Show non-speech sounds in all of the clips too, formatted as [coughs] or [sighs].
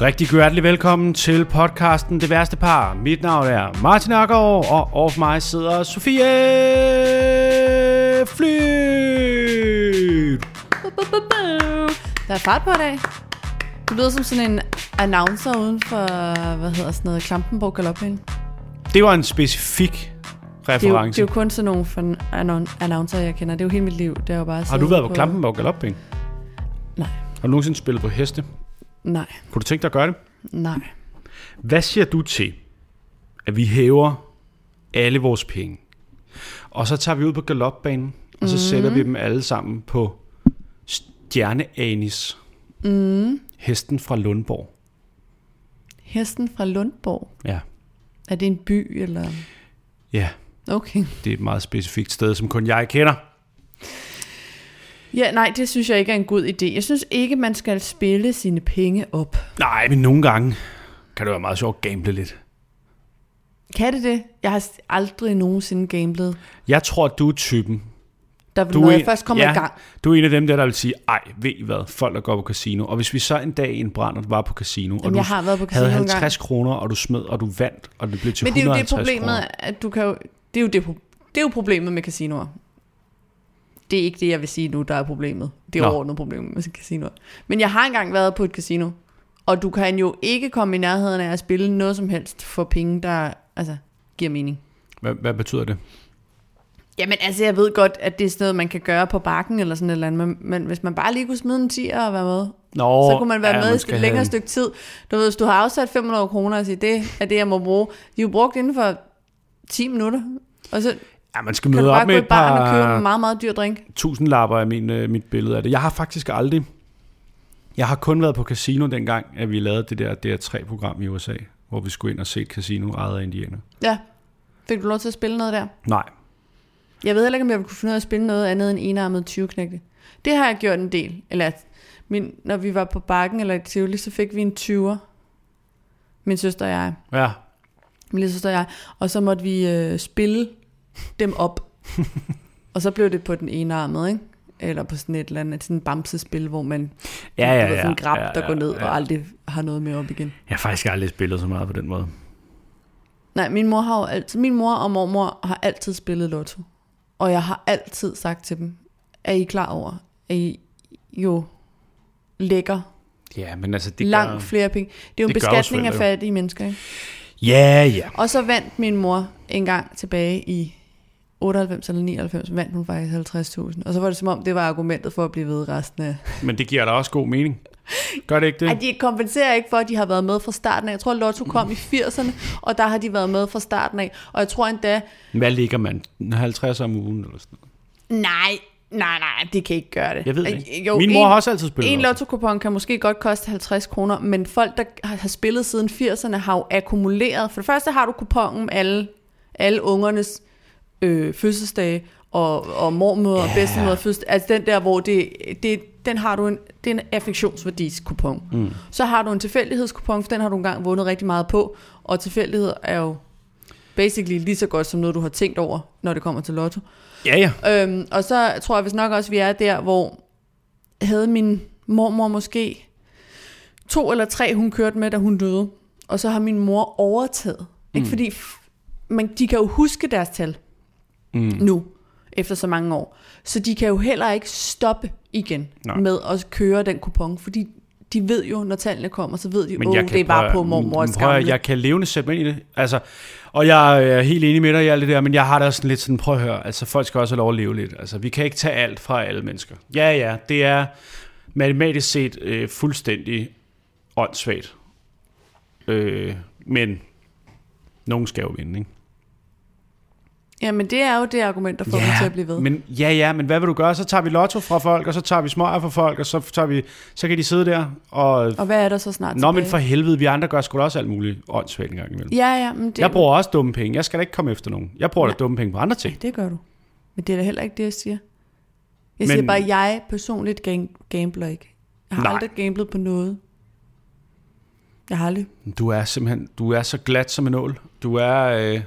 Rigtig hjertelig velkommen til podcasten Det Værste Par. Mit navn er Martin Akkergaard, og over for mig sidder Sofie Fly. Der er fart på i dag. Du lyder som sådan en announcer uden for, hvad hedder sådan noget, Klampenborg Galopbane. Det var en specifik Det er, jo, det reference. er jo kun sådan nogle for announcer, jeg kender. Det er jo hele mit liv. Det er jo bare Har du været på Klampenborg Galopbane? Nej. Har du nogensinde spillet på heste? Nej, Kunne du tænke dig at gøre det? nej. Hvad siger du til, at vi hæver alle vores penge, og så tager vi ud på galopbanen, og så mm. sætter vi dem alle sammen på Stjerneanis, Mm. hesten fra Lundborg. Hesten fra Lundborg. Ja. Er det en by, eller? ja, Okay. det er et meget specifikt sted, som kun jeg kender. Ja, nej, det synes jeg ikke er en god idé. Jeg synes ikke, man skal spille sine penge op. Nej, men nogle gange kan det være meget sjovt at gamble lidt. Kan det det? Jeg har aldrig nogensinde gamblet. Jeg tror, du er typen. Der, Du når er jeg en- først kommer ja. i gang. Du er en af dem der, der vil sige, ej, ved I hvad, folk der går på casino. Og hvis vi så en dag i en brand, og du var på casino, og Jamen, du jeg har været på casino havde en gang. 50 kroner, og du smed, og du vandt, og det blev til Men det er jo det 150 problemet, kroner. at du kan jo, det er jo det, det er jo problemet med casinoer. Det er ikke det, jeg vil sige nu, der er problemet. Det er Nå. overordnet problemet med casinoer. Men jeg har engang været på et casino, og du kan jo ikke komme i nærheden af at spille noget som helst for penge, der altså, giver mening. Hvad, hvad betyder det? Jamen altså, jeg ved godt, at det er sådan noget, man kan gøre på bakken eller sådan et eller andet, men, men hvis man bare lige kunne smide en 10 og være med, Nå, så kunne man være ja, med i et længere have- stykke tid. Du ved, hvis du har afsat 500 kroner og siger, det er det, jeg må bruge. De er jo brugt inden for 10 minutter. Og så Ja, man skal kan møde du op med et baren og købe en par meget, meget dyr drink. tusind lapper af min, øh, mit billede af det. Jeg har faktisk aldrig... Jeg har kun været på casino dengang, at vi lavede det der DR3-program i USA, hvor vi skulle ind og se et casino ejet af indianer. Ja. Fik du lov til at spille noget der? Nej, Jeg ved heller ikke, om jeg ville kunne finde ud af at spille noget andet end enarmet 20 knægte. Det har jeg gjort en del. Eller min, når vi var på bakken eller i Tivoli, så fik vi en 20'er. Min søster og jeg. ja, Min lille søster og jeg. Og så måtte vi øh, spille dem op. [laughs] og så blev det på den enarmede, ikke? Eller på sådan et eller andet, sådan en bamsespil, hvor man ja, ja, ja, sådan en grab, ja, der går ned ja. og aldrig har noget med op igen. Jeg har faktisk aldrig spillet så meget på den måde. Nej, min mor har jo altid, min mor og mormor har altid spillet lotto. Og jeg har altid sagt til dem, er I klar over, at I jo lægger Ja, men altså... Det langt gør... flere penge. Det er jo en beskatning af fattige mennesker, ikke? Ja, ja. Og så vandt min mor en gang tilbage i 98 eller 99, vandt hun faktisk 50.000. Og så var det som om, det var argumentet for at blive ved resten af... Men det giver da også god mening. Gør det ikke det? Ej, de kompenserer ikke for, at de har været med fra starten af. Jeg tror, Lotto kom i 80'erne, og der har de været med fra starten af. Og jeg tror endda, Hvad ligger man? 50 om ugen eller sådan noget? nej, nej, nej, det kan ikke gøre det. Jeg ved det ikke. Jo, Min mor en, har også altid spillet En lotto. lotto kan måske godt koste 50 kroner, men folk, der har spillet siden 80'erne, har jo akkumuleret. For det første har du kupongen med alle, alle ungernes øh, fødselsdage, og, og mormøder og Ja. bedstemøder fødselsdag. Altså den der, hvor det, det, den har du en, det er en affektionsværdis-kupon. Mm. Så har du en tilfældighedskupon, for den har du engang vundet rigtig meget på, og tilfældighed er jo basically lige så godt som noget, du har tænkt over, når det kommer til lotto. Ja, ja. Øhm, og så tror jeg hvis nok også, vi er der, hvor havde min mormor måske to eller tre, hun kørte med, da hun døde. Og så har min mor overtaget. Mm. Ikke fordi, men de kan jo huske deres tal Mm. nu, efter så mange år. Så de kan jo heller ikke stoppe igen Nej. med at køre den kupon, fordi de ved jo, når tallene kommer, så ved de, jeg oh, det er bare på mormors at- gamle. Jeg kan levende sætte mig ind i det. Altså, og jeg er helt enig med dig i alt det der, men jeg har da også sådan lidt sådan, prøv at høre, altså folk skal også have lov at leve lidt. Altså, vi kan ikke tage alt fra alle mennesker. Ja, ja, det er matematisk set øh, fuldstændig åndssvagt. Øh, men nogen skal jo vinde, ikke? Ja, men det er jo det argument, der får ja, mig til at blive ved. Men, ja, ja, men hvad vil du gøre? Så tager vi lotto fra folk, og så tager vi smøger fra folk, og så, tager vi, så kan de sidde der og... Og hvad er der så snart Nå, men tilbage? for helvede, vi andre gør sgu da også alt muligt åndssvagt en gang imellem. Ja, ja, men det, Jeg bruger også dumme penge. Jeg skal da ikke komme efter nogen. Jeg bruger da Nej. dumme penge på andre ting. det gør du. Men det er da heller ikke det, jeg siger. Jeg Men- siger bare, at jeg personligt gambler ikke. Jeg har Nej. aldrig gamblet på noget. Jeg har aldrig. Du er simpelthen, du er så glat som en ål. Du er, øh,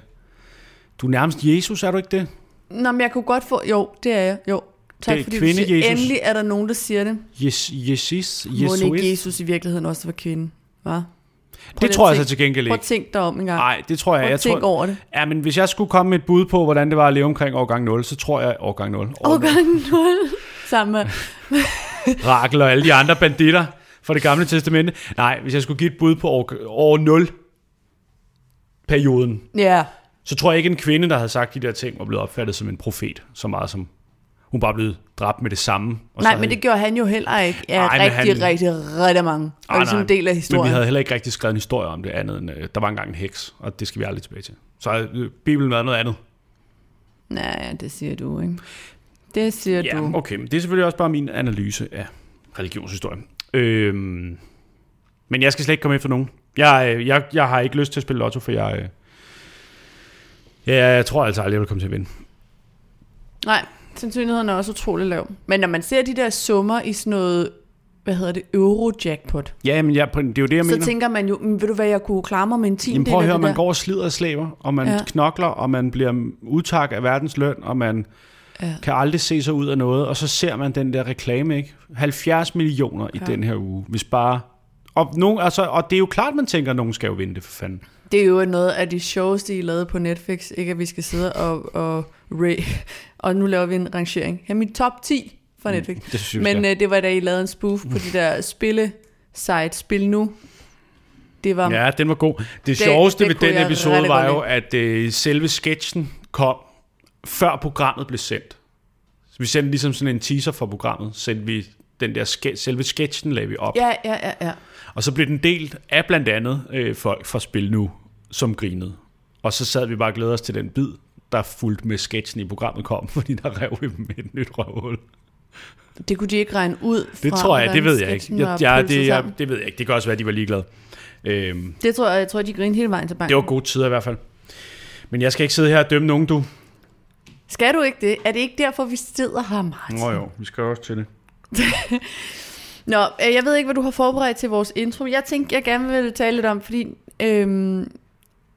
du er nærmest Jesus, er du ikke det? Nå, men jeg kunne godt få... Jo, det er jeg. Jo. Tak Det fordi kvinde du siger, Jesus. Endelig er der nogen, der siger det. Yes, Jesus, Må ikke. Jesus i virkeligheden også var kvinde. Hva? Det tror jeg så til gengæld Prøv at ikke. tænke dig om en gang. Nej, det tror jeg. Prøv jeg at tænke tror, over det. Ja, men hvis jeg skulle komme med et bud på, hvordan det var at leve omkring årgang 0, så tror jeg årgang 0. Årgang 0. [laughs] Sammen med... [laughs] Rakel og alle de andre banditter fra det gamle testamente. Nej, hvis jeg skulle give et bud på år, år 0 perioden, Ja. Så tror jeg ikke en kvinde, der havde sagt de der ting, var blevet opfattet som en profet, så meget som hun bare blev dræbt med det samme. Og Nej, så men det gjorde han jo heller ikke. Ja, Nej, rigtig, han- rigtig, rigtig mange. Og ligesom nej, en del af Men vi historien. havde heller ikke rigtig skrevet en historie om det andet end, øh, der var engang en heks, og det skal vi aldrig tilbage til. Så øh, Bibelen været noget andet. Nej, det siger du, ikke? Det siger Ja, du. okay, men det er selvfølgelig også bare min analyse af religionshistorie. Øhm, men jeg skal slet ikke komme efter nogen. Jeg, øh, jeg, jeg har ikke lyst til at spille lotto, for jeg, øh, ja, jeg tror altså aldrig, jeg vil komme til at vinde. Nej, sandsynligheden er også utrolig lav. Men når man ser de der summer i sådan noget, hvad hedder det, euro-jackpot, Ja, men jeg, det er jo det, jeg så mener. tænker man jo, "Men ved du hvad, jeg kunne klare mig med en Jamen tiendel prøv at høre, man der. går og slider og slæber, og man Ja. ja. knokler, og man bliver udtak af verdens løn, og man Ja. ja. kan aldrig se sig ud af noget, og så ser man den der reklame, ikke? 70 millioner i Ja. ja. den her uge, hvis bare... Og, nogen, altså, og det er jo klart, man tænker, at nogen skal jo vinde det, for fanden. Det er jo noget af de sjoveste, I lavede på Netflix. Ikke at vi skal sidde og, og, rate, og nu laver vi en rangering. Her er mit top 10 fra Netflix. Det synes jeg, Men skal. øh, det var da I lavede en spoof på de der spille site, Spil Nu. Det var, Ja, den var god. Det, det sjoveste det ved den jeg episode var jo, at øh, selve sketchen kom, før programmet blev sendt. Så vi sendte ligesom sådan en teaser for programmet, sendte vi den der ske- selve sketchen lagde vi op. ja, ja, ja, ja. Og så blev den delt af blandt andet øh, folk fra Spil Nu, som grinede. Og så sad vi bare og glædede os til den bid, der fulgte med sketchen i programmet kom, [laughs] fordi der rev vi med et nyt røvhul. Det kunne de ikke regne ud fra, Det tror jeg, det ved jeg ikke. Jeg, ja, pølset det, jeg, det ved jeg ikke. Det kan også være, at de var ligeglade. Øhm, Det tror jeg, jeg tror, de grinede hele vejen til banken. det var gode tider i hvert fald. Men jeg skal ikke sidde her og dømme nogen, du. Skal du ikke det? Er det ikke derfor, vi sidder her, Martin? Nå jo, vi skal også til det. [laughs] Nå, øh, jeg ved ikke, hvad du har forberedt til vores intro. Jeg tænkte, jeg gerne vil tale lidt om, fordi øhm,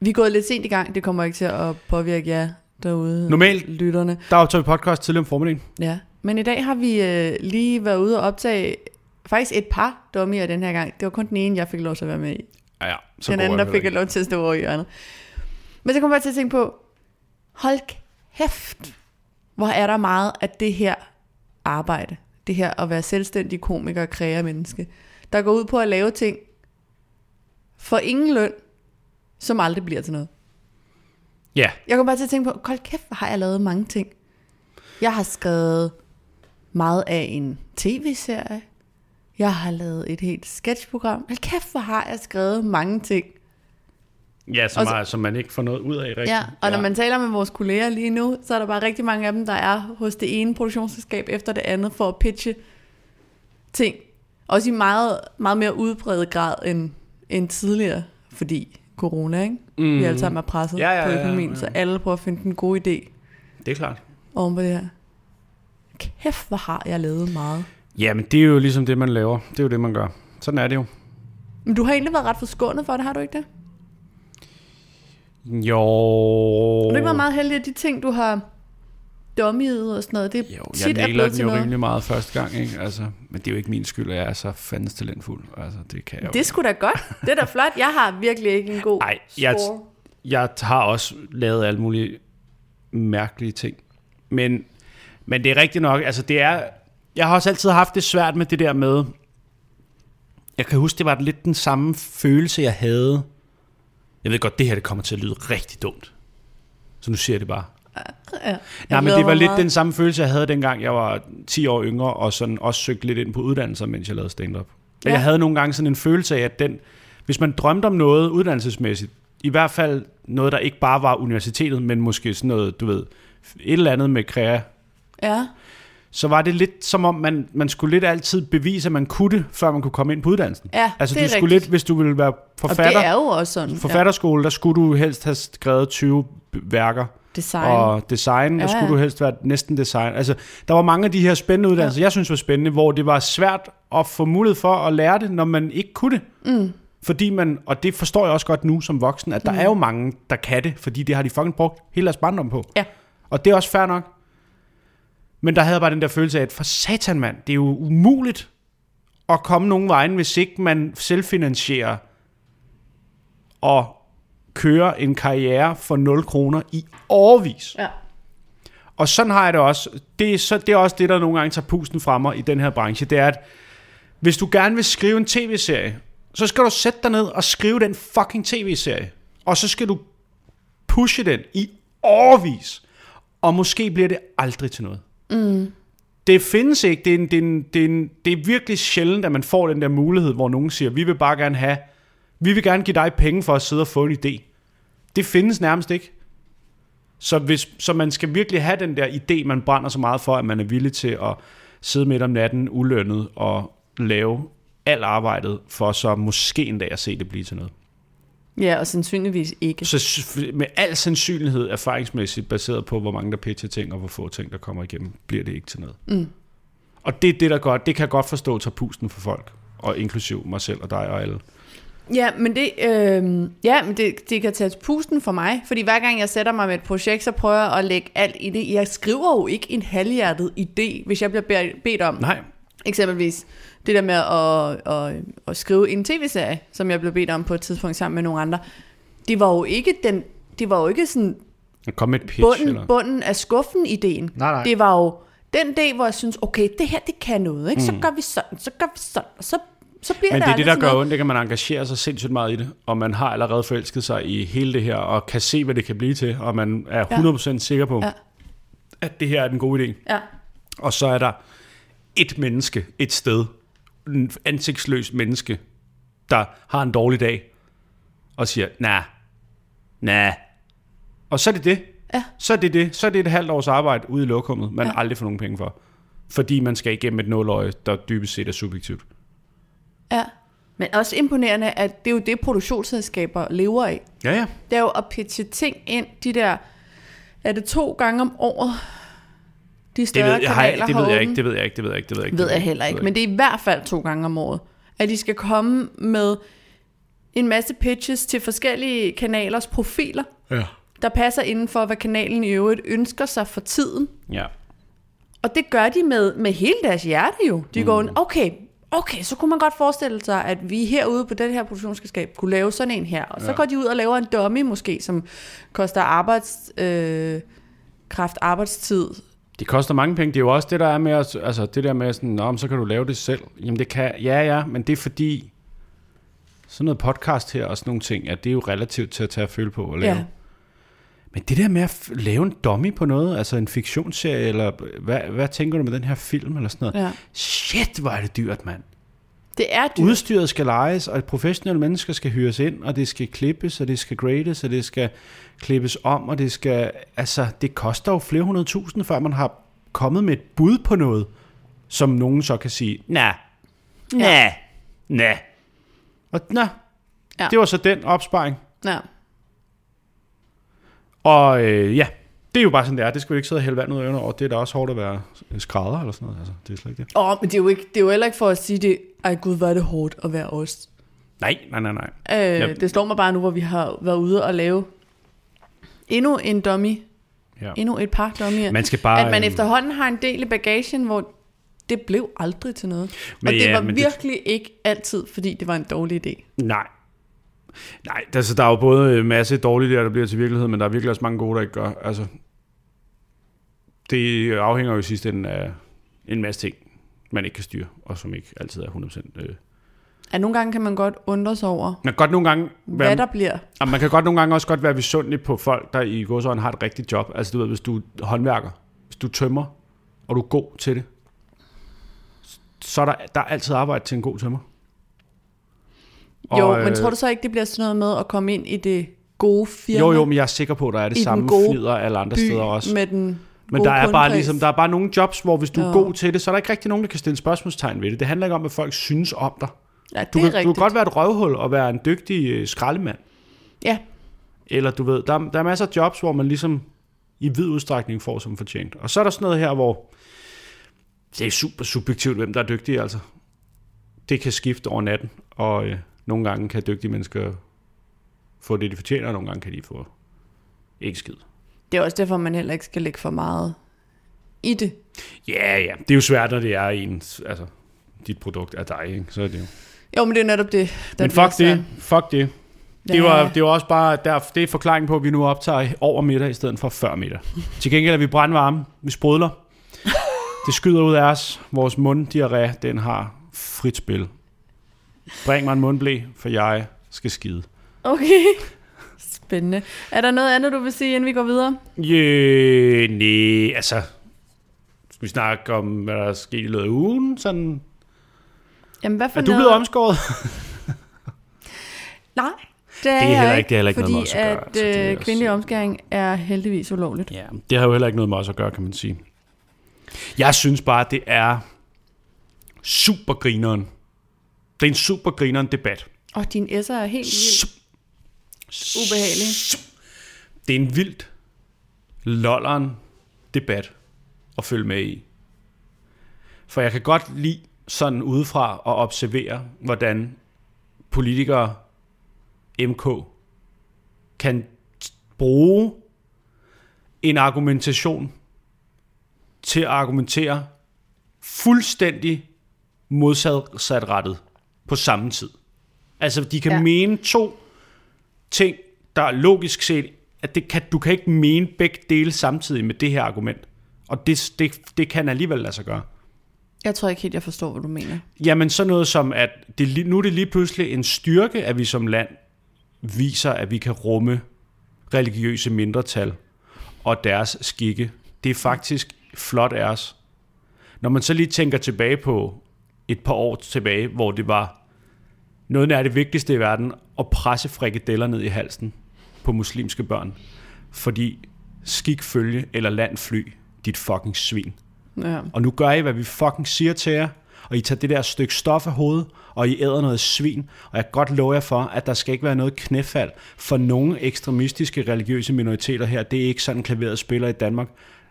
vi er gået lidt sent i gang. Det kommer ikke til at påvirke jer derude. Normalt- Lytterne. Der optager vi podcast tidligere om formiddagen. Ja. Men i dag har vi øh, lige været ude og optage faktisk et par dummier den her gang. Det var kun den ene, jeg fik lov til at være med i. Ja, ja. Så den anden, der fik jeg lov til at stå over i hjørnet. Men så kom jeg til at tænke på, hold kæft, hvor er der meget af det her arbejde. Det her at være selvstændig komiker og kreativ menneske. Der går ud på at lave ting for ingen løn, som aldrig bliver til noget. Ja, Jeg kom bare til at tænke på, hold kæft, hvor har jeg lavet mange ting. Jeg har skrevet meget af en tv-serie. Jeg har lavet et helt sketchprogram. Hold kæft, hvor har jeg skrevet mange ting. ja som, så- er, som man ikke får noget ud af rigtigt. Ja, og når man taler med vores kolleger lige nu, så er der bare rigtig mange af dem, der er hos det ene produktionsselskab efter det andet for at pitche ting. Også i meget, meget mere udbredt grad end, end tidligere, fordi corona, ikke? Mm. Vi alle sammen er presset Ja, ja, på ja, økonomien, ja. så alle prøver at finde den gode idé Det er klart. oven på det her. Kæft, hvor har jeg lavet meget. Ja, men det er jo ligesom det, man laver. Det er jo det, man gør. Sådan er det jo. Men du har egentlig været ret forskånet for det, har du ikke det? Jo... Har du ikke været meget heldig, at de ting, du har dummiet og sådan noget, det Jo, tit jeg er nailer den jo noget? rimelig meget første gang, ikke? Altså, men det er jo ikke min skyld, at jeg er så fandens talentfuld. Altså, det kan jeg. Det skulle da godt. Det er da flot. Jeg har virkelig ikke en god Ej, jeg- score. Jeg har også lavet alle mulige mærkelige ting. Men, men det er rigtigt nok, altså det er... Jeg har også altid haft det svært med det der med... Jeg kan huske, det var lidt den samme følelse, jeg havde. Jeg ved godt, det her det kommer til at lyde rigtig dumt. Så nu siger jeg det bare. Ja. Nej, men det var lidt meget. den samme følelse, jeg havde dengang, jeg var 10 år yngre, og sådan også søgte lidt ind på uddannelser, mens jeg lavede stand-up. Ja. Ja. Jeg havde nogle gange sådan en følelse af, at den, hvis man drømte om noget uddannelsesmæssigt, i hvert fald noget, der ikke bare var universitetet, men måske sådan noget, du ved, et eller andet med krea, Ja. så var det lidt som om, man, man skulle lidt altid bevise, at man kunne det, før man kunne komme ind på uddannelsen. Ja, altså det er du skulle rigtigt. lidt, hvis du ville være Og forfatter, det er jo også sådan. forfatterskole, der skulle du helst have skrevet 20 værker, Ja. Design. og design, der Ja, skulle ja. du helst være næsten design. Altså, der var mange af de her spændende uddannelser, ja. jeg synes var spændende, hvor det var svært at få mulighed for at lære det, når man ikke kunne det. Mm. Fordi man, og det forstår jeg også godt nu som voksen, at der Mm. er jo mange, der kan det, fordi det har de fucking brugt hele deres barndom på. Ja. Og det er også fair nok. Men der havde jeg bare den der følelse af, at for satan mand, det er jo umuligt at komme nogen vejen, hvis ikke man selvfinansierer at køre en karriere for 0 kroner i årvis. Ja. Og sådan har jeg det også. Det er, så, det er også det, der nogle gange tager pusten fra mig i den her branche. Det er, at hvis du gerne vil skrive en tv-serie, så skal du sætte dig ned og skrive den fucking tv-serie. Og så skal du pushe den i årvis. Og måske bliver det aldrig til noget. Mm. Det findes ikke. Det er, en, det, er en, det, er en, det er virkelig sjældent, at man får den der mulighed, hvor nogen siger, vi vil bare gerne have, vi vil gerne give dig penge for at sidde og få en idé. Det findes nærmest ikke. Så, hvis, så man skal virkelig have den der idé, man brænder så meget for, at man er villig til at sidde midt om natten ulønnet og lave alt arbejdet, for så måske en dag at se det blive til noget. Ja, og sandsynligvis ikke. Så med al sandsynlighed erfaringsmæssigt baseret på, hvor mange der pitcher ting, og hvor få ting, der kommer igennem, bliver det ikke til noget. Mm. Og det er det, der godt, det kan jeg godt forstå tager pusten for folk, og inklusiv mig selv og dig og alle. Ja, men det, øh, ja, men det, det kan tage pusten for mig, fordi hver gang jeg sætter mig med et projekt, så prøver jeg at lægge alt i det. Jeg skriver jo ikke en halvhjertet idé, hvis jeg bliver be- bedt om. Nej, Eksempelvis det der med at, at, at skrive en tv-serie, som jeg blev bedt om på et tidspunkt sammen med nogle andre. Det var jo ikke den, det var jo ikke sådan kom med et pitch. bunden, eller? bunden af skuffen ideen. Nej, nej. Det var jo den dag, hvor jeg synes, okay, det her, det kan noget, ikke? Så gør vi sådan, så gør vi sådan, og så, så bliver. Men det er det, der gør ondt, det kan man engagere sig sindssygt meget i det, og man har allerede forelsket sig i hele det her, og kan se, hvad det kan blive til, og man er 100% sikker på, Ja. at det her er den gode idé. Ja. Og så er der et menneske, et sted, en ansigtsløs menneske, der har en dårlig dag, og siger, nej, nej. Og så er det det. Ja. Så er det det. Så er det et halvt års arbejde ude i lokummet, man Ja. ja. aldrig får nogen penge for. Fordi man skal igennem et nåløje, der dybest set er subjektivt. Ja. Men også imponerende, at det er jo det, produktionsselskaber lever af. Ja, ja. Det er jo at pitche ting ind, de der, er det to gange om året, de Det større ved, jeg, har, kanaler det har ved jeg ikke, det ved jeg ikke, det ved jeg ikke, det ved jeg ikke. ved det jeg heller ikke, det ved men det er i hvert fald to gange om året. At de skal komme med en masse pitches til forskellige kanalers profiler, Ja. der passer inden for, hvad kanalen i øvrigt ønsker sig for tiden. ja. Og det gør de med, med hele deres hjerte jo. De mm. går okay, okay, så kunne man godt forestille sig, at vi herude på den her produktionsselskab kunne lave sådan en her. Og så Ja. går de ud og laver en dummy måske, som koster arbejds, øh, kraft arbejdstid. Det koster mange penge. Det er jo også det, der er med, at, altså det der med sådan, men så kan du lave det selv. Jamen det kan, ja ja, men det er fordi, sådan noget podcast her og sådan nogle ting, at det er jo relativt til at tage at føle på at lave. Ja. Men det der med at lave en dummy på noget, altså en fiktionsserie, eller hvad, hvad tænker du med den her film, eller sådan noget? Ja. Shit, hvor er det dyrt, mand. Det er dyrt. Udstyret skal lejes, og professionelle mennesker skal hyres ind, og det skal klippes, og det skal grades, og det skal klippes om, og det skal, altså, det koster jo flere hundrede tusind, før man har kommet med et bud på noget, som nogen så kan sige, nej, nej, nej. Og nej, ja. det var så den opsparing. Ja. Og øh, ja, det er jo bare sådan, det er. Det skal vi ikke sidde og hælde vand ud af over. Det er da også hårdt at være skrædder eller sådan noget. Altså, det er slet ikke det. Åh, men det er, jo ikke, det er jo heller ikke for at sige det, ej gud, hvor er det hårdt at være ost. Nej, nej, nej, nej. Øh, Ja. Det slår mig bare nu, hvor vi har været ude og lave endnu en dummy, Ja. endnu et par dummyer. Man skal bare... at man øh, efterhånden har en del i bagagen, hvor det blev aldrig til noget. Men og det ja, var men det- virkelig ikke altid, fordi det var en dårlig idé. Nej. Nej, altså, der er jo både en masse dårlige der, der bliver til virkelighed, men der er virkelig også mange gode, der ikke gør. Altså, det afhænger jo i sidste ende af en masse ting, man ikke kan styre, og som ikke altid er 100%. Øh. At nogle gange kan man godt undre sig over, Man kan godt nogle gange hvad være, der bliver. og man kan godt nogle gange også godt være misundelig på folk, der i godsøjne har et rigtigt job. Altså du ved, hvis du er håndværker, hvis du tømmer, og du er god til det, så er der, der er altid arbejde til en god tømmer. Jo, Og, men øh, tror du så ikke, det bliver sådan noget med at komme ind i det gode firma? Jo, jo, men jeg er sikker på, at der er det I samme flider alle andre steder også. med den Men der er bare ligesom, der er bare nogle jobs, hvor hvis du er Ja. god til det, så er der ikke rigtig nogen, der kan stille spørgsmålstegn ved det. Det handler ikke om, hvad folk synes om dig. Ja, det Du, er kan, du rigtigt. kan godt være et røvhul og være en dygtig øh, skraldemand. Ja, Eller du ved, der, der er masser af jobs, hvor man ligesom i vid udstrækning får som fortjent. Og så er der sådan noget her, hvor det er super subjektivt, hvem der er dygtig, altså. Det kan skifte over natten, og øh, nogle gange kan dygtige mennesker få det, de fortjener, og nogle gange kan de få ikke skid. det er også derfor, man heller ikke skal lægge for meget i det. Ja, ja. Det er jo svært, når det er ens, altså, dit produkt er dig, ikke? Så er det jo. Jo, men det er netop det, der Men fuck det, fuck det. Det var, det var også bare, der, det er forklaringen på, at vi nu optager over middag i stedet for før middag. Til gengæld er vi brandvarme, vi sprudler. Det skyder ud af os. Vores munddiarré, den har frit spil. Bring mig en mundblæ, for jeg skal skide. Okay. Spændende. Er der noget andet, du vil sige, inden vi går videre? Yeah, nej, altså... Skal vi snakke om, hvad der er sket i løbet af ugen? Sådan, Jamen, hvad for er du noget? blevet omskåret? [laughs] Nej, det er, Det er heller ikke- det er heller ikke fordi noget med os at gøre, at altså, øh, kvindelig omskæring er heldigvis ulovligt. Ja, det har jo heller ikke noget med os at gøre, kan man sige. Jeg synes bare, det er super grineren. Det er en super grineren debat. Og din S'er er helt vildt ubehagelig. Det er en vildt lolleren debat at følge med i. For jeg kan godt lide sådan udefra at observere, hvordan politikere MK kan bruge en argumentation til at argumentere fuldstændig modsatrettet på samme tid. Altså, de kan Ja. mene to ting, der er logisk set, at det kan, du kan ikke mene begge dele samtidig med det her argument. Og det, det, det kan alligevel lade sig gøre. Jeg tror ikke helt, jeg forstår, hvad du mener. Jamen så noget som, at det, nu er det lige pludselig en styrke, at vi som land viser, at vi kan rumme religiøse mindretal og deres skikke. Det er faktisk flot af os. Når man så lige tænker tilbage på et par år tilbage, hvor det var noget af det vigtigste i verden at presse frikadeller ned i halsen på muslimske børn. Fordi skik følge eller land fly, dit fucking svin. Ja. Og nu gør I, hvad vi fucking siger til jer, og I tager det der stykke stof af hovedet, og I æder noget svin, og jeg kan godt love jer for, at der skal ikke være noget knæfald for nogle ekstremistiske religiøse minoriteter her. Det er ikke sådan klaveret spiller i Danmark.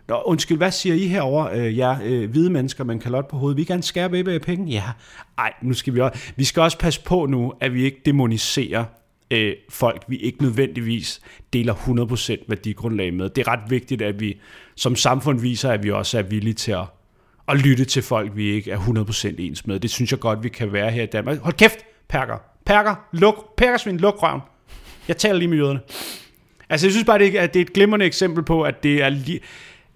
Nå, undskyld, hvad siger I herover, øh, jer øh, hvide mennesker med en kalot på hovedet? Vi kan skære baby af penge? Ja. Ej, nu skal vi også... Vi skal også passe på nu, at vi ikke demoniserer øh, folk, vi ikke nødvendigvis deler 100% værdigrundlag med. Det er ret vigtigt, at vi som samfund viser, at vi også er villige til at, at lytte til folk, vi ikke er 100% ens med. Det synes jeg godt, vi kan være her i Danmark. Hold kæft, perker. Perker, luk, perkersvin, luk røven. Jeg taler lige med jøderne. Altså, jeg synes bare, det er, at det er et glimrende eksempel på, at det er lige,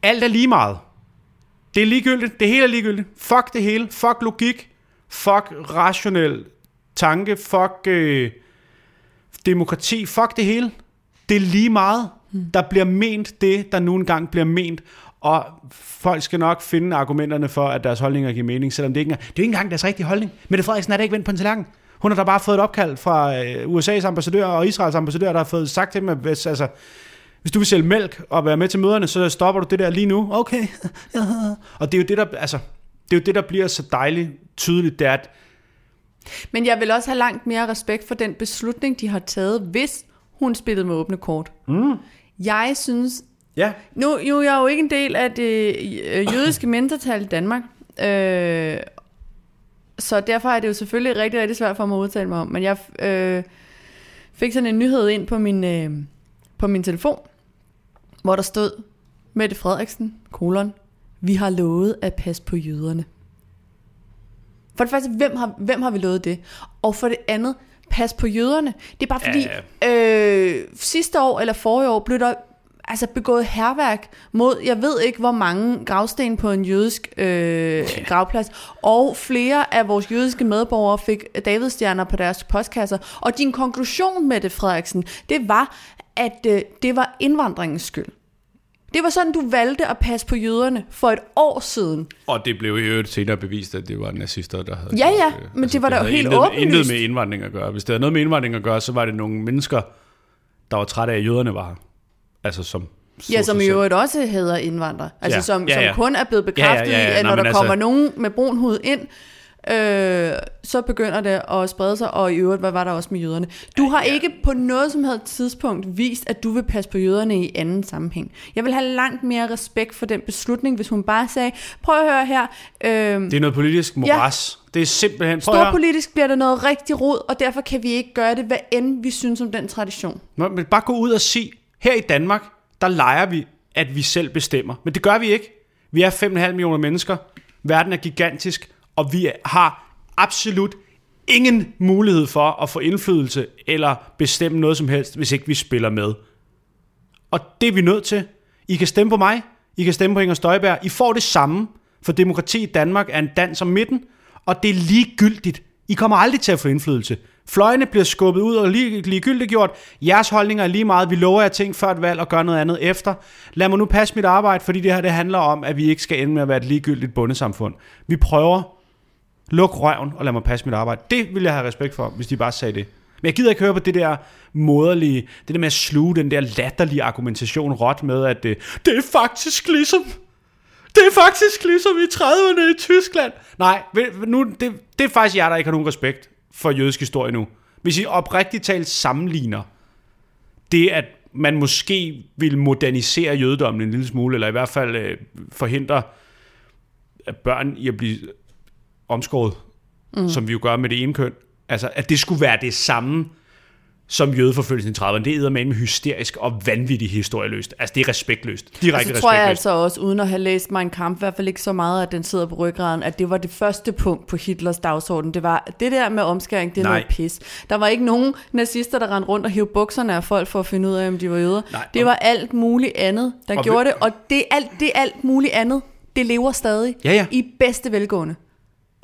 alt er lige meget. Det er ligegyldigt. Det hele er ligegyldigt. Fuck det hele. Fuck logik. Fuck rationel tanke. Fuck øh, demokrati. Fuck det hele. Det er lige meget. Der bliver ment det, der nu engang bliver ment. Og folk skal nok finde argumenterne for, at deres holdninger giver mening, selvom det ikke er, det er jo ikke engang deres rigtige holdning. Mette Frederiksen er da ikke vendt på en tallerken. Hun har da bare fået et opkald fra øh, USA's ambassadør og Israels ambassadør, der har fået sagt til dem, at hvis, altså, hvis du vil sælge mælk og være med til møderne, så stopper du det der lige nu. Okay. [laughs] og det er jo det, der, altså, det er jo det, der bliver så dejligt tydeligt, det er, at Men jeg vil også have langt mere respekt for den beslutning, de har taget, hvis hun spillede med åbne kort. Mm. Jeg synes... ja, Nu, jo, jeg er jo ikke en del af det øh, jødiske [coughs] mindretal i Danmark. Øh, så derfor er det jo selvfølgelig rigtig, rigtig svært for mig at udtale mig om. Men jeg øh, fik sådan en nyhed ind på min, øh, på min telefon, hvor der stod, Mette Frederiksen, kolon, vi har lovet at passe på jøderne. For det første, hvem har, hvem har vi lovet det? Og for det andet, pas på jøderne. Det er bare fordi, øh, sidste år eller forrige år blev der altså begået herværk mod, jeg ved ikke hvor mange gravsten på en jødisk øh, gravplads, og flere af vores jødiske medborgere fik Davidstjerner på deres postkasser. Og din konklusion med det, Frederiksen, det var, at øh, det var indvandringens skyld. Det var sådan, du valgte at passe på jøderne for et år siden. og det blev i øvrigt senere bevist, at det var nazister, der havde Ja, gjort ja, men det var da helt intet, åbenlyst. Intet med indvandring at gøre. Hvis det havde noget med indvandring at gøre, så var det nogle mennesker, der var trætte af, at jøderne var her. Altså som... så Ja, som i øvrigt også hedder indvandrer. Altså Ja, som, ja, ja. som kun er blevet bekræftet Ja, ja, ja, ja. i, at Nå, når der men kommer altså- nogen med brun hud ind, øh, så begynder det at sprede sig, og i øvrigt, hvad var der også med jøderne? Du har ikke på noget som helst tidspunkt vist, at du vil passe på jøderne i anden sammenhæng. Jeg vil have langt mere respekt for den beslutning, hvis hun bare sagde, prøv at høre her, øh, Det er noget politisk moras. Ja. Det er simpelthen... Høre. storpolitisk bliver det noget rigtig rod, og derfor kan vi ikke gøre det, hvad end vi synes om den tradition. Nå, Men bare gå ud og sig, her i Danmark, der leger vi, at vi selv bestemmer. Men det gør vi ikke. Vi er 5,5 millioner mennesker. Verden er gigantisk, og vi har absolut ingen mulighed for at få indflydelse eller bestemme noget som helst, hvis ikke vi spiller med. Og det er vi nødt til. I kan stemme på mig, I kan stemme på Inger Støjberg. I får det samme, for demokrati i Danmark er en dans om midten, og det er ligegyldigt. I kommer aldrig til at få indflydelse. Fløjene bliver skubbet ud og ligegyldigt gjort. Jeres holdninger er lige meget. Vi lover jer ting før et valg og gør noget andet efter. Lad mig nu passe mit arbejde, fordi det her det handler om, at vi ikke skal ende med at være et ligegyldigt bundesamfund. Vi prøver. Luk røven og lad mig passe mit arbejde. Det vil jeg have respekt for, hvis de bare sagde det. Men jeg gider ikke høre på det der moderlige, det der med at sluge den der latterlige argumentation råt med, at det, det er faktisk ligesom, det er faktisk ligesom i 30'erne i Tyskland. Nej, nu, det, det er faktisk jer, der ikke har nogen respekt for jødisk historie nu. Hvis I oprigtigt talt sammenligner det, at man måske vil modernisere jødedommen en lille smule, eller i hvert fald øh, forhindre at børn i at blive omskåret, mm. som vi jo gør med det ene køn. Altså, at det skulle være det samme som jødeforfølgelsen i 30'erne. Det er med hysterisk og vanvittigt historieløst. Altså, det er respektløst. Direkte så tror jeg respektløst. altså også, uden at have læst en kamp, i hvert fald ikke så meget, at den sidder på ryggraden, at det var det første punkt på Hitlers dagsorden. Det var det der med omskæring, det er Nej. noget pis. Der var ikke nogen nazister, der rendte rundt og hævde bukserne af folk for at finde ud af, om de var jøder. Nej, det var alt muligt andet, der gjorde ved- det, og det alt, det alt muligt andet, det lever stadig Ja, ja. i bedste velgående.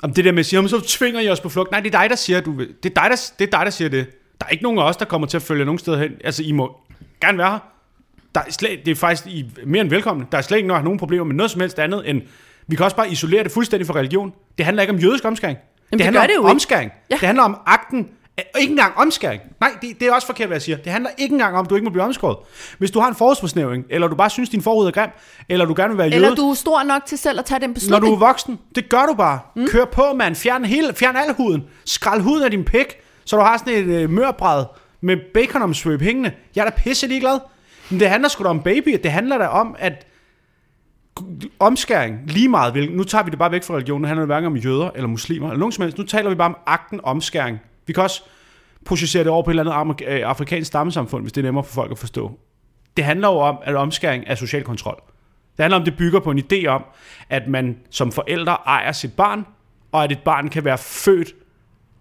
Om det der med at sige, "Jamen, så tvinger I os på flugt. Nej, det er dig, der siger, du vil. Det er dig, der, det er dig, der siger det. Der er ikke nogen af os, der kommer til at følge nogen steder hen. Altså, I må gerne være her. Der er slet, det er faktisk I er mere end velkomne. Der er slet ikke nogen, problemer med noget som helst andet end... Vi kan også bare isolere det fuldstændig fra religion. Det handler ikke om jødisk omskæring. det handler gør om det jo ikke. omskæring. Ja. Det handler om akten. Og ikke engang omskæring. Nej, det, det er også forkert, hvad jeg siger. Det handler ikke engang om, at du ikke må blive omskåret. Hvis du har en forårsforsnævring, eller du bare synes, din forhud er grim, eller du gerne vil være jøde, Eller du er stor nok til selv at tage den når beslutning. du er voksen, det gør du bare. Mm. Kør på, mand. Fjern, hele, fjern al huden. Skrald huden af din pik, så du har sådan et øh, mørbræd med baconomsvøb hængende. Jeg er da pisse ligeglad. Men det handler sgu da om baby. Det handler da om, at omskæring, lige meget, vil- nu tager vi det bare væk fra religion, nu handler det hverken om jøder eller muslimer, eller nogen som helst. Nu taler vi bare om akten omskæring. Vi kan også processere det over på et eller andet øh, afrikansk stammesamfund, hvis det er nemmere for folk at forstå. Det handler jo om, at omskæring er social kontrol. Det handler om, at det bygger på en idé om, at man som forældre ejer sit barn, og at et barn kan være født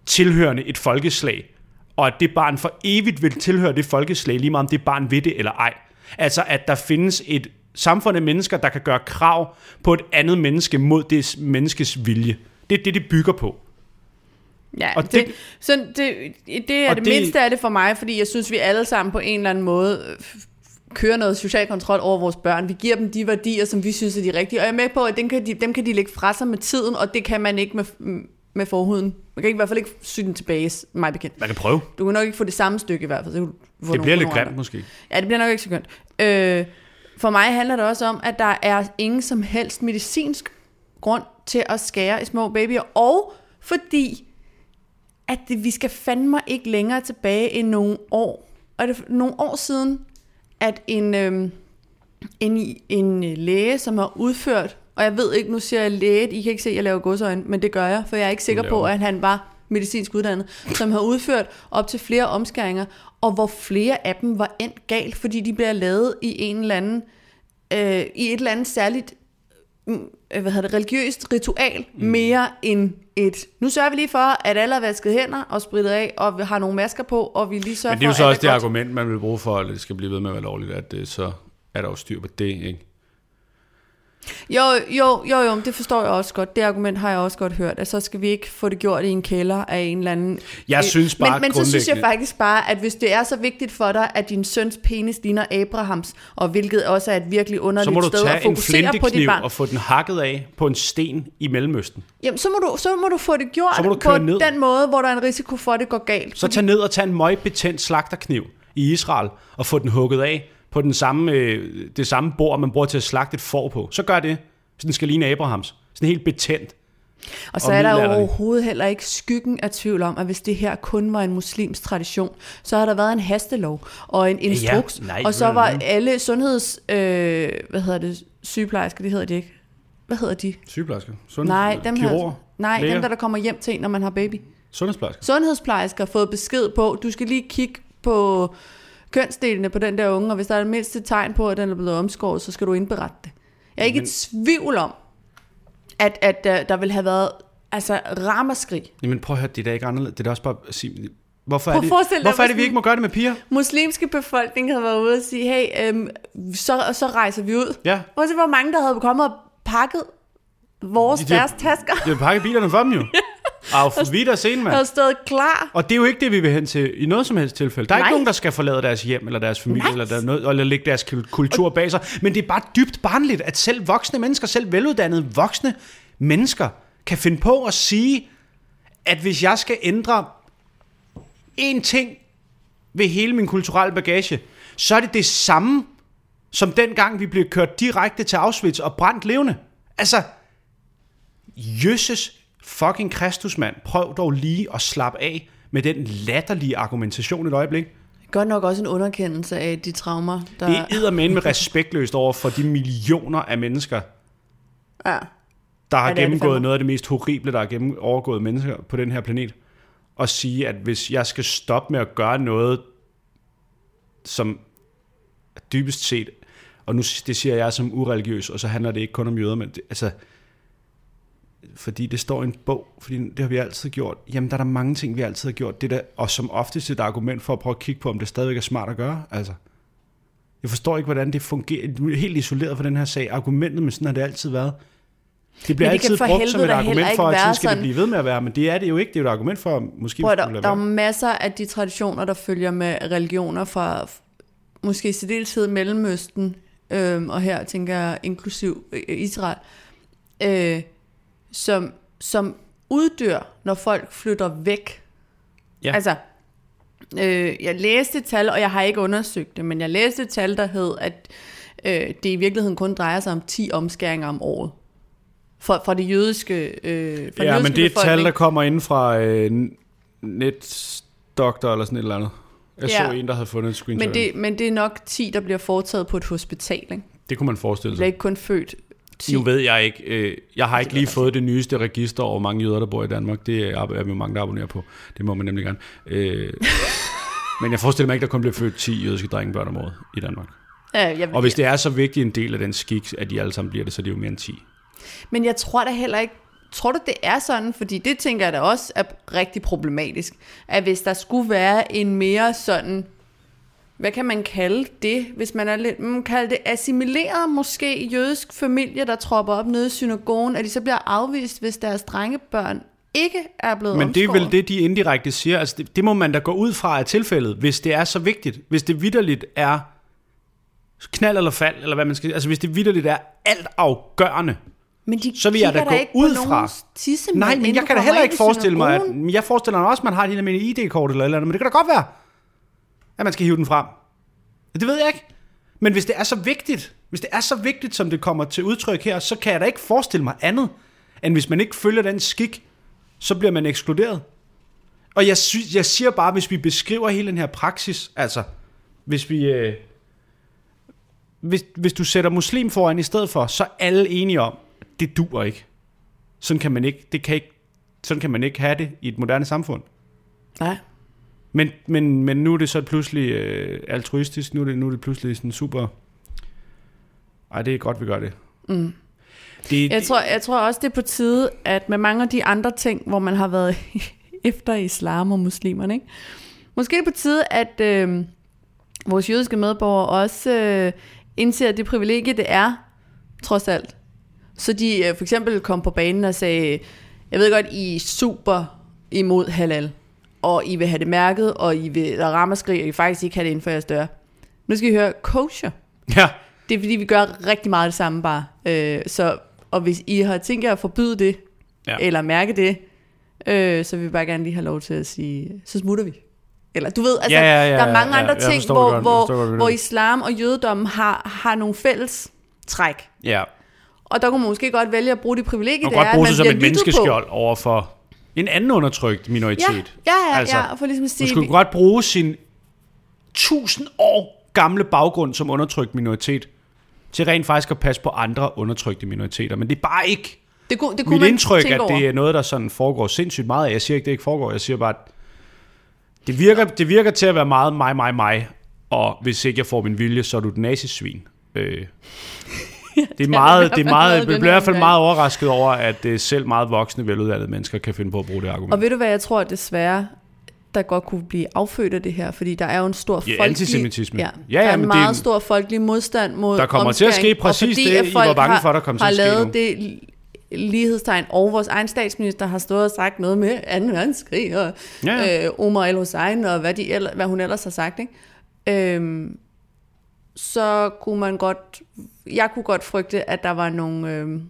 tilhørende et folkeslag, og at det barn for evigt vil tilhøre det folkeslag, lige meget om det barn ved det eller ej. Altså, at der findes et samfund af mennesker, der kan gøre krav på et andet menneske mod det menneskes vilje. Det er det, det bygger på. Ja, Og det- det, så det, det er det, det- mindste af det for mig, fordi jeg synes, vi alle sammen på en eller anden måde øh, kører noget social kontrol over vores børn. Vi giver dem de værdier, som vi synes er de rigtige. Og jeg er med på, at dem kan de, dem kan de lægge fra sig med tiden, og det kan man ikke med, med forhuden. Man kan ikke, i hvert fald ikke sy den tilbage, mig bekendt. Man kan prøve. Du kan nok ikke få det samme stykke i hvert fald. Så du Det nogle- bliver lidt grimt måske. Ja, det bliver nok ikke så kønt. Øh, for mig handler det også om, at der er ingen som helst medicinsk grund til at skære i små babyer, og fordi at det, vi skal fandme ikke længere tilbage end nogle år. Og det er nogle år siden, at en, øhm, en, en læge, som har udført, og jeg ved ikke, nu siger jeg læge, I kan ikke se, at jeg laver godsøjne, men det gør jeg, for jeg er ikke sikker på, at han var medicinsk uddannet, som har udført op til flere omskæringer, og hvor flere af dem var endt galt, fordi de bliver lavet i en eller anden, øh, i et eller andet særligt øh, hvad hedder det, religiøst ritual, mm. mere end et, nu sørger vi lige for, at alle har vasket hænder og spritet af, og vi har nogle masker på, og vi lige sørger Men det er jo for, så også det godt. argument, man vil bruge for, at det skal blive ved med at være lovligt, at det, så er der jo styr på det, ikke? Jo, jo, jo, jo, det forstår jeg også godt. Det argument har jeg også godt hørt, at så skal vi ikke få det gjort i en kælder af en eller anden... Jeg synes bare men, men så synes jeg faktisk bare, at hvis det er så vigtigt for dig, at din søns penis ligner Abrahams, og hvilket også er et virkelig underligt sted at fokusere på dit barn, og få den hakket af på en sten i Mellemøsten. jamen, så, må du, så må du få det gjort du på ned. den måde, hvor der er en risiko for, at det går galt. Så tag ned og tag en møgbetændt slagterkniv i Israel og få den hugget af på den samme, øh, det samme bord, man bruger til at slagte et får på. Så gør det. Så den skal ligne Abrahams. Sådan helt betændt. Og så og er der jo overhovedet heller ikke skyggen af tvivl om, at hvis det her kun var en muslims tradition, så har der været en hastelov og en instruks, nej, og så var alle sundheds... Øh, hvad hedder det? Sygeplejersker, det hedder de ikke. Hvad hedder de? Sygeplejersker. Sundheds- Nej, dem, kirurger, her, nej læger, dem der, der kommer hjem til en, når man har baby. Sundhedsplejersker. Sundhedsplejersker har fået besked på, du skal lige kigge på kønsdelene på den der unge, og hvis der er det mindste tegn på, at den er blevet omskåret, så skal du indberette det. Jeg er ikke Men- i tvivl om, at, at der, der vil have været Altså, ramaskrig. Jamen prøv at høre, det er da ikke anderledes. Det er da også bare at sige, hvorfor er det, dig, hvorfor er det, vi ikke må gøre det med piger? Muslimske befolkning havde været ude og sige, hey, øhm, så, så rejser vi ud. Ja, se, hvor mange, der havde kommet og pakket vores De- de- deres tasker. det er pakket bilerne for dem jo. [laughs] Auf Wiedersehen, mand. havde stået klar. Og det er jo ikke det, vi vil hen til i noget som helst tilfælde. Der er Nej. ikke nogen, der skal forlade deres hjem, eller deres familie, Nej. eller, der er noget, eller lægge deres kul- kultur bag sig. Men det er bare dybt barnligt, at selv voksne mennesker, selv veluddannede voksne mennesker, kan finde på at sige, at hvis jeg skal ændre én ting ved hele min kulturelle bagage, så er det det samme, som dengang vi blev kørt direkte til Auschwitz og brændt levende. Altså, Jøsses fucking Kristus, mand. Prøv dog lige at slappe af med den latterlige argumentation et øjeblik. Godt nok også en underkendelse af de traumer, der... Det er eddermame med respektløst over for de millioner af mennesker, Ja. der har Ja, gennemgået noget af det mest horrible, der har gennem, overgået mennesker på den her planet. Og sige, at hvis jeg skal stoppe med at gøre noget, som dybest set, og nu det siger jeg som ureligiøs, og så handler det ikke kun om jøder, men det, altså, fordi det står i en bog, fordi det har vi altid gjort. Jamen, der er der mange ting, vi altid har gjort. Det der, og som oftest et argument for at prøve at kigge på, om det stadigvæk er smart at gøre. Altså, jeg forstår ikke, hvordan det fungerer. Er helt isoleret fra den her sag. Argumentet, men sådan har det altid været. Det bliver det altid brugt som et argument for, at sådan skal det sådan. blive ved med at være. Men det er det jo ikke. Det er jo et argument for, at måske Prøv, der, der er masser af de traditioner, der følger med religioner fra måske i særdeleshed Mellemøsten, øhm, og her tænker jeg inklusiv øh, Israel, øh, som, som uddør, når folk flytter væk. Ja. Altså, øh, jeg læste et tal, og jeg har ikke undersøgt det, men jeg læste et tal, der hed, at øh, det i virkeligheden kun drejer sig om 10 omskæringer om året. Fra, fra det jødiske øh, den Ja, jødiske men det er et tal, der kommer ind fra øh, netdoktor eller sådan et eller andet. Jeg Ja. så en, der havde fundet et screenshot. Men det, men det er nok 10, der bliver foretaget på et hospital. Ikke? det kunne man forestille sig. er ikke kun født 10. Nu ved jeg ikke, øh, jeg har ikke lige være fået det nyeste register over, mange jøder, der bor i Danmark. Det er, vi mange, der abonnerer på. Det må man nemlig gerne. Øh, [laughs] men jeg forestiller mig ikke, der kun bliver født 10 jødiske drengebørn om året i Danmark. Ja, jeg, Og hvis det er så vigtig en del af den skik, at de alle sammen bliver det, så er det jo mere end 10. Men jeg tror da heller ikke, tror du det er sådan, fordi det tænker jeg da også er rigtig problematisk, at hvis der skulle være en mere sådan, hvad kan man kalde det, hvis man er lidt, man kalde det assimileret måske jødisk familie, der tropper op nede i synagogen, at de så bliver afvist, hvis deres drengebørn ikke er blevet Men det er vel omskåret. det, de indirekte siger. Altså, det, det må man da gå ud fra af tilfældet, hvis det er så vigtigt. Hvis det vidderligt er knald eller fald, eller hvad man skal Altså, hvis det vidderligt er alt afgørende. Men de så vil jeg da gå ud fra- tissemand, Nej, men jeg kan da heller ikke forestille mig, at jeg forestiller mig også, at man har et ID-kort eller eller andet, men det kan da godt være, at man skal hive den frem. Det ved jeg ikke. Men hvis det er så vigtigt, hvis det er så vigtigt, som det kommer til udtryk her, så kan jeg da ikke forestille mig andet, end hvis man ikke følger den skik, så bliver man ekskluderet. Og jeg, sy- jeg siger bare, hvis vi beskriver hele den her praksis, altså, hvis vi... Øh, hvis, hvis du sætter muslim foran i stedet for, så er alle enige om, at det dur ikke. Sådan kan man ikke, det kan ikke, sådan kan man ikke have det i et moderne samfund. Nej. Men, men, men nu er det så pludselig øh, altruistisk, nu er, det, nu er det pludselig sådan super... Ej, det er godt, vi gør det. Mm. det Jeg tror, jeg tror også, det er på tide, at med mange af de andre ting, hvor man har været [laughs] efter islam og muslimerne, ikke? måske er det på tide, at øh, vores jødiske medborgere også øh, indser det privilegie, det er, trods alt. Så de øh, for eksempel kom på banen og sagde, jeg ved godt, I er super imod halal, og I vil have det mærket, og I vil der ramaskrig, og I faktisk ikke have det inden for jeres dør. Nu skal I høre kosher. Ja, Det er fordi, vi gør rigtig meget det samme bare. Øh, så, og hvis I har tænkt jer at forbyde det, Ja. ja. eller mærke det, øh, så vil vi bare gerne lige have lov til at sige, så smutter vi. Eller du ved, altså, Ja, ja, ja, der er mange ja, andre jeg ting, hvor, godt, hvor, godt, hvor islam og jødedommen har, har nogle fælles træk. ja. Og der kunne man måske godt vælge at bruge det privilegie, det er, godt at bruge man det som et menneskeskjold over for en anden undertrykt minoritet. Ja, ja, ja, Altså, ja, for ligesom at Man sige, skulle godt bruge sin tusind år gamle baggrund som undertrykt minoritet til rent faktisk at passe på andre undertrykte minoriteter. Men det er bare ikke det kunne, det kunne mit man indtryk, at det er noget, der sådan foregår sindssygt meget. Jeg siger ikke, det ikke foregår. Jeg siger bare, at det virker, det virker til at være meget mig, mig, mig. Og hvis ikke jeg får min vilje, så er du et nazisvin. Øh, Det er meget, det er meget, jeg bliver i hvert fald meget overrasket over, at øh, selv meget voksne, veluddannede mennesker kan finde på at bruge det argument. Og ved du hvad, jeg tror desværre, der godt kunne blive affødt af det her, fordi der er jo en stor Ja, folkelig... antisemitisme. Ja, Ja, der ja, er en det er meget en- stor folkelig modstand mod Der kommer til at ske præcis fordi, det, at I var bange har- for, der kom til at ske lavet nu. det lighedstegn, og vores egen statsminister har stået og sagt noget med 2. verdenskrig, og Ja, ja. øh, Omar El-Hussein, og hvad, de, ell- hvad hun ellers har sagt, ikke? Øhm, så kunne man godt, jeg kunne godt frygte, at der var nogle, øhm,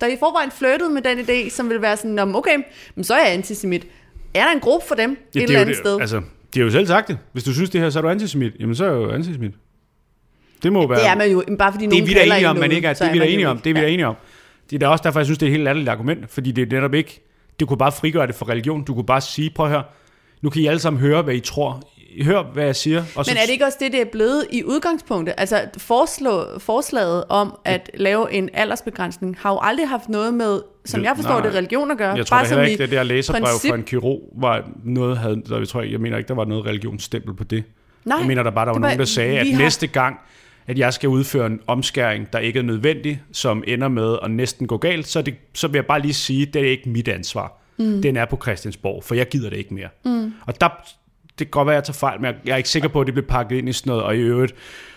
der i forvejen flirtede med den idé, som ville være sådan, "Nå, men okay, men så er jeg antisemit. Er der en gruppe for dem et Ja, det eller er jo andet det, sted? Altså, de har jo selv sagt det. Hvis du synes det her, så er du antisemit. Jamen, så er jeg jo antisemit. Det må være... det er man jo, bare fordi det er nogen vi kalder enige en om, noget, ikke, så det er vi man jo enige om. Det er vi Ja. enige om. Det er da også derfor, jeg synes, det er et helt latterligt argument, fordi det er netop ikke... Det kunne bare frigøre det for religion. Du kunne bare sige, prøv at høre, nu kan I alle sammen høre, hvad I tror. Hør, hvad jeg siger. Og Men er det ikke også det, det er blevet i udgangspunktet? Altså foreslå, forslaget om at lave en aldersbegrænsning har jo aldrig haft noget med, som Det- jeg forstår nej, det, religion at gøre. Jeg tror som heller ikke, det der læserbrev princip- fra en kirurg var noget, havde, der, jeg, tror, jeg mener ikke, der var noget religionsstempel på det. Nej, jeg mener, der bare der var det var- nogen, der sagde, at har- næste gang, at jeg skal udføre en omskæring, der ikke er nødvendig, som ender med at næsten gå galt, så, det, så vil jeg bare lige sige, at det er ikke mit ansvar. Mm. Den er på Christiansborg, for jeg gider det ikke mere. Mm. Og der, det kan godt være, at jeg tager fejl, men jeg, er ikke sikker på, at det blev pakket ind i sådan noget, og i øvrigt,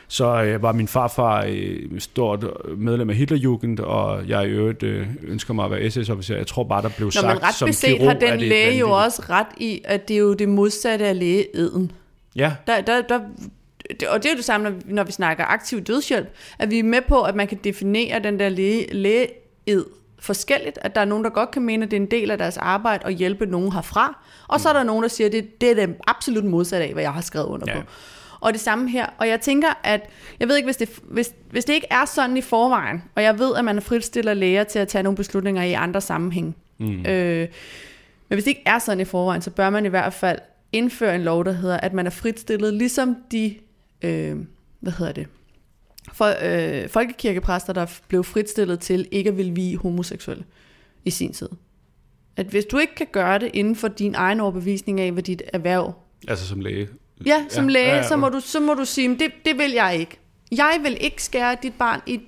så øh, var min farfar øh, stort medlem af Hitlerjugend, og jeg i øvrigt øh, ønsker mig at være SS-officer. Jeg tror bare, der blev Nå, sagt men ret som beset kirurg, har den læge jo vanvittigt. også ret i, at det er jo det modsatte af lægeeden. Ja, Der, der, der, og det er jo det samme, når vi, når vi snakker aktiv dødshjælp, at vi er med på, at man kan definere den der læge, lægeed forskelligt, at der er nogen, der godt kan mene, at det er en del af deres arbejde at hjælpe nogen herfra, og så er der nogen, der siger, at det, det er det absolut modsatte af, hvad jeg har skrevet under Ja. på. Og det samme her. Og jeg tænker, at jeg ved ikke, hvis det, hvis, hvis det ikke er sådan i forvejen, og jeg ved, at man fritstiller læger til at tage nogle beslutninger i andre sammenhæng. Mm. Øh, men hvis det ikke er sådan i forvejen, så bør man i hvert fald indføre en lov, der hedder, at man er fritstillet, ligesom de, øh, hvad hedder det, for, øh, folkekirkepræster, der blev fritstillet til ikke at ville vie homoseksuelle i sin tid. At hvis du ikke kan gøre det inden for din egen overbevisning af, hvad dit erhverv altså som læge. Ja, som Ja, læge, ja, ja, ja. Så, må du, så må du sige, "Men det, det vil jeg ikke. Jeg vil ikke skære dit barn i,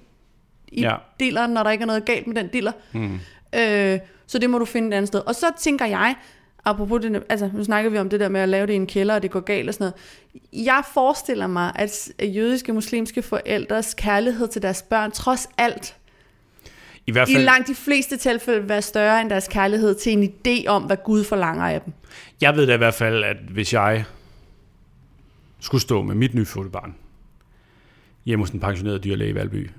i ja. dilleren, når der ikke er noget galt med den diller. Mm. Øh, så det må du finde et andet sted. Og så tænker jeg, apropos det, altså nu snakker vi om det der med at lave det i en kælder, og det går galt og sådan noget. Jeg forestiller mig, at jødiske, muslimske forældres kærlighed til deres børn, trods alt, I hvert i fald, langt de fleste tilfælde, vil være større end deres kærlighed til en idé om, hvad Gud forlanger af dem. jeg ved da i hvert fald, at hvis jeg skulle stå med mit nyfødte barn hjemme hos en pensioneret dyrlæge i Valby,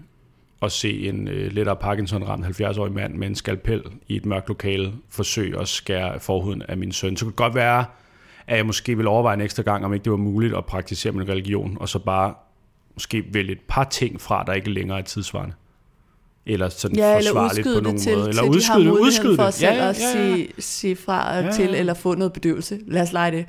og se en øh, lettere Parkinson-ramt 70-årig mand med en skalpel i et mørkt lokale forsøge at skære forhuden af min søn, så kunne det godt være, at jeg måske ville overveje en ekstra gang, om ikke det var muligt at praktisere min religion, og så bare måske vælge et par ting fra, der ikke længere er tidsvarende. Eller sådan Ja, eller forsvarligt på nogen til, måde. til Eller de udskyde har det, udskyde for det. selv Ja, ja, at ja, ja. sige, sige fra ja, ja. til, eller få noget bedøvelse. Lad os lege det.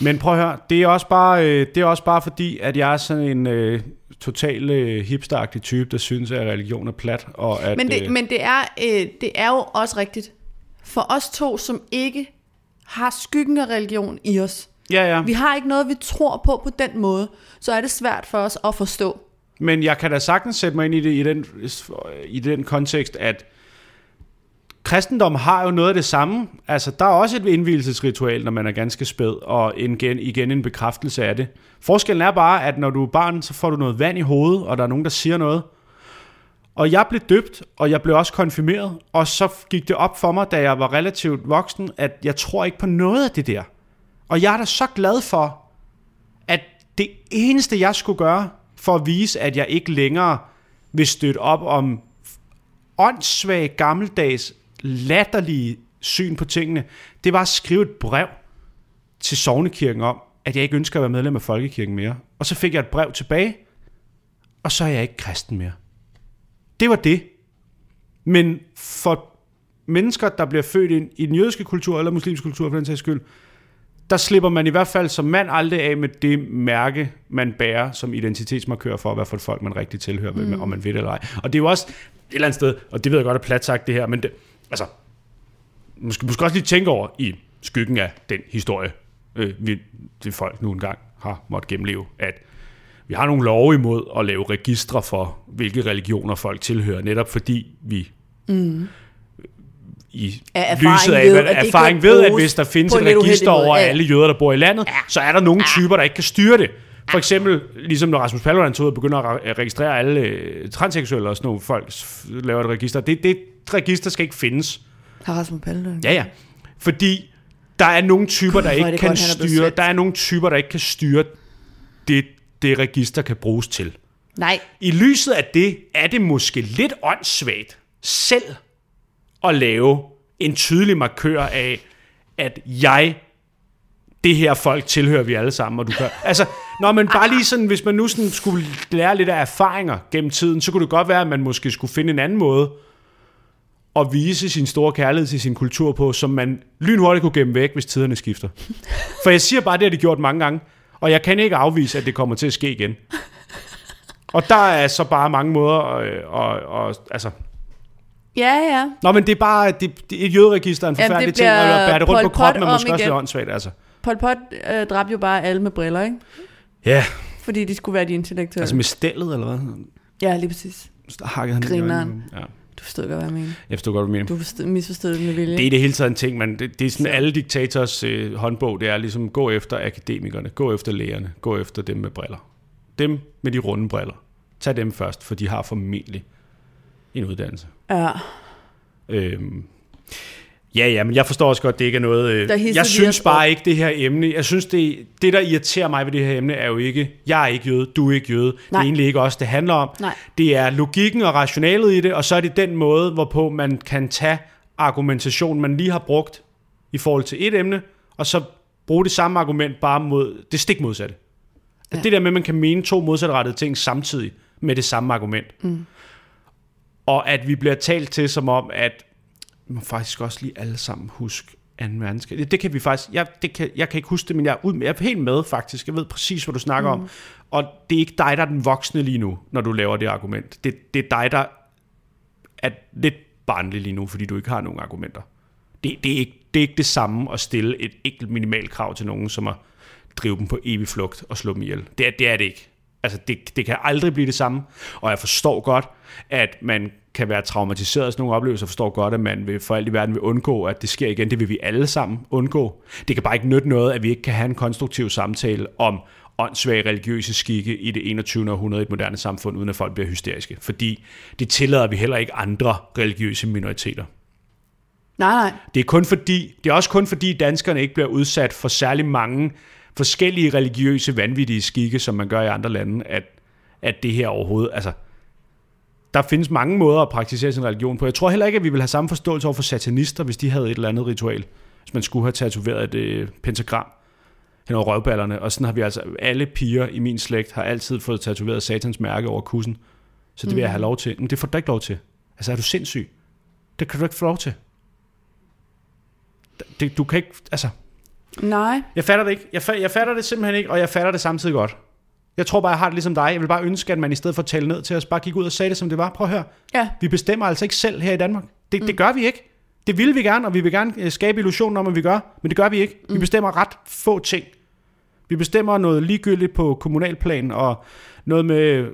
Men prøv at høre, det er også bare, øh, det er også bare fordi, at jeg er sådan en øh, total øh, hipsteragtig type, der synes, at religion er plat. Og at, Men det, øh, men det er, øh, det er jo også rigtigt. For os to, som ikke har skyggen af religion i os. ja, ja. Vi har ikke noget, vi tror på på den måde. Så er det svært for os at forstå. Men jeg kan da sagtens sætte mig ind i det i den, i den kontekst, at kristendom har jo noget af det samme. Altså, der er også et indvielsesritual, når man er ganske spæd, og igen, igen en bekræftelse af det. Forskellen er bare, at når du er barn, så får du noget vand i hovedet, og der er nogen, der siger noget. Og jeg blev døbt, og jeg blev også konfirmeret, og så gik det op for mig, da jeg var relativt voksen, at jeg tror ikke på noget af det der. Og jeg er da så glad for, at det eneste, jeg skulle gøre, for at vise, at jeg ikke længere vil støtte op om åndssvage, gammeldags, latterlige syn på tingene, det var at skrive et brev til Sognekirken om, at jeg ikke ønsker at være medlem af Folkekirken mere. Og så fik jeg et brev tilbage, og så er jeg ikke kristen mere. Det var det. Men for mennesker, der bliver født ind i den jødiske kultur, eller muslimske kultur for den sags skyld, der slipper man i hvert fald som mand aldrig af med det mærke, man bærer som identitetsmarkør for, hvad for et folk man rigtig tilhører, mm. om man ved det eller ej. Og det er jo også et eller andet sted, og det ved jeg godt er plat sagt det her, men det, altså, måske, måske også lige tænke over i skyggen af den historie, øh, vi, det folk nu engang har måttet gennemleve, at vi har nogle love imod at lave registre for, hvilke religioner folk tilhører, netop fordi vi mm. i erfaring lyset af, ved, at erfaring ved, at hvis der findes et register over Ja. alle jøder, der bor i landet, ja. så er der nogle typer, der ikke kan styre det. For eksempel, ligesom når Rasmus Paludan tog ud og begynder at re- at registrere alle øh, transseksuelle og sådan nogle folk, laver et register. Det, det register skal ikke findes. Har Rasmus Paludan. Ja, ja. Fordi der er nogle typer, der er ikke kan godt, styre. Der er nogle typer, der ikke kan styre det, det register kan bruges til. Nej, I lyset af det, er det måske lidt åndssvagt selv at lave en tydelig markør af, at jeg, det her folk tilhører vi alle sammen, og du kan... Altså, når man bare lige sådan, hvis man nu sådan skulle lære lidt af erfaringer gennem tiden, så kunne det godt være, at man måske skulle finde en anden måde at vise sin store kærlighed til sin kultur på, som man lynhurtigt kunne gemme væk, hvis tiderne skifter. For jeg siger bare, det har de gjort mange gange, og jeg kan ikke afvise, at det kommer til at ske igen. Og der er så bare mange måder, øh, og, og, altså... ja, ja. Nå, men det er bare, det, det, et jøderegister er en Jamen, forfærdelig det ting, og at bære det rundt på kroppen er måske også lidt åndssvagt, altså. Pol Pot øh, dræbte jo bare alle med briller, ikke? Ja, Fordi de skulle være de intellektuelle. altså med stillet, eller hvad? ja, lige præcis. Så hakkede han Grineren. Ja, Du forstod godt, hvad jeg mener. jeg forstår godt, hvad du mener. Du forstod, misforstod det med vilje. Det er det hele taget en ting, man, det, det er sådan alle diktators øh, håndbog, det er ligesom gå efter akademikerne, gå efter lægerne, gå efter dem med briller. Dem med de runde briller. Tag dem først, for de har formentlig en uddannelse. Ja. Øhm, ja, ja, men jeg forstår også godt, det ikke er noget... Øh, jeg synes bare op. ikke, det her emne... Jeg synes, det, det, der irriterer mig ved det her emne, er jo ikke, jeg er ikke jøde, du er ikke jøde. Det Nej. er egentlig ikke også det handler om. Nej. Det er logikken og rationalet i det, og så er det den måde, hvorpå man kan tage argumentation, man lige har brugt i forhold til et emne, og så bruge det samme argument bare mod det stik modsatte. Ja. Det der med, at man kan mene to modsatrettede ting samtidig med det samme argument. Mm. Og at vi bliver talt til som om, at må faktisk også lige alle sammen huske 2. verdenskrig. Det, det kan vi faktisk, jeg, det kan, jeg kan ikke huske det, men jeg er, ud, jeg er helt med faktisk. Jeg ved præcis, hvad du snakker mm. om. Og det er ikke dig, der er den voksne lige nu, når du laver det argument. Det, det er dig, der er lidt barnlig lige nu, fordi du ikke har nogen argumenter. Det, det, er ikke, det er ikke det samme at stille et enkelt minimalt krav til nogen, som at drive dem på evig flugt og slå dem ihjel. Det er det, er det ikke. Altså, det, det kan aldrig blive det samme. Og jeg forstår godt, at man kan være traumatiseret af sådan nogle oplevelser. Forstår godt, at man vil, for alt i verden vil undgå, at det sker igen. Det vil vi alle sammen undgå. Det kan bare ikke nytte noget, at vi ikke kan have en konstruktiv samtale om åndssvage religiøse skikke i det 21. århundrede i et moderne samfund, uden at folk bliver hysteriske. Fordi det tillader vi heller ikke andre religiøse minoriteter. Nej, nej. Det er, kun fordi, det er også kun fordi danskerne ikke bliver udsat for særlig mange forskellige religiøse vanvittige skikke, som man gør i andre lande, at, at det her overhovedet, altså, der findes mange måder at praktisere sin religion på. Jeg tror heller ikke, at vi vil have samme forståelse over for satanister, hvis de havde et eller andet ritual. Hvis man skulle have tatoveret et øh, pentagram hen over røvballerne. Og sådan har vi altså, alle piger i min slægt har altid fået tatoveret satans mærke over kussen. Så det vil jeg have lov til. Men det får du ikke lov til. Altså, er du sindssyg? Det kan du ikke få lov til. Det, du kan ikke, altså, Nej. jeg fatter det ikke. Jeg, fa- jeg fatter det simpelthen ikke, og jeg fatter det samtidig godt. Jeg tror bare, jeg har det ligesom dig. Jeg vil bare ønske, at man i stedet for at tale ned til os, bare gik ud og sagde det, som det var. Prøv at høre. Ja. Vi bestemmer altså ikke selv her i Danmark. Det, mm. det gør vi ikke. Det vil vi gerne, og vi vil gerne øh, skabe illusionen om, at vi gør, men det gør vi ikke. Mm. Vi bestemmer ret få ting. Vi bestemmer noget ligegyldigt på kommunalplan, og noget med, øh,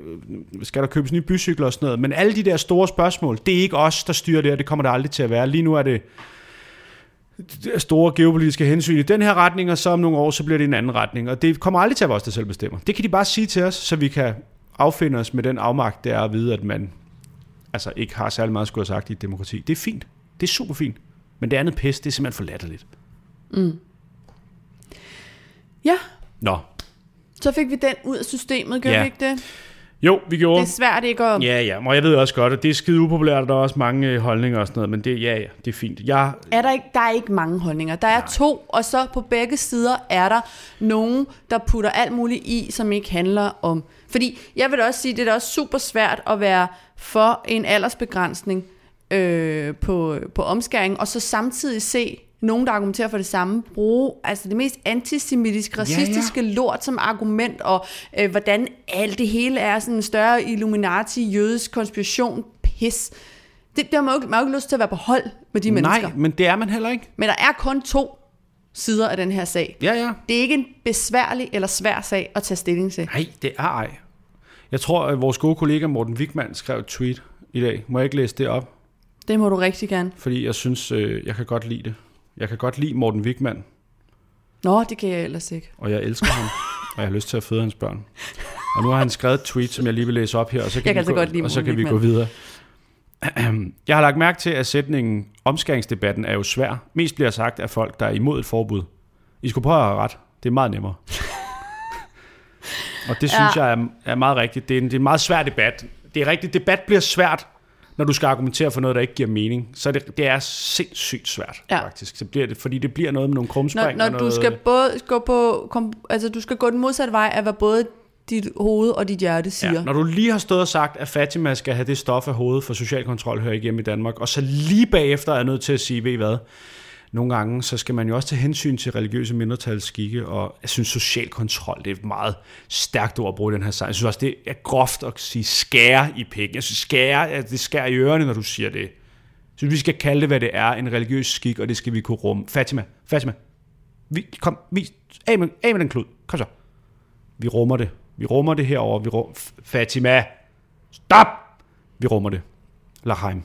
skal der købes nye bycykler og sådan noget. Men alle de der store spørgsmål, det er ikke os, der styrer det, og det kommer der aldrig til at være. Lige nu er det store geopolitiske hensyn i den her retning, og så om nogle år, så bliver det en anden retning. Og det kommer aldrig til at være os, der selv bestemmer. Det kan de bare sige til os, så vi kan affinde os med den afmagt, det er at vide, at man altså ikke har særlig meget at skulle have sagt i et demokrati. Det er fint. Det er super fint. Men det andet pis, det er simpelthen for latterligt. Ja, Nå. så fik vi den ud af systemet, gør Ja. vi ikke det? Jo, vi gjorde. Det er svært ikke at... Ja, ja, og jeg ved også godt, at det er skide upopulært, og der er også mange øh, holdninger og sådan noget, men det, ja, ja, det er fint. Jeg, Er der, ikke, der er ikke mange holdninger. Der er Nej. to, og så på begge sider er der nogen, der putter alt muligt i, som ikke handler om... Fordi jeg vil også sige, det er da også super svært at være for en aldersbegrænsning øh, på, på omskæring, og så samtidig se nogen, der argumenterer for det samme, bruge altså det mest antisemitiske, racistiske ja, ja. lort som argument, og øh, hvordan alt det hele er sådan en større Illuminati, jødisk konspiration, pis. Det, det har man jo, ikke- man jo ikke lyst til at være på hold med de mennesker. nej, men det er man heller ikke. Men der er kun to sider af den her sag. Ja, ja. Det er ikke en besværlig eller svær sag at tage stilling til. Nej, det er ej. Jeg tror, at vores gode kollega Morten Wigman skrev et tweet i dag. Må jeg ikke læse det op? Det må du rigtig gerne. Fordi jeg synes, øh, jeg kan godt lide det. Jeg kan godt lide Morten Wigman, Nå, det kan jeg ellers ikke. og jeg elsker ham, og jeg har lyst til at føde hans børn. Og nu har han skrevet et tweet, som jeg lige vil læse op her, og så kan, Jeg kan vi, altså gå, godt lide og så kan vi gå videre. [clears throat] Jeg har lagt mærke til, at sætningen omskæringsdebatten er jo svær. Mest bliver sagt af folk, der er imod et forbud. I skulle prøve at have ret. Det er meget nemmere. [laughs] og det synes Ja. jeg er, er meget rigtigt. Det er, en, det er en meget svær debat. Det er rigtigt, debat bliver svært, når du skal argumentere for noget, der ikke giver mening. Så det, det er sindssygt svært, Ja. faktisk. Så bliver det, fordi det bliver noget med nogle krumspring. Når, og når noget, du skal både gå på, kom, altså du skal gå den modsatte vej af, hvad både dit hoved og dit hjerte siger. Ja, når du lige har stået og sagt, at Fatima skal have det stof af hovedet for social kontrol, hører ikke hjemme i Danmark, og så lige bagefter er nødt til at sige, ved I hvad, nogle gange, så skal man jo også tage hensyn til religiøse mindretals skikke, og jeg synes, social kontrol, det er et meget stærkt ord at bruge i den her sang. Jeg synes også, det er groft at sige skære i pikken. Jeg synes, skære, det skærer i ørerne, når du siger det. Jeg synes, vi skal kalde det, hvad det er, en religiøs skik, og det skal vi kunne rumme. Fatima, Fatima, vi, kom, vi, af med, af med den klud. Kom så. Vi rummer det. Vi rummer det herover. Vi rum, Fatima, stop! Vi rummer det. Laheim.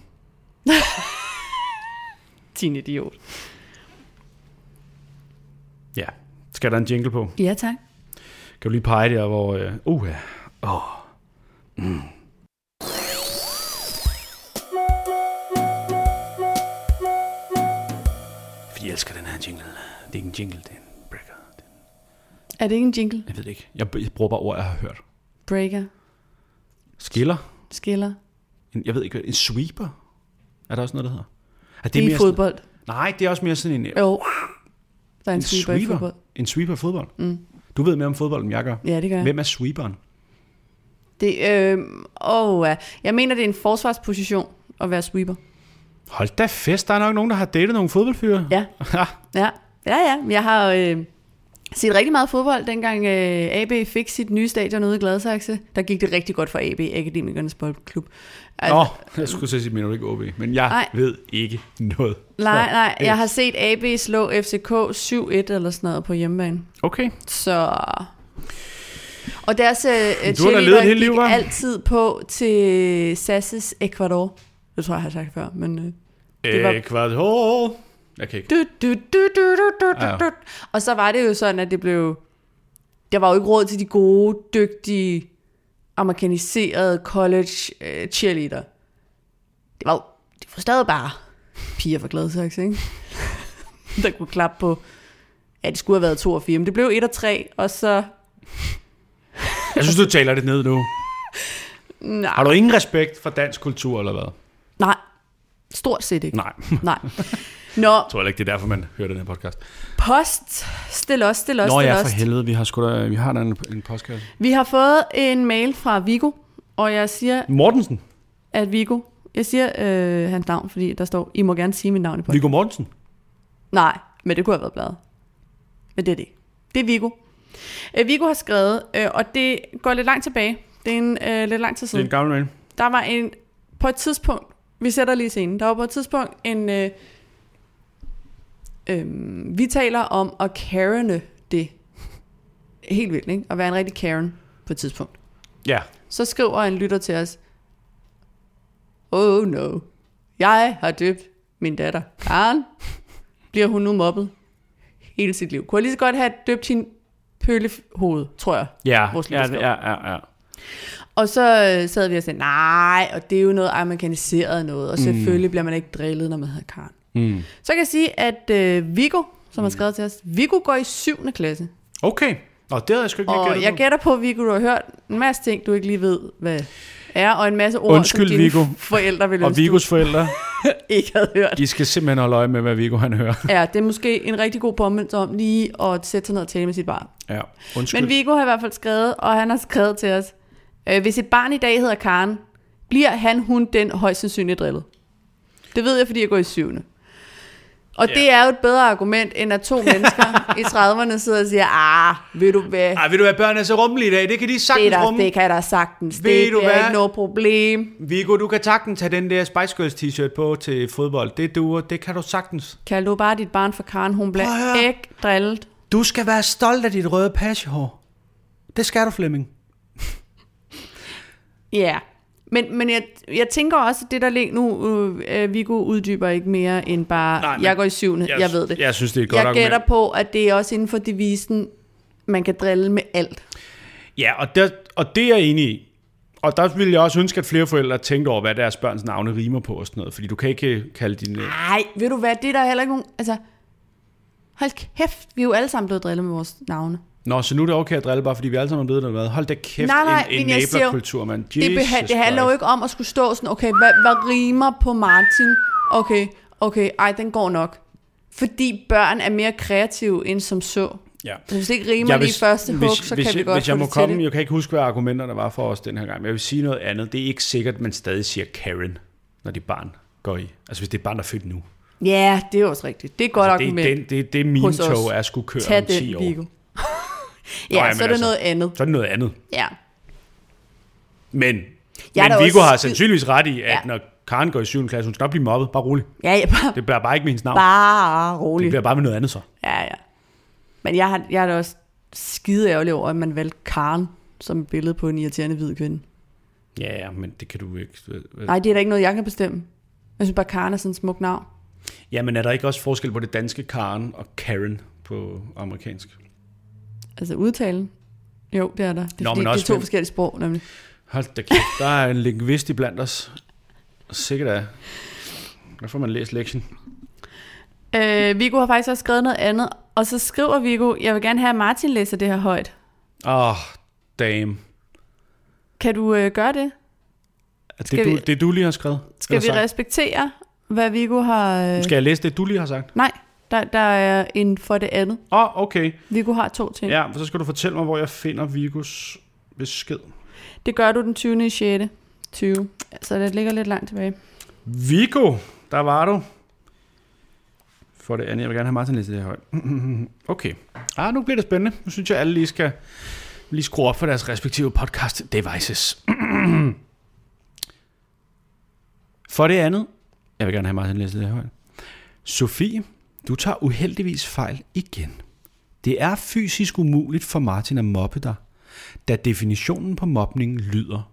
[laughs] Din idiot. Ja. Skal der en jingle på? Ja, tak. Kan du lige pege der, hvor... Øh, uh, ja. oh. mm. Fordi jeg elsker den her jingle. Det er ikke en jingle, det er en breaker. Det er- Er det ikke en jingle? Jeg ved det ikke. Jeg jeg bruger bare ord, jeg har hørt. Breaker? Skiller? Skiller? En, jeg ved ikke, en sweeper? Er der også noget, der hedder? Er Det er i mere fodbold. Sådan, nej, det er også mere sådan en, Jo. Der er en, en sweeper, i fodbold. En sweeper i fodbold? Mm. Du ved mere om fodbold, end jeg gør. Ja, det gør jeg. Hvem er sweeperen? Det, øh, ja. Jeg mener, det er en forsvarsposition at være sweeper. Hold da fest, der er nok nogen, der har datet nogle fodboldfyre. Ja. [laughs] Ja. Ja, ja, ja. Jeg har øh, set rigtig meget fodbold, dengang øh, AB fik sit nye stadion ude i Gladsaxe. Der gik det rigtig godt for AB, Akademikernes Boldklub. Altså, Nå, jeg skulle så sige, du ikke OB, men jeg Nej. ved ikke noget. nej, nej, jeg har set AB slå FCK 7-1 eller sådan noget på hjemmebane. Okay, Så... Og deres øh, cheerleader gik liv, altid på til Sasses Ecuador. Det tror jeg, jeg har sagt før, men... Øh, Det var- var... Jeg kan ikke. Du, du, du, du, du, du, Ja. du, du. Og så var det jo sådan, at det blev... Der var jo ikke råd til de gode, dygtige, amerikaniserede college øh, cheerleader. Det var jo det var stadig bare piger fra Gladsaxe, ikke? [laughs] der kunne klappe på... Ja, det skulle have været 2 og 4, men det blev 1 og 3, og så... Jeg synes, du taler det ned nu. Nej, Har du ingen respekt for dansk kultur, eller hvad? nej stort set ikke. Nej, Nej. [laughs] Nå, jeg tror ikke, det er derfor, man hører den her podcast. post, stil os, stil os, Nå stil ja, for helvede, vi har, sgu da, vi har da en, en podcast. Vi har fået en mail fra Vigo, og jeg siger, Mortensen. at Vigo, jeg siger øh, hans navn, fordi der står, I må gerne sige mit navn i podcasten. Viggo Mortensen. Nej, men det kunne have været bladet. Men det er det. Det er Vigo. Øh, Vigo har skrevet, øh, og det går lidt langt tilbage. Det er en øh, lidt lang tid Det er siden. en gammel mand. Der var en, på et tidspunkt, vi sætter lige scenen, der var på et tidspunkt en, øh, øh, vi taler om at Karene det. Helt vildt, ikke? At være en rigtig Karen på et tidspunkt. Ja. Så skriver en lytter til os, Oh no, jeg har døbt min datter Karen. Bliver hun nu mobbet hele sit liv? Kunne jeg lige så godt have døbt hende pøllehoved, tror jeg. Ja, Vores ja, ja, ja, ja. Og så øh, sad vi og sagde, nej, og det er jo noget amerikaniseret noget, og selvfølgelig bliver man ikke drillet, når man hedder Karen. Mm. Så kan jeg sige, at øh, Viggo, som har skrevet til os, Viggo går i 7. klasse. Okay. Nå, det havde jeg sgu ikke lige Og gættet jeg på. gætter på, Viggo, du har hørt en masse ting, du ikke lige ved, hvad er, og en masse ord, Undskyld, som dine Viggo. forældre ville Og ønske, Vigos forældre, [laughs] ikke havde hørt. de skal simpelthen holde øje med, hvad Viggo han hører. Ja, det er måske en rigtig god påmindelse om lige at sætte sig ned og tale med sit barn. Ja, undskyld. Men Viggo har i hvert fald skrevet, og han har skrevet til os, øh, hvis et barn i dag hedder Karen, bliver han, hun, den højst sandsynligt drillet. Det ved jeg, fordi jeg går i syvende. Og Ja. det er jo et bedre argument, end at to [laughs] mennesker i 30'erne sidder og siger, ah, ved du hvad, Ej, ved du hvad, børn er så rummelige i dag? Det kan de det, sagtens der, rumme. det kan der sagtens. Ved det du bliver hvad? ikke noget problem. Viggo, du kan sagtens tage den der Spice Girls t-shirt på til fodbold. Det duer, det kan du sagtens. Kald du bare dit barn for Karen, hun bliver ikke drillet. Du skal være stolt af dit røde pagehår. Det skal du, Flemming. Ja, men, men jeg, jeg tænker også, at det der ligger nu, øh, Viggo uddyber ikke mere end bare, Nej, jeg går i syvende, jeg, jeg ved det. Jeg synes, det er et godt jeg argument. gætter på, at det er også inden for devisen, man kan drille med alt. Ja, og, der, og det er jeg enig i. Og der vil jeg også ønske, at flere forældre tænker over, hvad deres børns navne rimer på og sådan noget. Fordi du kan ikke kalde din... Nej, ved du hvad, det er der heller ikke nogen... Altså, hold kæft, vi er jo alle sammen blevet drillet med vores navne. Nå, så nu er det okay at drille, bare fordi vi alle sammen er blevet der. Hold da kæft, Nej, nej, en, en nablerkultur, mand. Det, beha- det handler jo ikke om at skulle stå sådan, okay, hvad, hvad rimer på Martin? Okay, okay, ej, den går nok. Fordi børn er mere kreative end som så. Ja. Så hvis det ikke rimer lige første hug, så hvis, kan vi godt Hvis jeg må det komme, det. jeg kan ikke huske, hvad argumenterne var for os den her gang, men jeg vil sige noget andet. Det er ikke sikkert, at man stadig siger Karen, når dit barn går i. Altså hvis det er barn, der er født nu. Ja, det er også rigtigt. Det er godt altså, det, argument. er den, det, det min tog er skulle køre Tag om 10 den, år. Viggo. Ja, jamen så er det altså. noget andet. Så er det noget andet. Ja. Men, er men Viggo har sandsynligvis ret i, at Ja. når Karen går i 7. klasse, hun skal nok blive mobbet. Bare rolig. Ja, ja, bare, Det bliver bare ikke med hendes navn. bare Det roligt. bliver bare med noget andet så. Ja, ja. Men jeg har, jeg er da også skide ærgerlig over, at man valgte Karen som billede på en irriterende hvid kvinde. Ja, ja, men det kan du ikke. Nej, det er da ikke noget, jeg kan bestemme. Jeg synes bare, Karen er sådan en smuk navn. Ja, men er der ikke også forskel på det danske Karen og Karen på amerikansk? Altså udtalen. Jo, det er der. Det er, Nå, fordi, men det også er to med- forskellige sprog, nemlig. Hold da kæft, der er en lingvist i blandt os. Sikkert er. Der får man læst lektien. Øh, Viggo har faktisk også skrevet noget andet, og så skriver Viggo, jeg vil gerne have, at Martin læser det her højt. Åh, oh, damn. Kan du øh, gøre det? Er Skal det, du, vi- det du lige har skrevet? Skal vi sagt? respektere, hvad Viggo har... Øh... Skal jeg læse det, du lige har sagt? Nej, der, der er en for det andet. Åh, oh, okay. Viggo har to ting. Ja, så skal du fortælle mig, hvor jeg finder Vigos besked. Det gør du den 20. i 6. 20. Så det ligger lidt langt tilbage. Vigo, der var du. For det andet, jeg vil gerne have Martin læse det her højt. [laughs] Okay. Ah, nu bliver det spændende. Nu synes jeg, alle lige skal lige skrue op for deres respektive podcast devices. [clears throat] For det andet, jeg vil gerne have Martin læse det her højt. Sofie, du tager uheldigvis fejl igen. Det er fysisk umuligt for Martin at mobbe dig, da definitionen på mobning lyder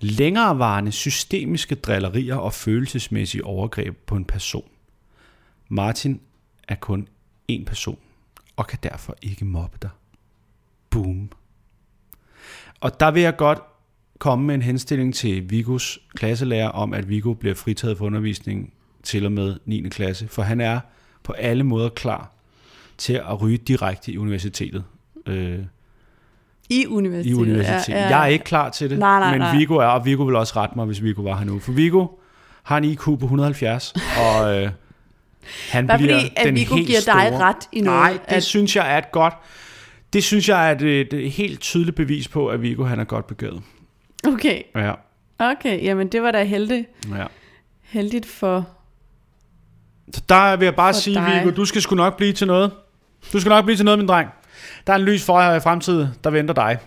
længerevarende systemiske drillerier og følelsesmæssige overgreb på en person. Martin er kun én person og kan derfor ikke mobbe dig. Boom. Og der vil jeg godt komme med en henstilling til Vigos klasselærer om, at Vigo bliver fritaget for undervisning til og med 9. klasse, for han er på alle måder klar til at ryge direkte i universitetet. Øh, I universitetet. i universitetet. Ja, ja. Jeg er ikke klar til det, Nej, nej, men nej. Vigo er, og Vigo vil også rette mig, hvis Vigo var her nu. For Vigo har en IQ på 170, og øh, han Bare bliver fordi, at den Viggo helt giver store. dig ret i noget, Nej, det at- synes jeg er et godt... Det synes jeg er et, et, et helt tydeligt bevis på, at Vigo han er godt begavet. Okay, Ja, okay. Jamen, det var da heldigt, ja. heldigt for... Så der vil jeg bare For sige, dig. Viggo, du skal sgu nok blive til noget. Du skal nok blive til noget, min dreng. Der er en lys for jer i fremtiden, der venter dig.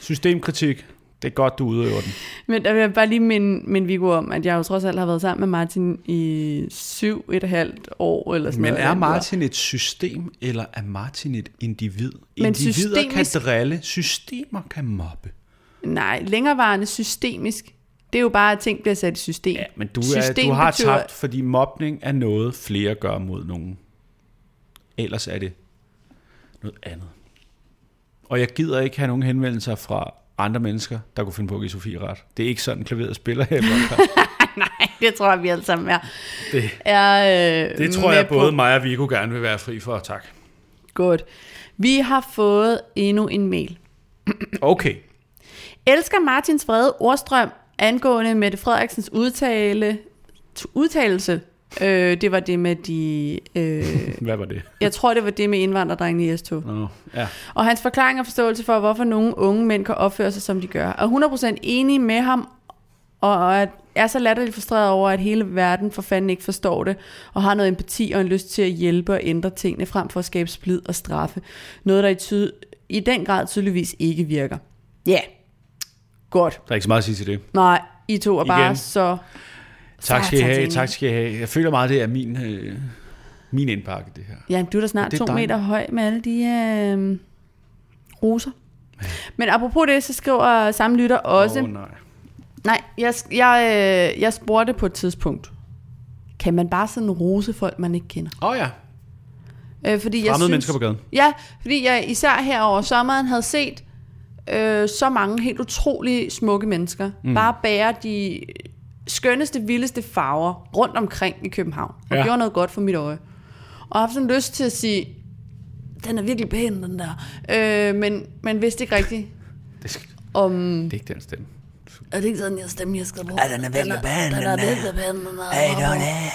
Systemkritik, det er godt, du udøver den. Men der vil jeg bare lige minde, minde Viggo om, at jeg jo trods alt har været sammen med Martin i syv et halvt år, eller sådan Men noget. er Martin et system, eller er Martin et individ? Men Individer systemisk- kan drille, systemer kan mobbe. Nej, længerevarende systemisk. Det er jo bare, at ting bliver sat i system. Ja, men du, er, System du har betyder- tabt, fordi mobning er noget, flere gør mod nogen. Ellers er det noget andet. Og jeg gider ikke have nogen henvendelser fra andre mennesker, der kunne finde på at give Sofie ret. Det er ikke sådan, klaveret spiller her. [laughs] Nej, det tror jeg, vi alle sammen er. Det- er øh, Det tror jeg på. både mig og Viggo gerne vil være fri for. Tak. Godt. Vi har fået endnu en mail. Okay. Elsker Martins vrede ordstrøm angående Mette Frederiksens udtale, udtalelse. Øh, det var det med de... Øh, [laughs] Hvad var det? jeg tror, det var det med indvandrerdrengene i S2. Nå, ja. Og hans forklaring og forståelse for, hvorfor nogle unge mænd kan opføre sig, som de gør. Er 100% enig med ham, og at er så latterligt frustreret over, at hele verden for fanden ikke forstår det, og har noget empati og en lyst til at hjælpe og ændre tingene, frem for at skabe splid og straffe. Noget, der i, tyd- i den grad tydeligvis ikke virker. Ja, yeah. Godt. Der er ikke så meget at sige til det. Nej, I to er bare Igen. så... Tak skal I have, tak skal I have. Jeg føler meget, det er min, øh, min indpakke, det her. Ja, du er da snart Det er to dejligt. meter høj med alle de øh, roser. Men apropos det, så skriver samme lytter også... Åh, nej. Nej, jeg, jeg, øh, jeg spurgte på et tidspunkt. Kan man bare sådan rose folk, man ikke kender? Åh oh, ja, Øh, fordi jeg fremmede synes, mennesker på gaden. Ja, fordi jeg især her over sommeren havde set øh, så mange helt utrolig smukke mennesker. Mm. Bare bære de skønneste, vildeste farver rundt omkring i København. Og Ja. gjorde noget godt for mit øje. Og jeg har haft sådan lyst til at sige, den er virkelig pæn, den der. Øh, men, men vidste ikke rigtigt, [laughs] Det, skal, om... det er ikke den stemme. Er det ikke sådan, jeg stemme, jeg skal bruge? Ja, den er virkelig pæn, Den den er er. virkelig pæn, den er. Hey, don't it?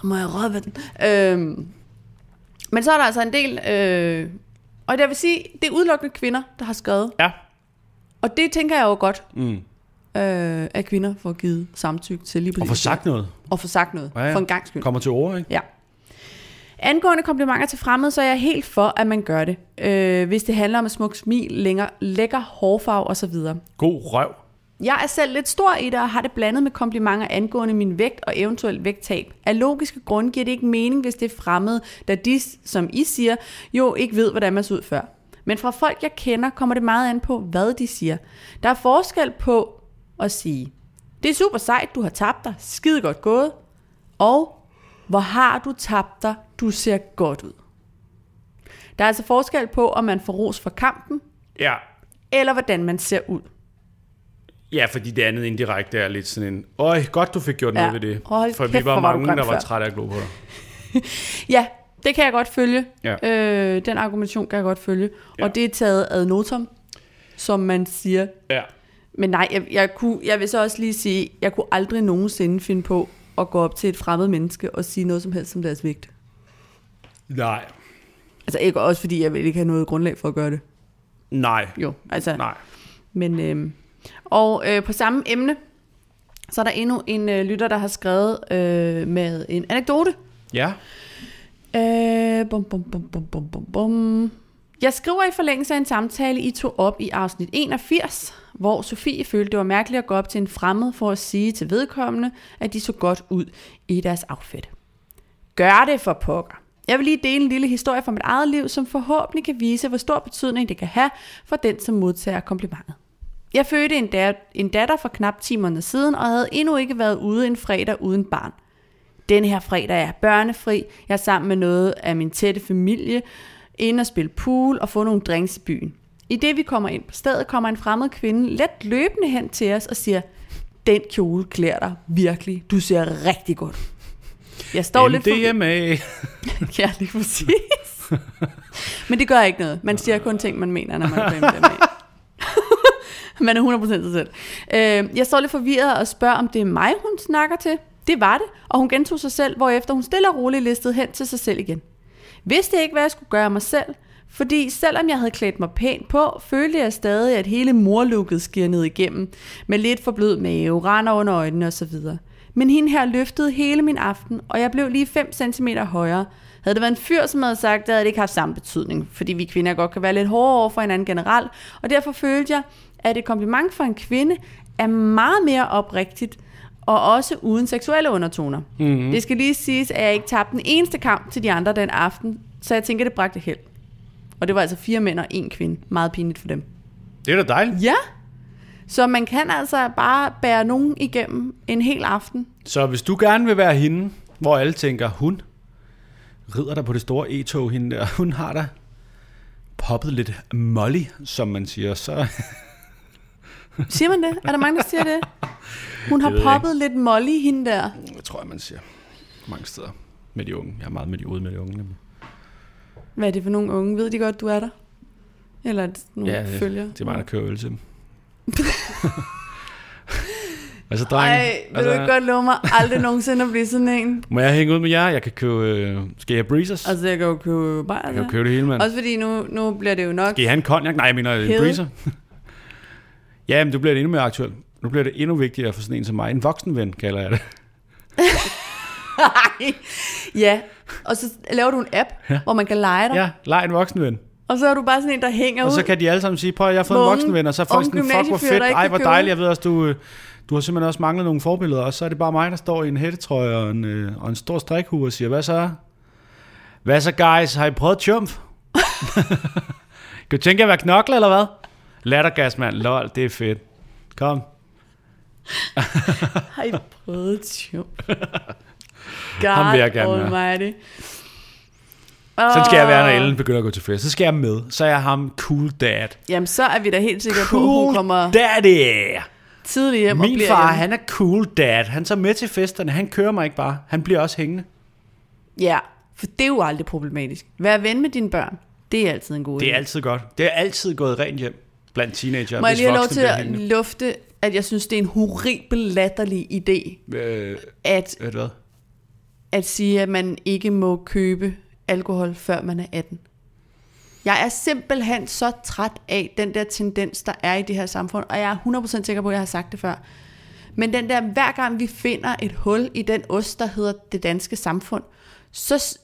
Og må jeg røbe den? Øhm, men så er der altså en del... Øh, og jeg vil sige, det er udelukkende kvinder, der har skrevet. Ja. Og det tænker jeg jo godt, Mm. øh, at kvinder får givet samtykke til lige Og præcis. få sagt noget. Og få sagt noget. Ja, ja. For en gang skyld. Kommer til ord, ikke? Ja. Angående komplimenter til fremmede, så er jeg helt for, at man gør det. Øh, hvis det handler om et smukt smil, længer, lækker hårfarve osv. God røv. Jeg er selv lidt stor i det, og har det blandet med komplimenter angående min vægt og eventuelt vægttab. Af logiske grunde giver det ikke mening, hvis det er fremmede, da de, som I siger, jo ikke ved, hvordan man ser ud før. Men fra folk, jeg kender, kommer det meget an på, hvad de siger. Der er forskel på at sige, det er super sejt, du har tabt dig, skide godt gået, og hvor har du tabt dig, du ser godt ud. Der er altså forskel på, om man får ros for kampen, Ja. eller hvordan man ser ud. Ja, fordi det andet indirekte er lidt sådan en, øj, godt du fik gjort Ja. noget ved det. Hold For kæft, vi var var mange, grim der var trætte af at glo på dig. [laughs] Ja, det kan jeg godt følge. Ja. Øh, den argumentation kan jeg godt følge. Ja. Og det er taget ad notam, som man siger. Ja. Men nej, jeg, jeg, kunne, jeg vil så også lige sige, jeg kunne aldrig nogensinde finde på at gå op til et fremmed menneske og sige noget som helst om deres vægt. Nej. Altså ikke også, fordi jeg vil ikke have noget grundlag for at gøre det. Nej. Jo, altså. Nej. Men, øh, og øh, på samme emne, så er der endnu en øh, lytter, der har skrevet øh, med en anekdote. Ja. Øh, bum, bum, bum, bum, bum, bum, bum. Jeg skriver i forlængelse af en samtale, I tog op i afsnit 81, hvor Sofie følte, det var mærkeligt at gå op til en fremmed for at sige til vedkommende, at de så godt ud i deres outfit. Gør det for pokker. Jeg vil lige dele en lille historie fra mit eget liv, som forhåbentlig kan vise, hvor stor betydning det kan have for den, som modtager komplimentet. Jeg fødte en, dat- en datter for knap 10 måneder siden, og havde endnu ikke været ude en fredag uden barn. Den her fredag er jeg børnefri. Jeg er sammen med noget af min tætte familie, inde og spille pool og få nogle drinks i byen. I det vi kommer ind på stedet, kommer en fremmed kvinde let løbende hen til os og siger, den kjole klæder dig virkelig. Du ser rigtig godt. ud." Jeg står lidt for... MDMA. [laughs] Ja, lige præcis. Men det gør ikke noget. Man siger kun ting, man mener, når man er på MDMA. [laughs] man er 100% sig selv. Øh, jeg står lidt forvirret og spørger, om det er mig, hun snakker til. Det var det, og hun gentog sig selv, hvorefter hun stille og roligt listede hen til sig selv igen. Vidste ikke, hvad jeg skulle gøre mig selv, fordi selvom jeg havde klædt mig pænt på, følte jeg stadig, at hele morlukket sker ned igennem, med lidt for blød mave, render under øjnene osv. Men hende her løftede hele min aften, og jeg blev lige 5 cm højere. Havde det været en fyr, som havde sagt, det havde det ikke haft samme betydning, fordi vi kvinder godt kan være lidt hårdere over for hinanden generelt, og derfor følte jeg, at et kompliment for en kvinde er meget mere oprigtigt, og også uden seksuelle undertoner. Mm-hmm. Det skal lige siges, at jeg ikke tabte den eneste kamp til de andre den aften, så jeg tænker, det bragte held. Og det var altså fire mænd og en kvinde. Meget pinligt for dem. Det er da dejligt. Ja. Så man kan altså bare bære nogen igennem en hel aften. Så hvis du gerne vil være hende, hvor alle tænker, hun rider der på det store e-tog, hende der, [laughs] hun har da poppet lidt molly, som man siger, så Siger man det? Er der mange, der siger det? [laughs] Hun har Det poppet lidt molly, hende der. jeg tror jeg, man siger mange steder med de unge. Jeg er meget med de ude med de unge. nemlig. Hvad er det for nogle unge? Ved de godt, du er der? Eller er det nogle Ja, det, følger? det er mig, der kører øl til dem. [laughs] altså, drenge, Ej, vil du ikke godt love mig aldrig nogensinde at blive sådan en? må jeg hænge ud med jer? Jeg kan købe, øh, skal jeg breezers? Altså, jeg kan jo købe bare jeg kan jo altså. købe det hele, mand. Også fordi nu, nu bliver det jo nok... Skal I have en cognac? Nej, jeg mener en breezer. [laughs] ja, men det bliver det endnu mere aktuelt. Nu bliver det endnu vigtigere for sådan en som mig. En voksenven, kalder jeg det. [laughs] ja, og så laver du en app, Ja. hvor man kan lege dig. Ja. Ja, leg en voksenven. Og så er du bare sådan en, der hænger Og ud. så kan de alle sammen sige, prøv at jeg har fået en Unge- voksenven, og så er folk sådan, fuck hvor fedt, ej hvor dejligt, jeg ved også, du, du har simpelthen også manglet nogle forbilleder, og så er det bare mig, der står i en hættetrøje og en, øh, og en stor strikhue og siger, hvad så? Hvad så guys, har I prøvet chump? [laughs] kan du tænke at være knokle, eller hvad? Lattergas, mand. Lol, det er fedt. Kom. [laughs] Har I prøvet tjo? God [laughs] Ham vil jeg gerne almighty. Sådan skal jeg være, når. Ellen begynder at gå til fest. Så skal jeg med. Så er jeg ham cool dad. Jamen, så er vi da helt sikre på, at hun Cool kommer daddy. tidligt hjem og Min bliver far, hjemme. han er cool dad. Han tager med til festerne. Han kører mig ikke bare. Han bliver også hængende. Ja, for det er jo aldrig problematisk. Vær ven med dine børn. Det er altid en god Det er idé. altid godt. Det er altid gået rent hjem blandt teenager. Må jeg lige have lov til at hængende. lufte, at jeg synes, det er en horribel latterlig idé, Øh, at, du hvad? at sige, at man ikke må købe alkohol, før man er 18. Jeg er simpelthen så træt af den der tendens, der er i det her samfund, og jeg er 100% sikker på, at jeg har sagt det før. Men den der, hver gang vi finder et hul i den ost, der hedder det danske samfund, så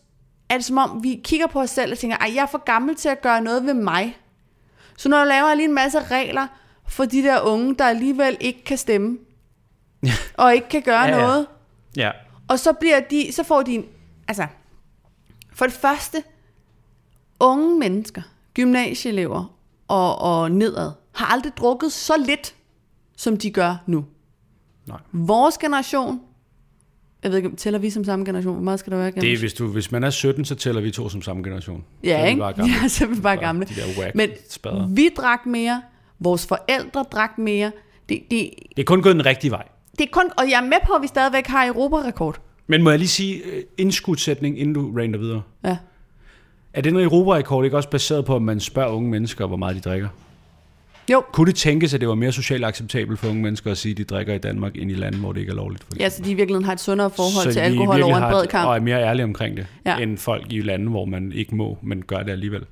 er det som om, vi kigger på os selv og tænker, at jeg er for gammel til at gøre noget ved mig. Så når jeg laver lige en masse regler for de der unge, der alligevel ikke kan stemme, [laughs] og ikke kan gøre Ja, ja. noget, Ja. og så bliver de, så får de en, altså, for det første, unge mennesker, gymnasieelever og, og nedad, har aldrig drukket så lidt, som de gør nu. Nej. Vores generation, jeg ved ikke, tæller vi som samme generation? Hvor meget skal der være? Det er, hvis, du, hvis man er 17, så tæller vi to som samme generation. Så ja, er vi ikke? bare gamle. [laughs] Ja, så er vi bare gamle. De der Men spader. vi drak mere, vores forældre drak mere. Det, det, Det er kun gået den rigtige vej. det er kun, og jeg er med på, at vi stadigvæk har Europarekord. Men må jeg lige sige øh, indskudsætning, inden du rander videre? Ja. Er den Europa-rekord ikke også baseret på, at man spørger unge mennesker, hvor meget de drikker? Jo, Kunne det tænkes, at det var mere socialt acceptabelt for unge mennesker at sige, at de drikker i Danmark, end i lande, hvor det ikke er lovligt? For ja, så de i virkeligheden har et sundere forhold Så til alkohol over en bred et- kamp. Og er mere ærlige omkring det, Ja. end folk i lande, hvor man ikke må, men gør det alligevel.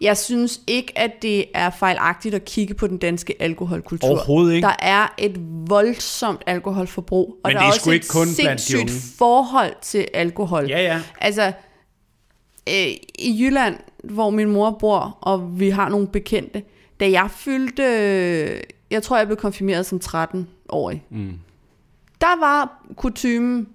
Jeg synes ikke, at det er fejlagtigt at kigge på den danske alkoholkultur. Overhovedet ikke. Der er et voldsomt alkoholforbrug, og Men der det er er også ikke et kun de sindssygt forhold til alkohol. Ja, ja. Altså, øh, i Jylland, hvor min mor bor, og vi har nogle bekendte, da jeg fyldte, jeg tror, jeg blev konfirmeret som 13-årig, Mm. der var kutumen,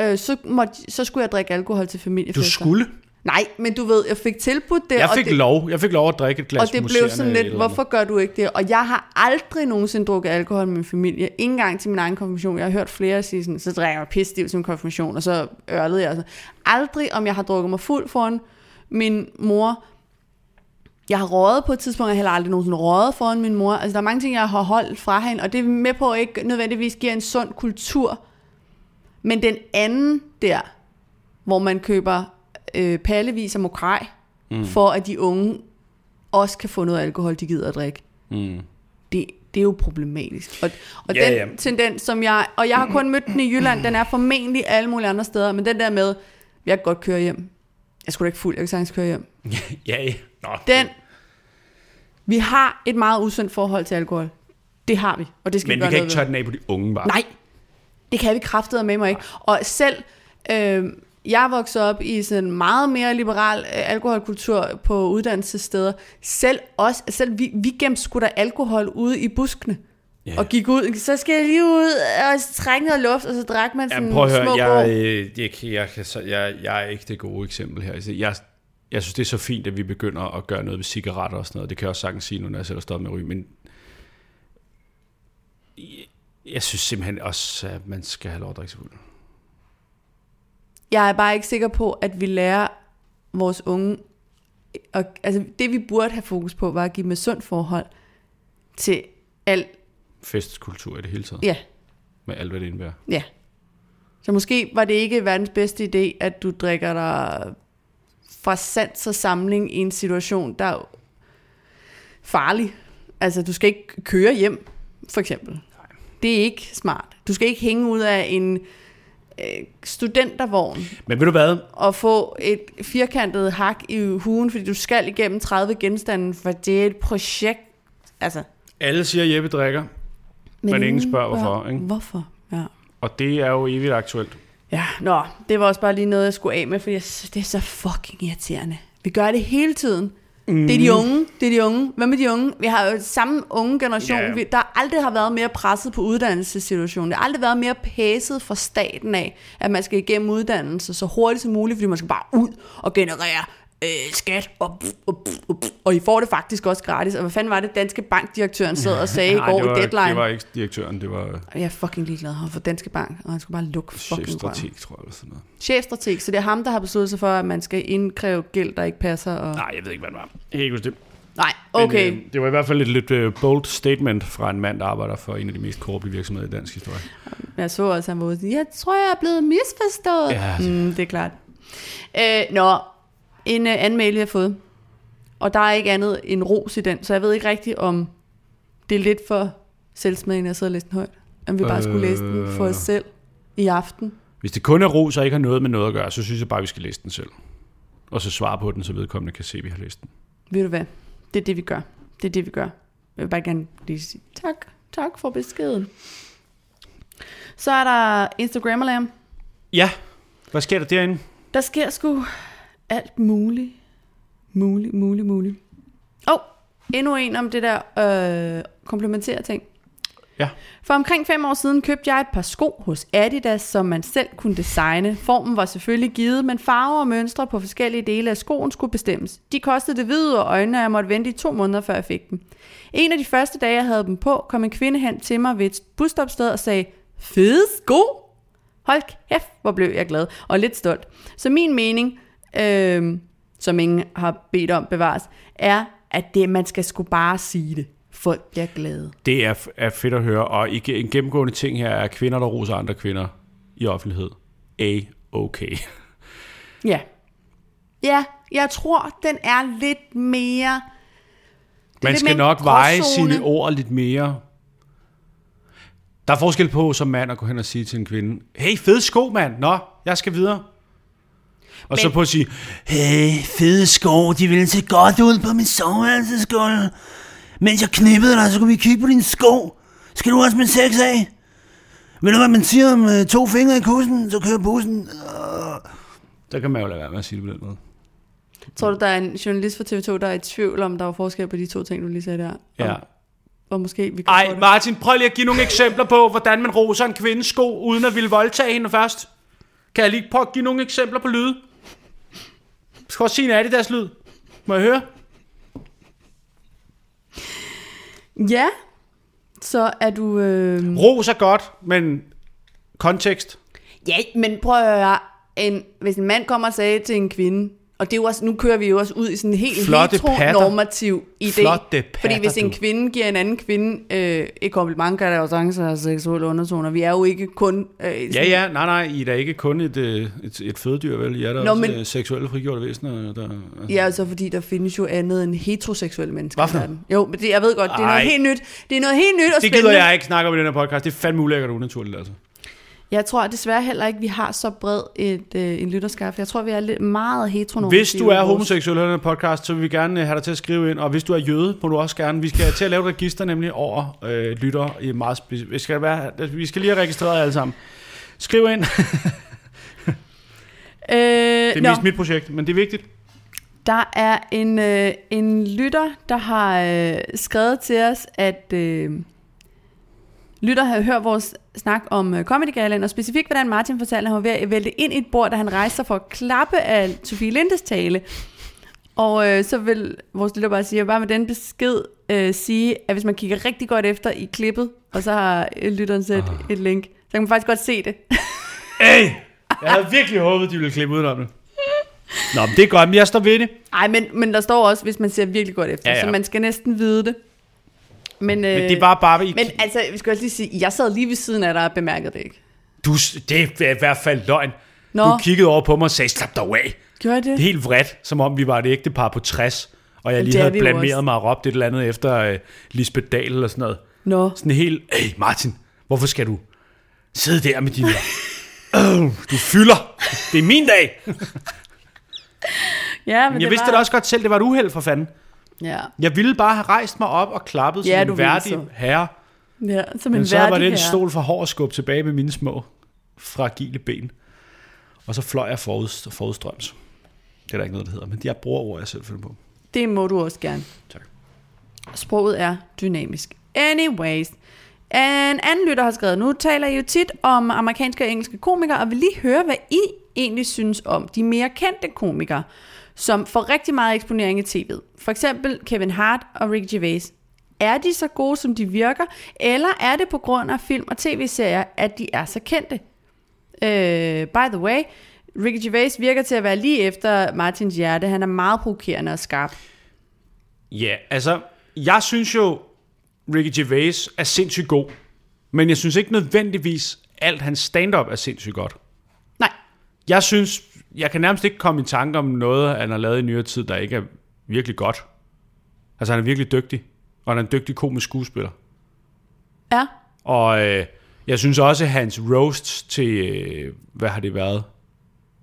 øh, så, måtte, så skulle jeg drikke alkohol til Du familiefester. skulle. Nej, men du ved, jeg fik tilbudt det. Jeg og fik det, lov. Jeg fik lov at drikke et glas og det blev sådan lidt, hvorfor gør du ikke det? Og jeg har aldrig nogensinde drukket alkohol med min familie. Ingen engang til min egen konfirmation. Jeg har hørt flere sige sådan, så drikker jeg pisstiv til min konfirmation, og så ørlede jeg. Sådan. Aldrig, om jeg har drukket mig fuld foran min mor. Jeg har røget på et tidspunkt, jeg har heller aldrig nogensinde røget foran min mor. Altså, der er mange ting, jeg har holdt fra hende, og det er med på at ikke nødvendigvis giver en sund kultur. Men den anden der, hvor man køber øh, pallevis af mokrej, mm. for at de unge også kan få noget alkohol, de gider at drikke. Mm. Det, det er jo problematisk. Og, og Ja, den ja. tendens, som jeg... Og jeg har kun mødt den i Jylland, den er formentlig alle mulige andre steder, men den der med, jeg kan godt køre hjem. Jeg skulle da ikke fuld, jeg kan sagtens køre hjem. [laughs] ja, ja. Nå, Den... Vi har et meget usundt forhold til alkohol. Det har vi, og det skal Men vi vi kan ikke tørre den af på de unge bare. Nej, det kan vi kraftet med mig ikke. Og selv, øh, jeg vokset op i sådan en meget mere liberal øh, alkoholkultur på uddannelsessteder. Selv os, selv vi, vi gemte sgu da alkohol ude i buskene. Ja. Og gik ud, så skal jeg lige ud og trække noget luft, og så drak man sådan Jamen, prøv at små jeg, jeg, jeg, jeg, så- jeg, jeg er ikke det gode eksempel her. Altså, Jeg, jeg synes, det er så fint, at vi begynder at gøre noget ved cigaretter og sådan noget. Det kan jeg også sagtens sige nu, når jeg selv har med at ryge. Men jeg, synes simpelthen også, at man skal have lov at drikke sig fuld. Jeg er bare ikke sikker på, at vi lærer vores unge... Og, altså, det vi burde have fokus på, var at give dem et sundt forhold til alt... Festkultur i det hele taget. Ja, Med alt, hvad det indebærer. Ja. Så måske var det ikke verdens bedste idé, at du drikker dig fra sans og samling i en situation, der er farlig. Altså, du skal ikke køre hjem, for eksempel. Det er ikke smart. Du skal ikke hænge ud af en øh, studentervogn Men ved du hvad? og få et firkantet hak i hugen, fordi du skal igennem 30 genstande, for det er et projekt. Altså, Alle siger, at Jeppe drikker, Men ingen spørger, hvorfor, ikke? Hvorfor? Ja. og det er jo evigt aktuelt. Ja, nå, det var også bare lige noget, jeg skulle af med, synes, det er så fucking irriterende. Vi gør det hele tiden. Mm. Det er de unge, det er de unge. Hvad med de unge? Vi har jo samme unge generation, Ja. vi, der aldrig har været mere presset på uddannelsessituationen. Det har aldrig været mere pæset fra staten af, at man skal igennem uddannelse så hurtigt som muligt, fordi man skal bare ud og generere øh, skat, og, og, og, og I får det faktisk også gratis. Og hvad fanden var det, Danske Bankdirektøren sad og sagde [laughs] i Nej, går det var, i Deadline? det var ikke direktøren, det var Jeg er fucking ligeglad for Danske Bank, og han skulle bare lukke fucking chefstrateg, tror jeg. Eller sådan noget. Chefstrateg, så det er ham, der har besluttet sig for, at man skal indkræve gæld, der ikke passer. Og... Nej, jeg ved ikke, hvad det var. Jeg kan ikke huske det. Nej, okay. Men, øh, det var i hvert fald et lidt øh, bold statement fra en mand, der arbejder for en af de mest korrupte virksomheder i dansk historie. Jeg så også, at han var ude jeg tror, jeg er blevet misforstået. Ja, det- mm, det er klart. Øh, nå, en uh, anden mail, jeg har fået. Og der er ikke andet end ros i den, så jeg ved ikke rigtigt, om det er lidt for selvsmagende at sidde og læse den højt. Om vi bare øh... skulle læse den for os selv i aften. Hvis det kun er ros og ikke har noget med noget at gøre, så synes jeg bare, vi skal læse den selv. Og så svare på den, så vedkommende kan se, at vi har læst den. Ved du hvad? Det er det, vi gør. Det er det, vi gør. Jeg vil bare gerne lige sige tak. Tak for beskeden. Så er der Instagram Alarm. Ja, hvad sker der derinde? Der sker sgu alt muligt. Muligt, muligt, muligt. Åh, oh, endnu en om det der øh, komplementere ting. Ja. For omkring fem år siden købte jeg et par sko hos Adidas, som man selv kunne designe. Formen var selvfølgelig givet, men farver og mønstre på forskellige dele af skoen skulle bestemmes. De kostede det hvide og øjnene, og jeg måtte vente i to måneder, før jeg fik dem. En af de første dage, jeg havde dem på, kom en kvinde hen til mig ved et busstopsted og sagde, fede sko! Hold kæft, hvor blev jeg glad og lidt stolt. Så min mening, øh, som ingen har bedt om bevares, er, at det, man skal sgu bare sige det. Folk bliver glade. Det er, er fedt at høre, og en gennemgående ting her er kvinder, der roser andre kvinder i offentlighed. A-okay. [laughs] Ja. Ja, jeg tror, den er lidt mere... Man lidt skal mere nok veje gråzone. sine ord lidt mere. Der er forskel på som mand at gå hen og sige til en kvinde, hey, fede sko, mand. Nå, jeg skal videre. Og Men... så på at sige, hey, fede sko, de ville se godt ud på min soveværelsesgulv. Mens jeg knippede dig, så kunne vi kigge på dine sko. Skal du også med sex af? Ved du, hvad man siger om øh, to fingre i kussen, så kører bussen. Øh. Så kan man jo lade være med at sige det på den måde. Tror du, der er en journalist fra TV2, der er i tvivl om, der var forskel på de to ting, du lige sagde der? Ja. Og, og måske vi kan Ej. Martin, prøv lige at give nogle eksempler på, hvordan man roser en kvindes sko, uden at ville voldtage hende først. Kan jeg lige prøve at give nogle eksempler på lyde? Skal også sige en Adidas lyd. Må jeg høre? Ja, så er du... Øh... Ros er godt, men kontekst. Ja, men prøv at høre. En, hvis en mand kommer og sagde til en kvinde, og det er jo også, nu kører vi jo også ud i sådan en helt Flotte heteronormativ idé. Flotte fordi patter, hvis en du. kvinde giver en anden kvinde øh, et kompliment, kan der jo sagtens have seksuelle undertoner. Vi er jo ikke kun... Øh, Ja, ja, nej, nej, I er da ikke kun et, øh, et, et fødedyr, vel? I er da Nå, også men- men... seksuelle frigjorte væsener. Der, Ja, altså fordi der findes jo andet end heteroseksuelle mennesker. Hvad for i verden. Jo, men det, jeg ved godt, det er noget Ej. helt nyt. Det er noget helt nyt og det spændende. gider jeg ikke snakke om i den her podcast. Det er fandme ulækkert og unaturligt, altså. Jeg tror desværre heller ikke, vi har så bred et, øh, en lytterskab. Jeg tror, vi er lidt meget heteronormative. Hvis du er homoseksuel i podcast, så vil vi gerne øh, have dig til at skrive ind. Og hvis du er jøde, må du også gerne. Vi skal til at lave et register nemlig over øh, lytter i meget speci- vi skal, være, vi skal lige have registreret alle sammen. Skriv ind. [laughs] Øh, Det er nå. mest mit projekt, men det er vigtigt. Der er en, øh, en lytter, der har øh, skrevet til os, at øh, lytter har hørt vores snak om øh, Comedy Galaen, og specifikt hvordan Martin fortalte, at han var ved at vælte ind i et bord, da han rejste sig for at klappe af Sofie Lindes tale. Og øh, så vil vores lytter bare sige, bare med den besked øh, sige, at hvis man kigger rigtig godt efter i klippet, og så har øh, lytteren sat Ah. et link, så kan man faktisk godt se det. Hey! Jeg havde virkelig håbet, de ville klippe ud om det. Nå, men det er godt, men jeg står ved det. Nej, men, men der står også, hvis man ser virkelig godt efter, Ja, ja. så man skal næsten vide det. Men, øh, Men det var bare... Men altså, vi skal også lige sige, jeg sad lige ved siden af dig og bemærkede det ikke. du, det er i hvert fald løgn. Nå, Du kiggede over på mig og sagde, slap dig af. gjorde det? Det er helt vredt, som om vi var et ægte par på 60, og jeg Men lige havde blameret også. mig og råbt et eller andet efter uh, Lisbeth Dahl eller sådan noget. Nå, Sådan helt, hey Martin, hvorfor skal du sidde der med dine... oh, [laughs] du fylder. Det er min dag. ja, men, Men jeg det vidste var... det også godt selv, det var et uheld for fanden. Ja, Jeg ville bare have rejst mig op og klappet Ja, som en værdig så. herre. ja som en Men så var det en stol for hård at skubbe tilbage med mine små fragile ben. Og så fløj jeg forud, forudstrøms. Det er der ikke noget, der hedder, men de er brugerord, jeg selv finder på. Det må du også gerne. Tak. Sproget er dynamisk. Anyways. En anden lytter har skrevet, nu taler I jo tit om amerikanske og engelske komikere, og vil lige høre, hvad I egentlig synes om de mere kendte komikere. Som får rigtig meget eksponering i tv'et. For eksempel Kevin Hart og Ricky Gervais. Er de så gode, som de virker, eller er det på grund af film og tv-serier, at de er så kendte? Øh, by the way, Ricky Gervais virker til at være lige efter Martins hjerte. Han er meget provokerende og skarp. Ja, altså, jeg synes jo, Ricky Gervais er sindssygt god. Men jeg synes ikke nødvendigvis, alt hans stand-up er sindssygt godt. Nej, Jeg synes, jeg kan nærmest ikke komme i tanke om noget, han har lavet i nyere tid, der ikke er virkelig godt. Altså, han er virkelig dygtig. Og han er en dygtig komisk skuespiller. ja. Og øh, jeg synes også, at hans roasts til, øh, hvad har det været?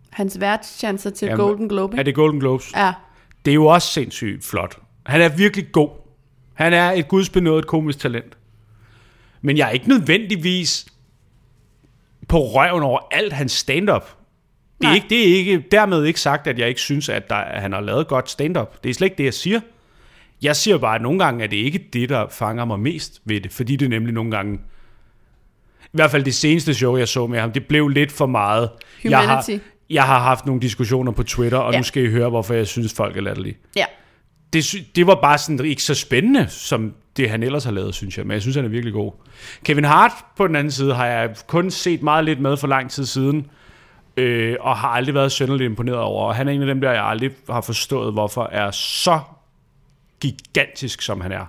Hans værtschancer til Jamen, Golden Globe. Er det Golden Globes? Ja, Det er jo også sindssygt flot. Han er virkelig god. Han er et gudsbenået komisk talent. Men jeg er ikke nødvendigvis på røven over alt hans stand-up. Det er, Nej. ikke, det er ikke, dermed ikke sagt, at jeg ikke synes, at, der, at han har lavet godt stand-up. Det er slet ikke det, jeg siger. Jeg siger bare, at nogle gange er det ikke det, der fanger mig mest ved det. Fordi det nemlig nogle gange... I hvert fald det seneste show, jeg så med ham, det blev lidt for meget. Jeg har, Humanity. jeg har haft nogle diskussioner på Twitter, og ja. Nu skal I høre, hvorfor jeg synes, folk er latterlige ja. det, det var bare sådan ikke så spændende, som det han ellers har lavet, synes jeg. Men jeg synes, han er virkelig god. Kevin Hart på den anden side har jeg kun set meget lidt med for lang tid siden, øh, og har aldrig været sønderligt imponeret over. Og han er en af dem der, jeg aldrig har forstået, hvorfor er så gigantisk, som han er.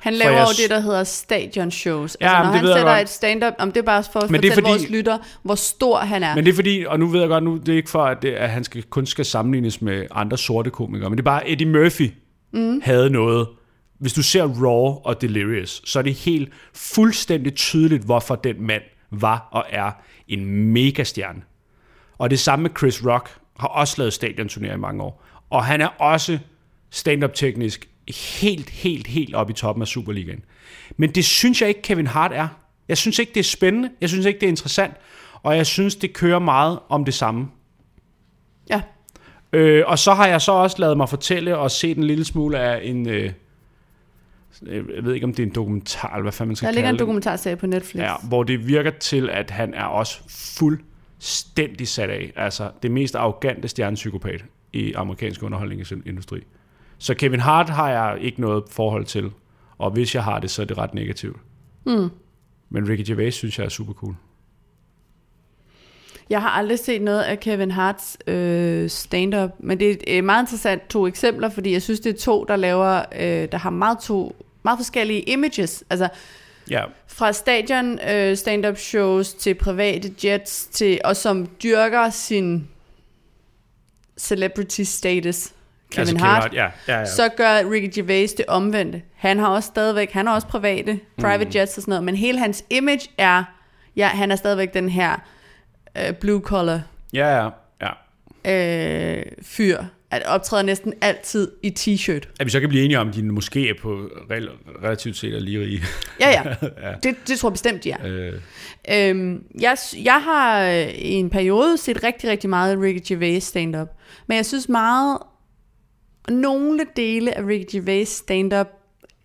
Han laver jeg jo det, der hedder stadion shows. Ja, altså, når han sætter et stand-up, om det er bare for at Men fortælle fordi- vores lytter, hvor stor han er. Men det er fordi, og nu ved jeg godt, nu det er ikke for, at, det, at han skal, kun skal sammenlignes med andre sorte komikere, men det er bare, Eddie Murphy mm. havde noget. Hvis du ser Raw og Delirious, så er det helt fuldstændig tydeligt, hvorfor den mand var og er en megastjerne. Og det samme med Chris Rock, har også lavet stadionturnéer i mange år. Og han er også stand-up teknisk helt, helt, helt oppe i toppen af Superligaen. Men det synes jeg ikke, Kevin Hart er. Jeg synes ikke, det er spændende. Jeg synes ikke, det er interessant. Og jeg synes, det kører meget om det samme. Ja. Øh, og så har jeg så også lavet mig fortælle og set en lille smule af en... Øh, jeg ved ikke, om det er en dokumentar, eller hvad fanden man skal Der ligger kalde en dokumentarserie på Netflix. Ja, hvor det virker til, at han er også fuldstændig sat af. Altså det mest arrogante stjernepsykopat i amerikansk underholdningsindustri. Så Kevin Hart har jeg ikke noget forhold til. Og hvis jeg har det, så er det ret negativt. Mm. Men Ricky Gervais synes jeg er super cool. Jeg har aldrig set noget af Kevin Harts øh, stand-up, men det er øh, meget interessant to eksempler, fordi jeg synes, det er to, der laver, øh, der har meget to meget forskellige images. Altså Ja, fra stadion øh, stand-up shows til private jets, til, og som dyrker sin celebrity status. Kevin altså, Hart. ja, ja, ja. Så gør Ricky Gervais det omvendte. Han har også stadigvæk, han har også private, private mm. jets og sådan noget, men hele hans image er, ja, han er stadigvæk den her øh, blue collar ja, ja, ja. øh, fyr, at optræder næsten altid i t-shirt. At vi så kan blive enige om, at de måske er på rel- relativt set er lige rige. Ja, ja, [laughs] det, det tror jeg bestemt, de er. øh, Øhm, jeg, jeg har øh, i en periode set rigtig, rigtig meget Ricky Gervais stand-up. Men jeg synes meget, nogle dele af Ricky Gervais stand-up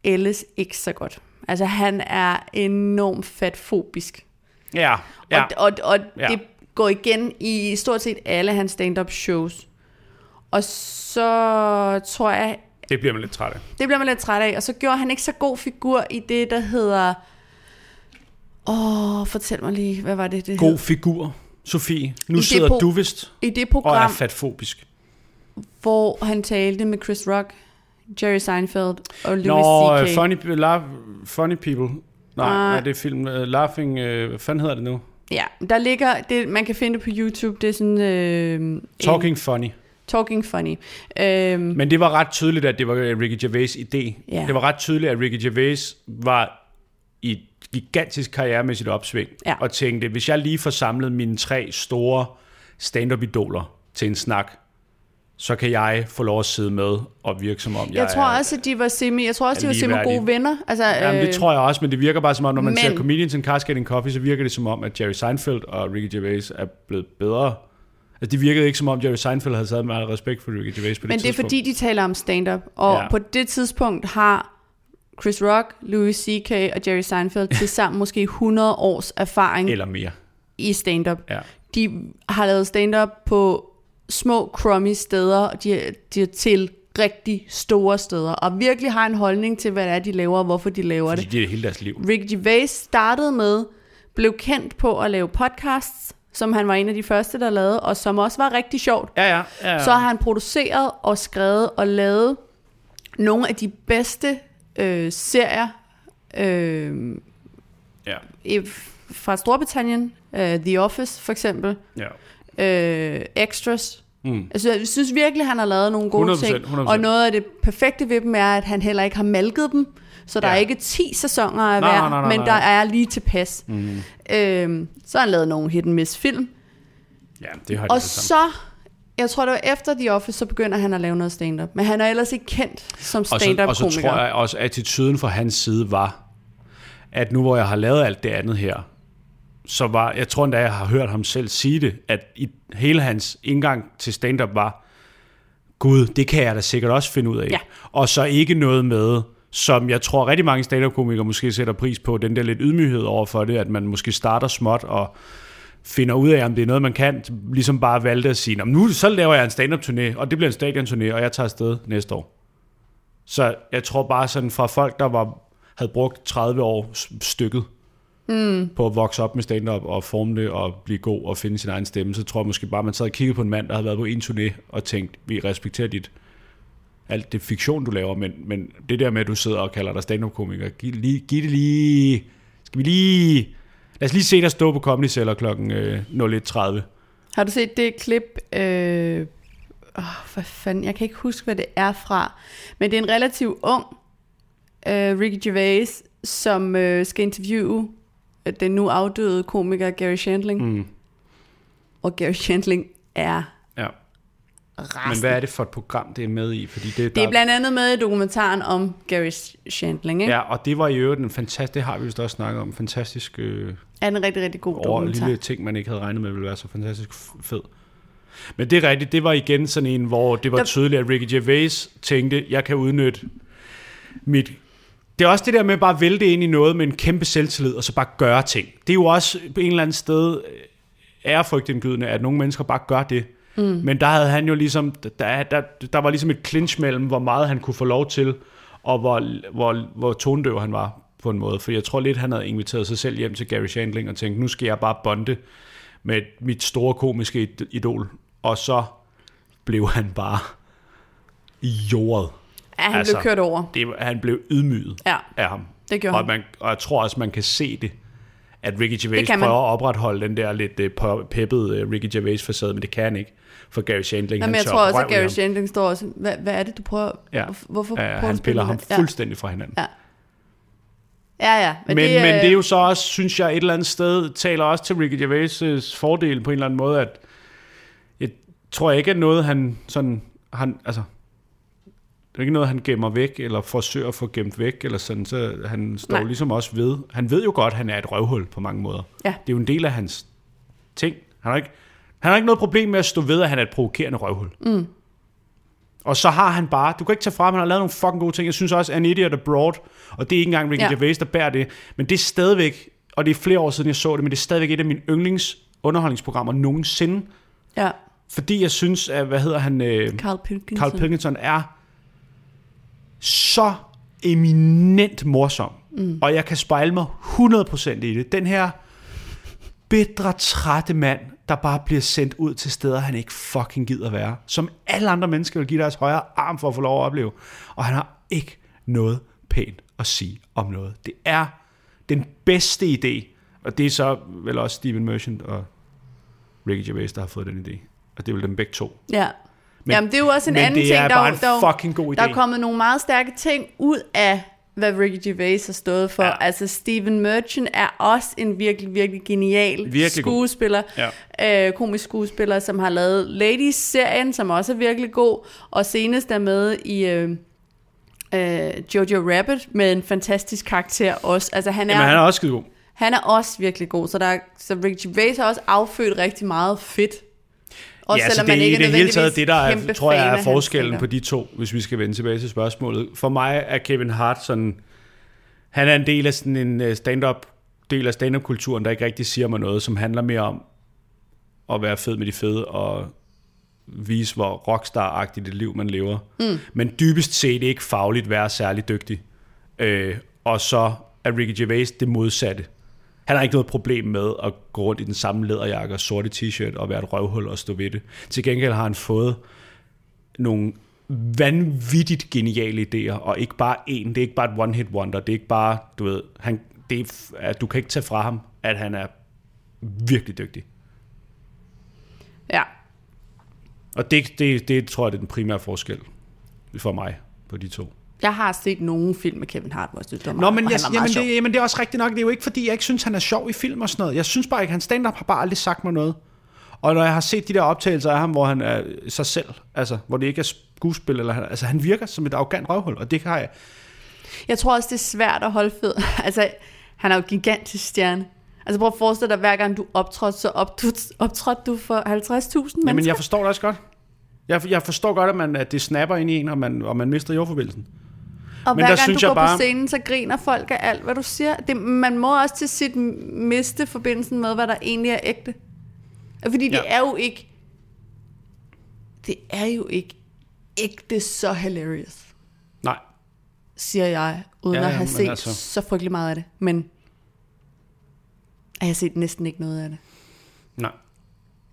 ældes ikke så godt. Altså han er enormt fatfobisk. ja, ja. Og, og, og Ja. det går igen i stort set alle hans stand-up shows. Og så tror jeg, Det bliver man lidt træt af. det bliver man lidt træt af. Og så gjorde han ikke så god figur i det, der hedder... Åh, fortæl mig lige, hvad var det, det God hed? figur, Sofie. Nu I sidder pro- du vist I det og er program, fatfobisk. hvor han talte med Chris Rock, Jerry Seinfeld og Louis Nå, C.K. uh, funny, la, funny People. Nej, Nej. nej, det er film. Uh, laughing, uh, hvad fanden hedder det nu? Ja, der ligger, det, man kan finde det på YouTube, det er sådan... Øh, Talking En, Funny. Talking Funny. Øh, Men det var ret tydeligt, at det var Ricky Gervais idé. Ja. Det var ret tydeligt, at Ricky Gervais var i et gigantisk karrieremæssigt opsving. Ja. Og tænkte, hvis jeg lige får samlet mine tre store stand-up-idoler til en snak, så kan jeg få lov at sidde med og virke som om, jeg, jeg tror er, også, at de var semi, jeg tror også, de var semi gode venner. Altså, Jamen, det øh, tror jeg også, men det virker bare som om, når man men- ser Comedians in Cars Getting Coffee, så virker det som om, at Jerry Seinfeld og Ricky Gervais er blevet bedre. Altså, det virkede ikke som om, Jerry Seinfeld havde taget meget respekt for Ricky Gervais på det Men det er fordi, de taler om stand-up. Og Ja. på det tidspunkt har Chris Rock, Louis C.K. og Jerry Seinfeld til [laughs] sammen måske 100 års erfaring Eller mere. i stand-up. Ja. De har lavet stand-up på små crummy steder, og de, de er til rigtig store steder, og virkelig har en holdning til, hvad det er, de laver, og hvorfor de laver Fordi det. det er hele deres liv. Rick Gervais startede med, blev kendt på at lave podcasts, som han var en af de første, der lavede, og som også var rigtig sjovt. Ja, ja. ja, ja. Så har han produceret og skrevet og lavet nogle af de bedste øh, serier øh, ja, i, fra Storbritannien. Øh, The Office for eksempel. ja. Øh, Extras. Mm. Altså, jeg synes virkelig, han har lavet nogle gode 100%, ting. 100%. Og noget af det perfekte ved dem er, at han heller ikke har malket dem. Så der Ja. er ikke 10 sæsoner af hver, nej, nej, nej, men der er lige tilpas. Mm. Øhm, så har han lavet nogle hit and miss film. Ja, det har de Og så, jeg tror det var efter The Office, så begynder han at lave noget stand-up. Men han er ellers ikke kendt som Og så, og så tror jeg også, at attituden fra hans side var, at nu hvor jeg har lavet alt det andet her, så var, jeg tror endda, jeg har hørt ham selv sige det, at i hele hans indgang til stand-up var, Gud, det kan jeg da sikkert også finde ud af. Ja. Og så ikke noget med, som jeg tror rigtig mange stand-up-komikere måske sætter pris på, den der lidt ydmyghed over for det, at man måske starter småt og finder ud af, om det er noget, man kan, ligesom bare valgte at sige, "Nå, men nu så laver jeg en stand-up-turné, og det bliver en stadion-turné, og jeg tager afsted næste år. Så jeg tror bare sådan fra folk, der var, havde brugt 30 år stykket mm. på at vokse op med stand-up og forme det og blive god og finde sin egen stemme, så tror jeg måske bare, man sad og kiggede på en mand, der havde været på en turné og tænkt, vi respekterer dit alt det fiktion, du laver, men, men det der med, at du sidder og kalder dig stand-up-komiker, giv, lige, giv det lige... Skal vi lige... Lad os lige se dig stå på Comedy Cellar klokken øh, 01.30. Har du set det klip? Øh, åh, hvad fanden, jeg kan ikke huske, hvad det er fra. Men det er en relativt ung øh, Ricky Gervais, som øh, skal interviewe øh, den nu afdøde komiker Gary Shandling. Mm. Og Gary Shandling er Rasende. Men hvad er det for et program, det er med i? Fordi det, Det der, er blandt andet med i dokumentaren om Gary Shandling. Ikke? Ja, og det var i øvrigt en fantastisk, det har vi vist også snakket om, fantastisk øh, Er en rigtig, rigtig god over dokumentar. lille ting, man ikke havde regnet med, ville være så fantastisk fed. Men det er rigtigt, det var igen sådan en, hvor det var Der- tydeligt, at Ricky Gervais tænkte, jeg kan udnytte mit... Det er også det der med bare at vælte ind i noget med en kæmpe selvtillid, og så bare gøre ting. Det er jo også på en eller anden sted øh, ærefrygtindgydende, at nogle mennesker bare gør det. Mm. Men der havde han jo ligesom, der, der, der var ligesom et clinch mellem, hvor meget han kunne få lov til, og hvor, hvor, hvor tonedøv han var på en måde. For jeg tror lidt, han havde inviteret sig selv hjem til Gary Shandling og tænkt, nu skal jeg bare bonde med mit store komiske id- idol. Og så blev han bare jordet. Ja, han Altså, blev kørt over. Det, han blev ydmyget Ja, af ham. det gjorde Og, han. man, og jeg tror også, man kan se det, at Ricky Gervais kan man. prøver at opretholde den der lidt uh, peppede uh, Ricky Gervais-facade, men det kan han ikke, for Gary Shandling, Jamen, han jeg tror også, at Gary. Shandling står også, hvad, hvad er det, du prøver? Ja. Hvorfor Ja, prøver han at spille piller ham det? fuldstændig fra hinanden. Ja. Ja, ja. Men, men, det, men det er jo så også, synes jeg, et eller andet sted, taler også til Ricky Gervais' fordel på en eller anden måde, at jeg tror ikke, at noget han sådan, han, altså, det er ikke noget, han gemmer væk, eller forsøger at få gemt væk, eller sådan, så han står Nej. Ligesom også ved. Han ved jo godt, at han er et røvhul på mange måder. Ja. Det er jo en del af hans ting. Han har ikke, han har ikke noget problem med at stå ved, at han er et provokerende røvhul. Mm. Og så har han bare, du kan ikke tage fra ham, han har lavet nogle fucking gode ting. Jeg synes også, An Idiot Abroad, og det er ikke engang Ricky ja. Gervais, der bærer det, men det er stadigvæk, og det er flere år siden, jeg så det, men det er stadigvæk et af mine yndlings underholdningsprogrammer nogensinde. Ja, Fordi jeg synes, at, hvad hedder han, øh, Carl Pilkington. Carl Pilkington er så eminent morsom. Mm. Og jeg kan spejle mig 100% i det. Den her bedre, trætte mand, der bare bliver sendt ud til steder, han ikke fucking gider være. Som alle andre mennesker vil give deres højre arm for at få lov at opleve. Og han har ikke noget pænt at sige om noget. Det er den bedste idé. Og det er så vel også Steven Merchant og Ricky Gervais, der har fået den idé. Og det er vel dem begge to. Ja. Men- Men, Jamen, det er jo også en Men anden det ting. er der, bare er jo- en der, er fucking god der er idé. kommet nogle meget stærke ting ud af, hvad Ricky Gervais har stået for. Ja. Altså, Steven Merchant er også en virkelig, virkelig genial Virkelig god. skuespiller. Ja. Øh, komisk skuespiller, som har lavet Ladies-serien, som også er virkelig god. Og senest er med i... Øh, øh, Jojo Rabbit med en fantastisk karakter også. Altså han er, Jamen, han er også skide god. han er også virkelig god, så, der, er- så Ricky Gervais har også affødt rigtig meget fedt. Også ja, så selvom det man er ikke det hele taget det, der er, tror jeg er forskellen på de to, hvis vi skal vende tilbage til spørgsmålet. For mig er Kevin Hart sådan, han er en del af sådan en øh, stand-up, del af stand-up-kulturen, der ikke rigtig siger mig noget, som handler mere om at være fed med de fede, og vise, hvor rockstar-agtigt et liv man lever. Mm. Men dybest set ikke fagligt være særlig dygtig. Øh, og så er Ricky Gervais det modsatte. Han har ikke noget problem med at gå rundt i den samme læderjakke og sorte t-shirt og være et røvhul og stå ved det. Til gengæld har han fået nogle vanvittigt geniale idéer, og ikke bare en, det er ikke bare et one-hit wonder, det er ikke bare, du ved, han, det er, at du kan ikke tage fra ham, at han er virkelig dygtig. Ja. Og det, det, det tror jeg, det er den primære forskel for mig på de to. Jeg har set nogle film med Kevin Hart, hvor jeg synes, det var Nå, meget- men, jeg, han var jamen, sjov. det, jamen, det er også rigtigt nok. Det er jo ikke, fordi jeg ikke synes, han er sjov i film og sådan noget. Jeg synes bare ikke, han stand-up har bare aldrig sagt mig noget. Og når jeg har set de der optagelser af ham, hvor han er sig selv, altså, hvor det ikke er skuespil, eller, han- altså, han virker som et arrogant røvhul, og det har jeg. Jeg tror også, det er svært at holde fed. [laughs] altså, han er jo gigantisk stjerne. Altså prøv at forestille dig, hver gang du optrådte, så optrådte du for 50.000 mennesker. Jamen, jeg forstår det også godt. Jeg, jeg forstår godt, at, man, at det snapper ind i en, og man, og man mister jordforbindelsen. Og men hver gang synes du går bare- på scenen, så griner folk af alt, hvad du siger. Det, man må også til sit miste forbindelsen med, hvad der egentlig er ægte. Fordi det Ja. er jo ikke... Det er jo ikke ægte så hilarious, Nej. siger jeg, uden Ja, at have set altså- så frygtelig meget af det. Men jeg har set næsten ikke noget af det. Nej.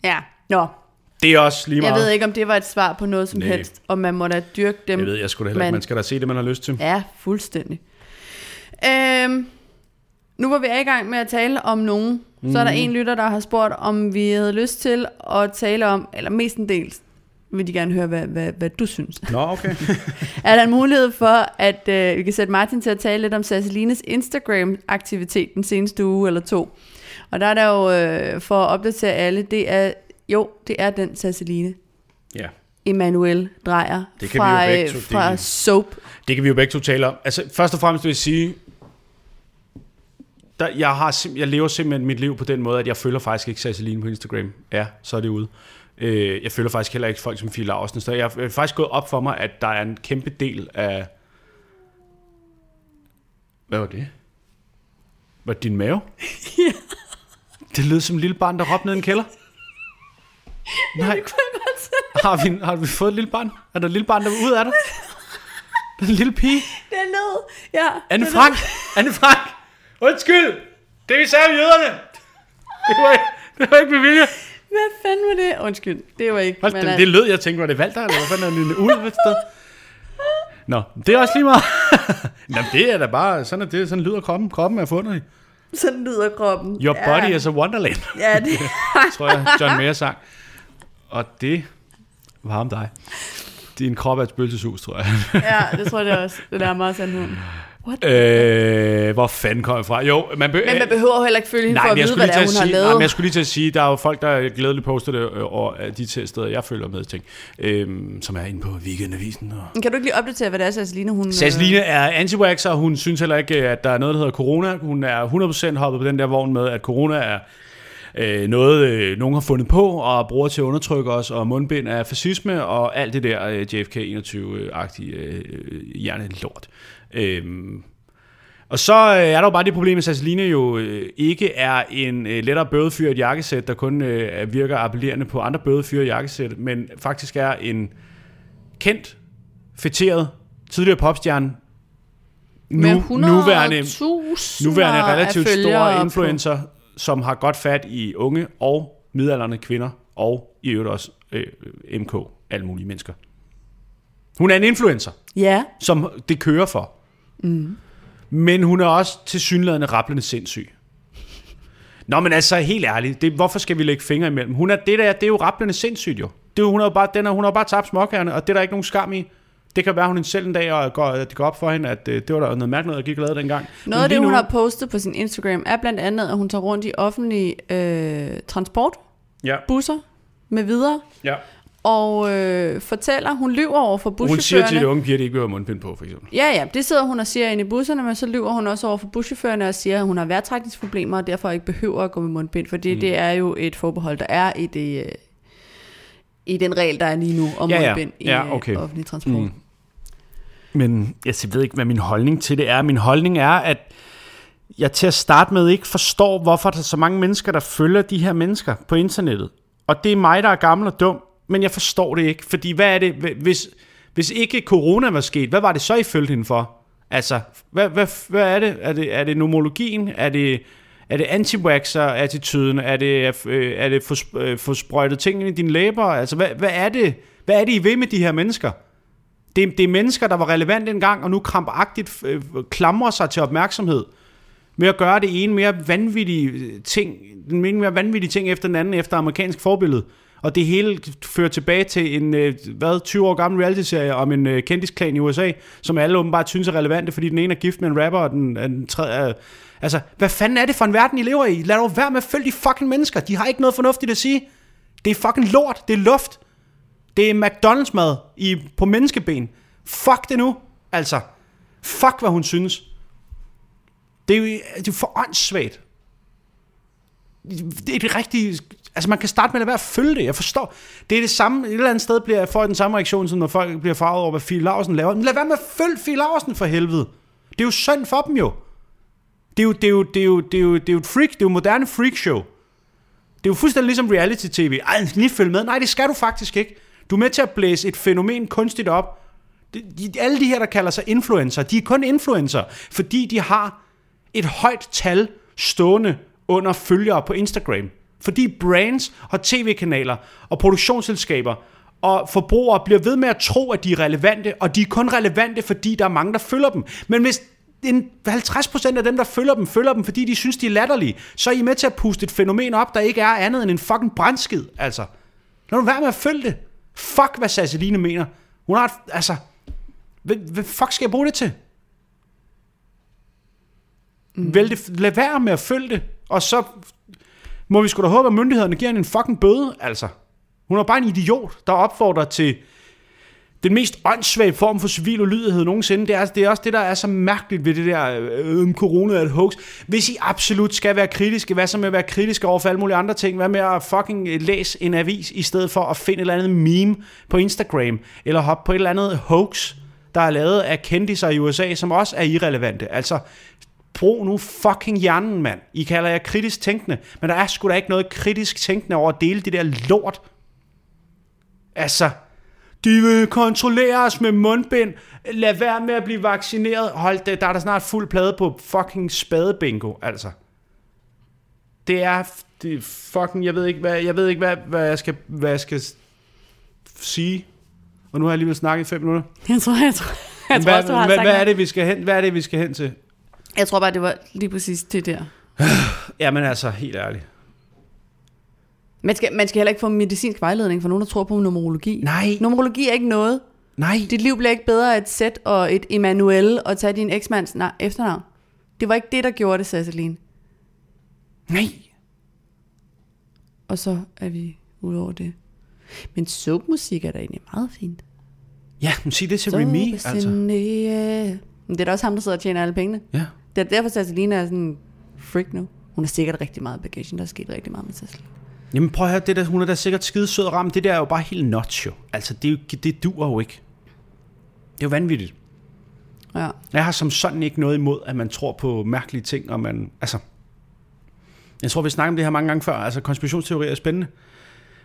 Ja, nå. Det er også lige Jeg meget. ved ikke, om det var et svar på noget som Nej. helst, og man må da dyrke dem. Jeg ved, jeg skulle da heller ikke. Men- Man skal da se det, man har lyst til. Ja, fuldstændig. Øhm, nu var vi i gang med at tale om nogen. Mm. Så er der Mhm. en lytter, der har spurgt, om vi havde lyst til at tale om, eller mestendels vil de gerne høre, hvad, hvad, hvad du synes. Nå, okay. [laughs] Er der en mulighed for, at øh, vi kan sætte Martin til at tale lidt om Sasselines Instagram-aktivitet den seneste uge eller to? Og der er der jo, øh, for at opdatere alle, det er, jo, det er den Sasseline. ja. Emmanuel Drejer Det kan vi fra, jo begge øh, to fra dele. Soap. Det kan vi jo begge to tale om. Altså, først og fremmest vil jeg sige, der, jeg, har, jeg lever simpelthen mit liv på den måde, at jeg følger faktisk ikke Sasseline på Instagram. Ja, så er det ude. Øh, jeg følger faktisk heller ikke folk som Fie Laursen. Så jeg er faktisk gået op for mig, at der er en kæmpe del af... Hvad var det? Var det din mave? [laughs] Ja. Det lød som en lille barn, der råbte ned i en kælder. [laughs] Nej, Det kunne jeg godt se. har vi, har vi fået et lille barn? Er der et lille barn, der er ude af dig? Det er en lille pige. Det er ned. Ja. Anne det er Frank! Anne Frank! Undskyld! Det vi sagde om jøderne! Det var, ikke- det var ikke med vilje. Hvad fanden var det? Undskyld, det var ikke. Hold, men, det, øh, det lød, jeg tænkte, var det Valter, eller hvad fanden er det ud et sted? Nå, det er også lige meget. [laughs] Nå, men det er da bare, sådan er det, sådan lyder kroppen. Kroppen er fundet. Sådan lyder kroppen. Your ja. body is a wonderland, Ja, det, [laughs] tror jeg, John Mayer sang. Og det var om dig. Din krop er et spøgelseshus, tror jeg. [laughs] ja, det tror jeg det også. Det er meget sandheden. What? Øh, hvor fanden kom jeg fra? Jo, man, be- Men man behøver heller ikke følge hende for Nej, at men jeg vide, hvad det er, at hun har sige, nej, lavet. men jeg skulle lige til at sige, der er jo folk, der glædeligt poster det øh, over de til steder, jeg følger med ting, øhm, som er inde på Weekendavisen. Og... Kan du ikke lige opdatere, hvad det er, Sasseline, hun... Sasseline er anti og hun synes heller ikke, at der er noget, der hedder corona. Hun er 100% hoppet på den der vogn med, at corona er øh, noget, øh, nogen har fundet på og bruger til at undertrykke os, og mundbind er fascisme, og alt det der øh, JFK 21-agtige øh, hjernelort. Øhm, og så øh, er der jo bare det problem, at Sasseline jo øh, ikke er en øh, lettere bødefyret jakkesæt, der kun øh, virker appellerende på andre bødefyret jakkesæt, men faktisk er en kendt, fætteret, tidligere popstjerne, nu, nuværende, 100.000 nuværende relativt på- influencer, som har godt fat i unge og midaldrende kvinder, og i øvrigt også øh, MK, alle mulige mennesker. Hun er en influencer Ja, som det kører for. Mm. Men hun er også til synlædende rablende sindssyg. Nå, men altså helt ærligt, det, hvorfor skal vi lægge fingre imellem? Hun er, det der, det er jo rablende sindssygt jo. Det, er hun har jo bare, den er, hun har bare tabt småkærne, og det er der ikke nogen skam i. Det kan være, hun en selv en dag, og går, det går op for hende, at øh, det var der noget mærkeligt, at gik lavet dengang. noget af det, hun har postet på sin Instagram, er blandt andet, at hun tager rundt i offentlige øh, transportbusser Ja, med videre, ja. og øh, fortæller, hun lyver over for Hun siger til buschaufførerne. de unge piger, at de ikke behøver mundbind på, for eksempel. Ja, ja, det sidder hun og siger inde i busserne, men så lyver hun også over for buschaufførerne og siger, at hun har vejrtrækningsproblemer, og derfor ikke behøver at gå med mundbind, fordi mm. det er jo et forbehold, der er i, det, øh, i den regel, der er lige nu om Ja, ja. mundbind i Ja, øh, okay. offentlig transport. Mm. Men jeg ved ikke, hvad min holdning til det er. Min holdning er, at jeg til at starte med ikke forstår, hvorfor der er så mange mennesker, der følger de her mennesker på internettet. Og det er mig, der er gammel og dum. men jeg forstår det ikke. Fordi hvad er det, hvis, hvis ikke corona var sket, hvad var det så, I følte hende for? Altså, hvad, hvad, hvad er det? Er det, er det nomologien? Er det, er det anti attituden Er det, øh, er det få, øh, ting sprøjtet i dine læber? Altså, hvad, hvad er det? Hvad er det, I ved med de her mennesker? Det, det er mennesker, der var relevant engang, og nu krampagtigt øh, klamrer sig til opmærksomhed med at gøre det ene mere vanvittige øh, ting, den mere vanvittige ting efter den anden, efter amerikansk forbillede. Og det hele fører tilbage til en, øh, hvad, 20 år gammel reality-serie om en øh, kendisklan i USA, som alle åbenbart synes er relevante, fordi den ene er gift med en rapper, og den, øh, den tredje er... Altså, hvad fanden er det for en verden, I lever i? Lad dog være med at følge de fucking mennesker. De har ikke noget fornuftigt at sige. Det er fucking lort. Det er luft. Det er McDonald's-mad i, på menneskeben. Fuck det nu. Altså, fuck hvad hun synes. Det er jo det er for åndssvagt. Det er det rigtige... Altså man kan starte med at være at følge det. Jeg forstår. Det er det samme... Et eller andet sted bliver jeg får den samme reaktion, som når folk bliver farvet over, hvad Fie Larsen laver. Men lad være med at følge Fie Larsen for helvede. Det er jo synd for dem jo. Det er jo, det er jo, det er jo, det er jo, det er jo et freak, det er jo moderne freak show. Det er jo fuldstændig ligesom reality-tv. Ej, lige følge med. Nej, det skal du faktisk ikke. Du er med til at blæse et fænomen kunstigt op. De, de, alle de her, der kalder sig influencer, de er kun influencer, fordi de har et højt tal stående under følgere på Instagram. Fordi brands og tv-kanaler og produktionsselskaber og forbrugere bliver ved med at tro, at de er relevante, og de er kun relevante, fordi der er mange, der følger dem. Men hvis en 50% af dem, der følger dem, følger dem, fordi de synes, de er latterlige, så er I med til at puste et fænomen op, der ikke er andet end en fucking brændskid, altså. Lad nu være med at følge det. Fuck, hvad Sasseline mener. Hun har, altså, hvad, hvad fuck skal jeg bruge det til? Mm. Vælg det, lad være med at følge det, og så må vi sgu da håbe, at myndighederne giver hende en fucking bøde, altså. Hun er bare en idiot, der opfordrer til den mest åndssvage form for civil ulydighed nogensinde. Det er, det er også det, der er så mærkeligt ved det der øh, øh corona er et hoax. Hvis I absolut skal være kritiske, hvad så med at være kritiske over for alle mulige andre ting? Hvad med at fucking læse en avis, i stedet for at finde et eller andet meme på Instagram, eller hoppe på et eller andet hoax, der er lavet af kendiser i USA, som også er irrelevante. Altså, brug nu fucking hjernen, mand. I kalder jer kritisk tænkende, men der er sgu da ikke noget kritisk tænkende over at dele det der lort. Altså, de vil kontrollere os med mundbind. Lad være med at blive vaccineret. Hold det, der er der snart fuld plade på fucking spadebingo, altså. Det er, det er fucking, jeg ved ikke, hvad, jeg ved ikke hvad, hvad, jeg skal, hvad jeg skal sige. Og nu har jeg alligevel snakket i fem minutter. Jeg tror, jeg tror, jeg tror hvad, også, du har hvad, hvad, er det, vi skal hen, hvad er det, vi skal hen til? Jeg tror bare, det var lige præcis det der. [sighs] Jamen altså, helt ærligt. Man skal, man skal heller ikke få medicinsk vejledning for nogen, der tror på numerologi. Nej. Numerologi er ikke noget. Nej. Dit liv bliver ikke bedre af et sæt og et Emanuel og tage din eksmands nej, efternavn. Det var ikke det, der gjorde det, Sasseline. Nej. Og så er vi ud over det. Men musik er da egentlig meget fint. Ja, men sig det til Remy, altså. Men det er da også ham, der sidder og tjener alle pengene. Ja. Det er derfor, Sasseline er sådan freak nu. Hun har sikkert rigtig meget bagagen. Der er sket rigtig meget med Sasseline. Jamen prøv at høre, det der, hun er da sikkert skide sød ram. Det der er jo bare helt nuts jo. Altså, det, det duer jo ikke. Det er jo vanvittigt. Ja. Jeg har som sådan ikke noget imod, at man tror på mærkelige ting, og man, altså, jeg tror, vi snakker om det her mange gange før, altså konspirationsteorier er spændende.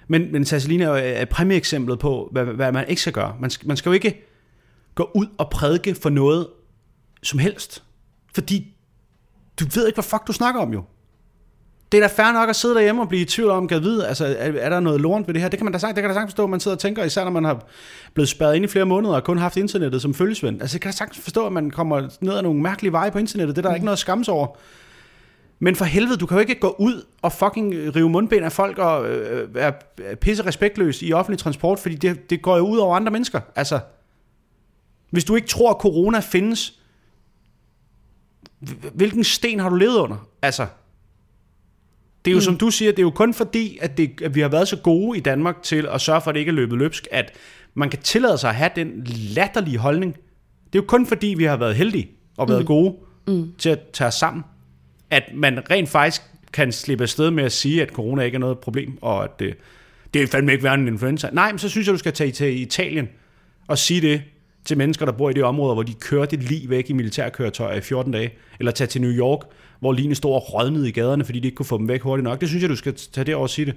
Men, men Tasselina er, er præmieeksemplet på, hvad, hvad man ikke skal gøre. Man, man skal jo ikke gå ud og prædike for noget som helst. Fordi du ved ikke, hvad fuck du snakker om jo. Det er da fair nok at sidde derhjemme og blive i tvivl om, kan vide, altså, er, er der noget lort ved det her? Det kan man da sagt, det kan da sagtens forstå, at man sidder og tænker, især når man har blevet spærret ind i flere måneder og kun haft internettet som følgesvend. Altså, det kan da sagtens forstå, at man kommer ned ad nogle mærkelige veje på internettet. Det er der mm. ikke noget at skamme over. Men for helvede, du kan jo ikke gå ud og fucking rive mundben af folk og øh, være pisse respektløs i offentlig transport, fordi det, det går jo ud over andre mennesker. Altså, hvis du ikke tror, at corona findes, hvilken sten har du levet under? Altså, det er jo mm. som du siger, det er jo kun fordi, at, det, at vi har været så gode i Danmark til at sørge for, at det ikke er løbet løbsk, at man kan tillade sig at have den latterlige holdning. Det er jo kun fordi, vi har været heldige og været mm. gode mm. til at tage os sammen, at man rent faktisk kan slippe afsted med at sige, at corona ikke er noget problem, og at det, det er fandme ikke værre end influenza. Nej, men så synes jeg, du skal tage til Italien og sige det til mennesker, der bor i det område, hvor de kører det lige væk i militærkøretøjer i 14 dage, eller tage til New York, hvor lige står og rådnede i gaderne, fordi de ikke kunne få dem væk hurtigt nok. Det synes jeg, du skal tage det over og sige det.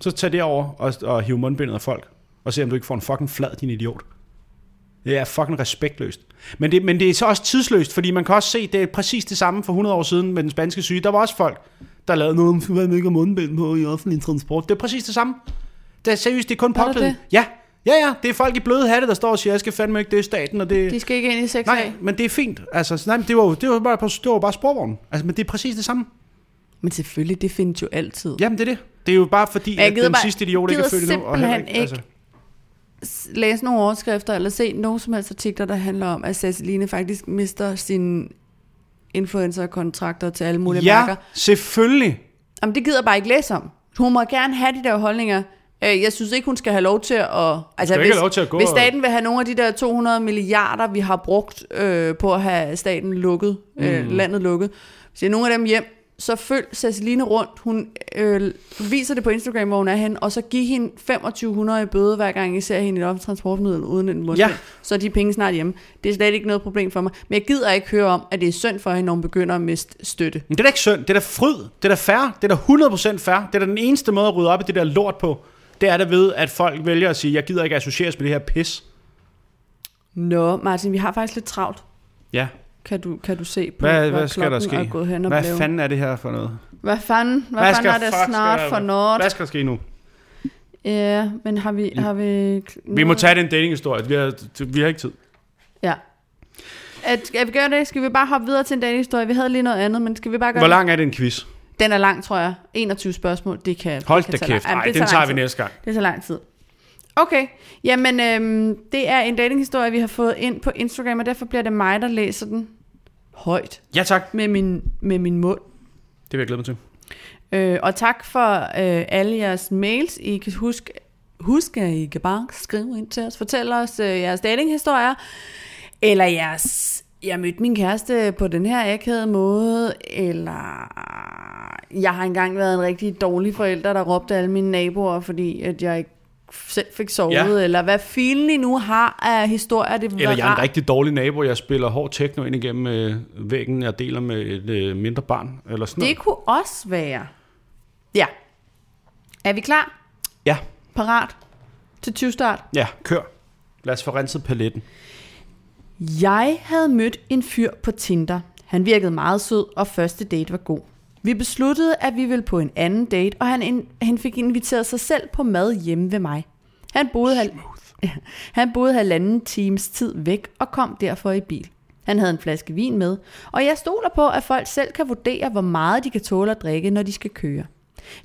Så tag det over og, og hive mundbindet af folk, og se om du ikke får en fucking flad, din idiot. Det er fucking respektløst. Men det, men det er så også tidsløst, fordi man kan også se, det er præcis det samme for 100 år siden med den spanske syge. Der var også folk, der lavede noget hvad man ikke har mundbind på i offentlig transport. Det er præcis det samme. Det er seriøst, det er kun påklædning. Ja, ja, ja. Det er folk i bløde hatte, der står og siger, jeg skal fandme ikke, det er staten, og det... De skal ikke ind i 6A. Nej, men det er fint. Altså, nej, men det var, det var bare, på- det var bare sporvognen. Altså, men det er præcis det samme. Men selvfølgelig, det findes jo altid. Jamen, det er det. Det er jo bare fordi, at den bare- sidste idiot ikke er født endnu. og heller simpelthen ikke- altså, Læse nogle overskrifter, eller se nogen som helst artikler, der handler om, at Ceciline faktisk mister sine influencer-kontrakter til alle mulige ja, mærker. selvfølgelig. Jamen, det gider jeg bare ikke læse om. Hun må gerne have de der holdninger. Øh, Jeg synes ikke, hun skal have lov til at... Altså, hvis, lov til at gå hvis staten vil have nogle af de der 200 milliarder, vi har brugt øh, på at have staten lukket, øh, Mm. landet lukket, hvis er nogle af dem hjem, så følg Ceciline rundt. Hun øh, viser det på Instagram, hvor hun er hen, og så giv hende 2500 i bøde, hver gang I ser hende i et transportmiddel uden en mundbind. Ja. Så er de penge snart hjemme. Det er slet ikke noget problem for mig. Men jeg gider ikke høre om, at det er synd for hende, når hun begynder at miste støtte. Men det er da ikke synd. Det er da fryd. Det er da fair. Det er da 100% fair. Det er da den eneste måde at rydde op i det der lort på. Det er der ved, at folk vælger at sige, jeg gider ikke associeres med det her pis. Nå, Martin, vi har faktisk lidt travlt. Ja. Kan du, kan du se på, Hvad, hvor hvad skal der ske? er gået hen og Hvad blevet? fanden er det her for noget? Hvad fanden, hvad Hvad fanden er det snart skal for noget? Hvad skal der ske nu? Ja, men har vi... Har vi, Vi må tage den datinghistorie. Vi har, vi har ikke tid. Ja. At, skal vi gøre det? Skal vi bare hoppe videre til en datinghistorie? Vi havde lige noget andet, men skal vi bare gøre Hvor det? lang er det en quiz? Den er lang, tror jeg. 21 spørgsmål. Det kan Hold det da kan tage kæft. lang- Jamen, Nej, det den tager vi næste gang. Det tager lang tid. Okay, jamen øhm, det er en datinghistorie, vi har fået ind på Instagram, og derfor bliver det mig, der læser den højt Ja, tak. med min, med min mund. Det vil jeg glæde mig til. Øh, og tak for øh, alle jeres mails. I kan huske, husk, at I kan bare skrive ind til os. Fortæl os øh, jeres datinghistorier. Eller jeres, jeg mødte min kæreste på den her akavede måde. Eller jeg har engang været en rigtig dårlig forælder, der råbte alle mine naboer, fordi at jeg ikke selv fik sovet. Ja. Eller hvad filen I nu har af historier. Det Eller jeg er en rigtig dårlig nabo. Jeg spiller hård techno ind igennem øh, væggen, jeg deler med et øh, mindre barn. Eller sådan noget. Det kunne også være. Ja. Er vi klar? Ja, Parat? Til 20 start? ja, kør. Lad os få renset paletten. Jeg havde mødt en fyr på Tinder. Han virkede meget sød, og første date var god. Vi besluttede, at vi ville på en anden date, og han, in, han fik inviteret sig selv på mad hjemme ved mig. Han boede, hal, [laughs] han boede halvanden times tid væk og kom derfor i bil. Han havde en flaske vin med, og jeg stoler på, at folk selv kan vurdere, hvor meget de kan tåle at drikke, når de skal køre.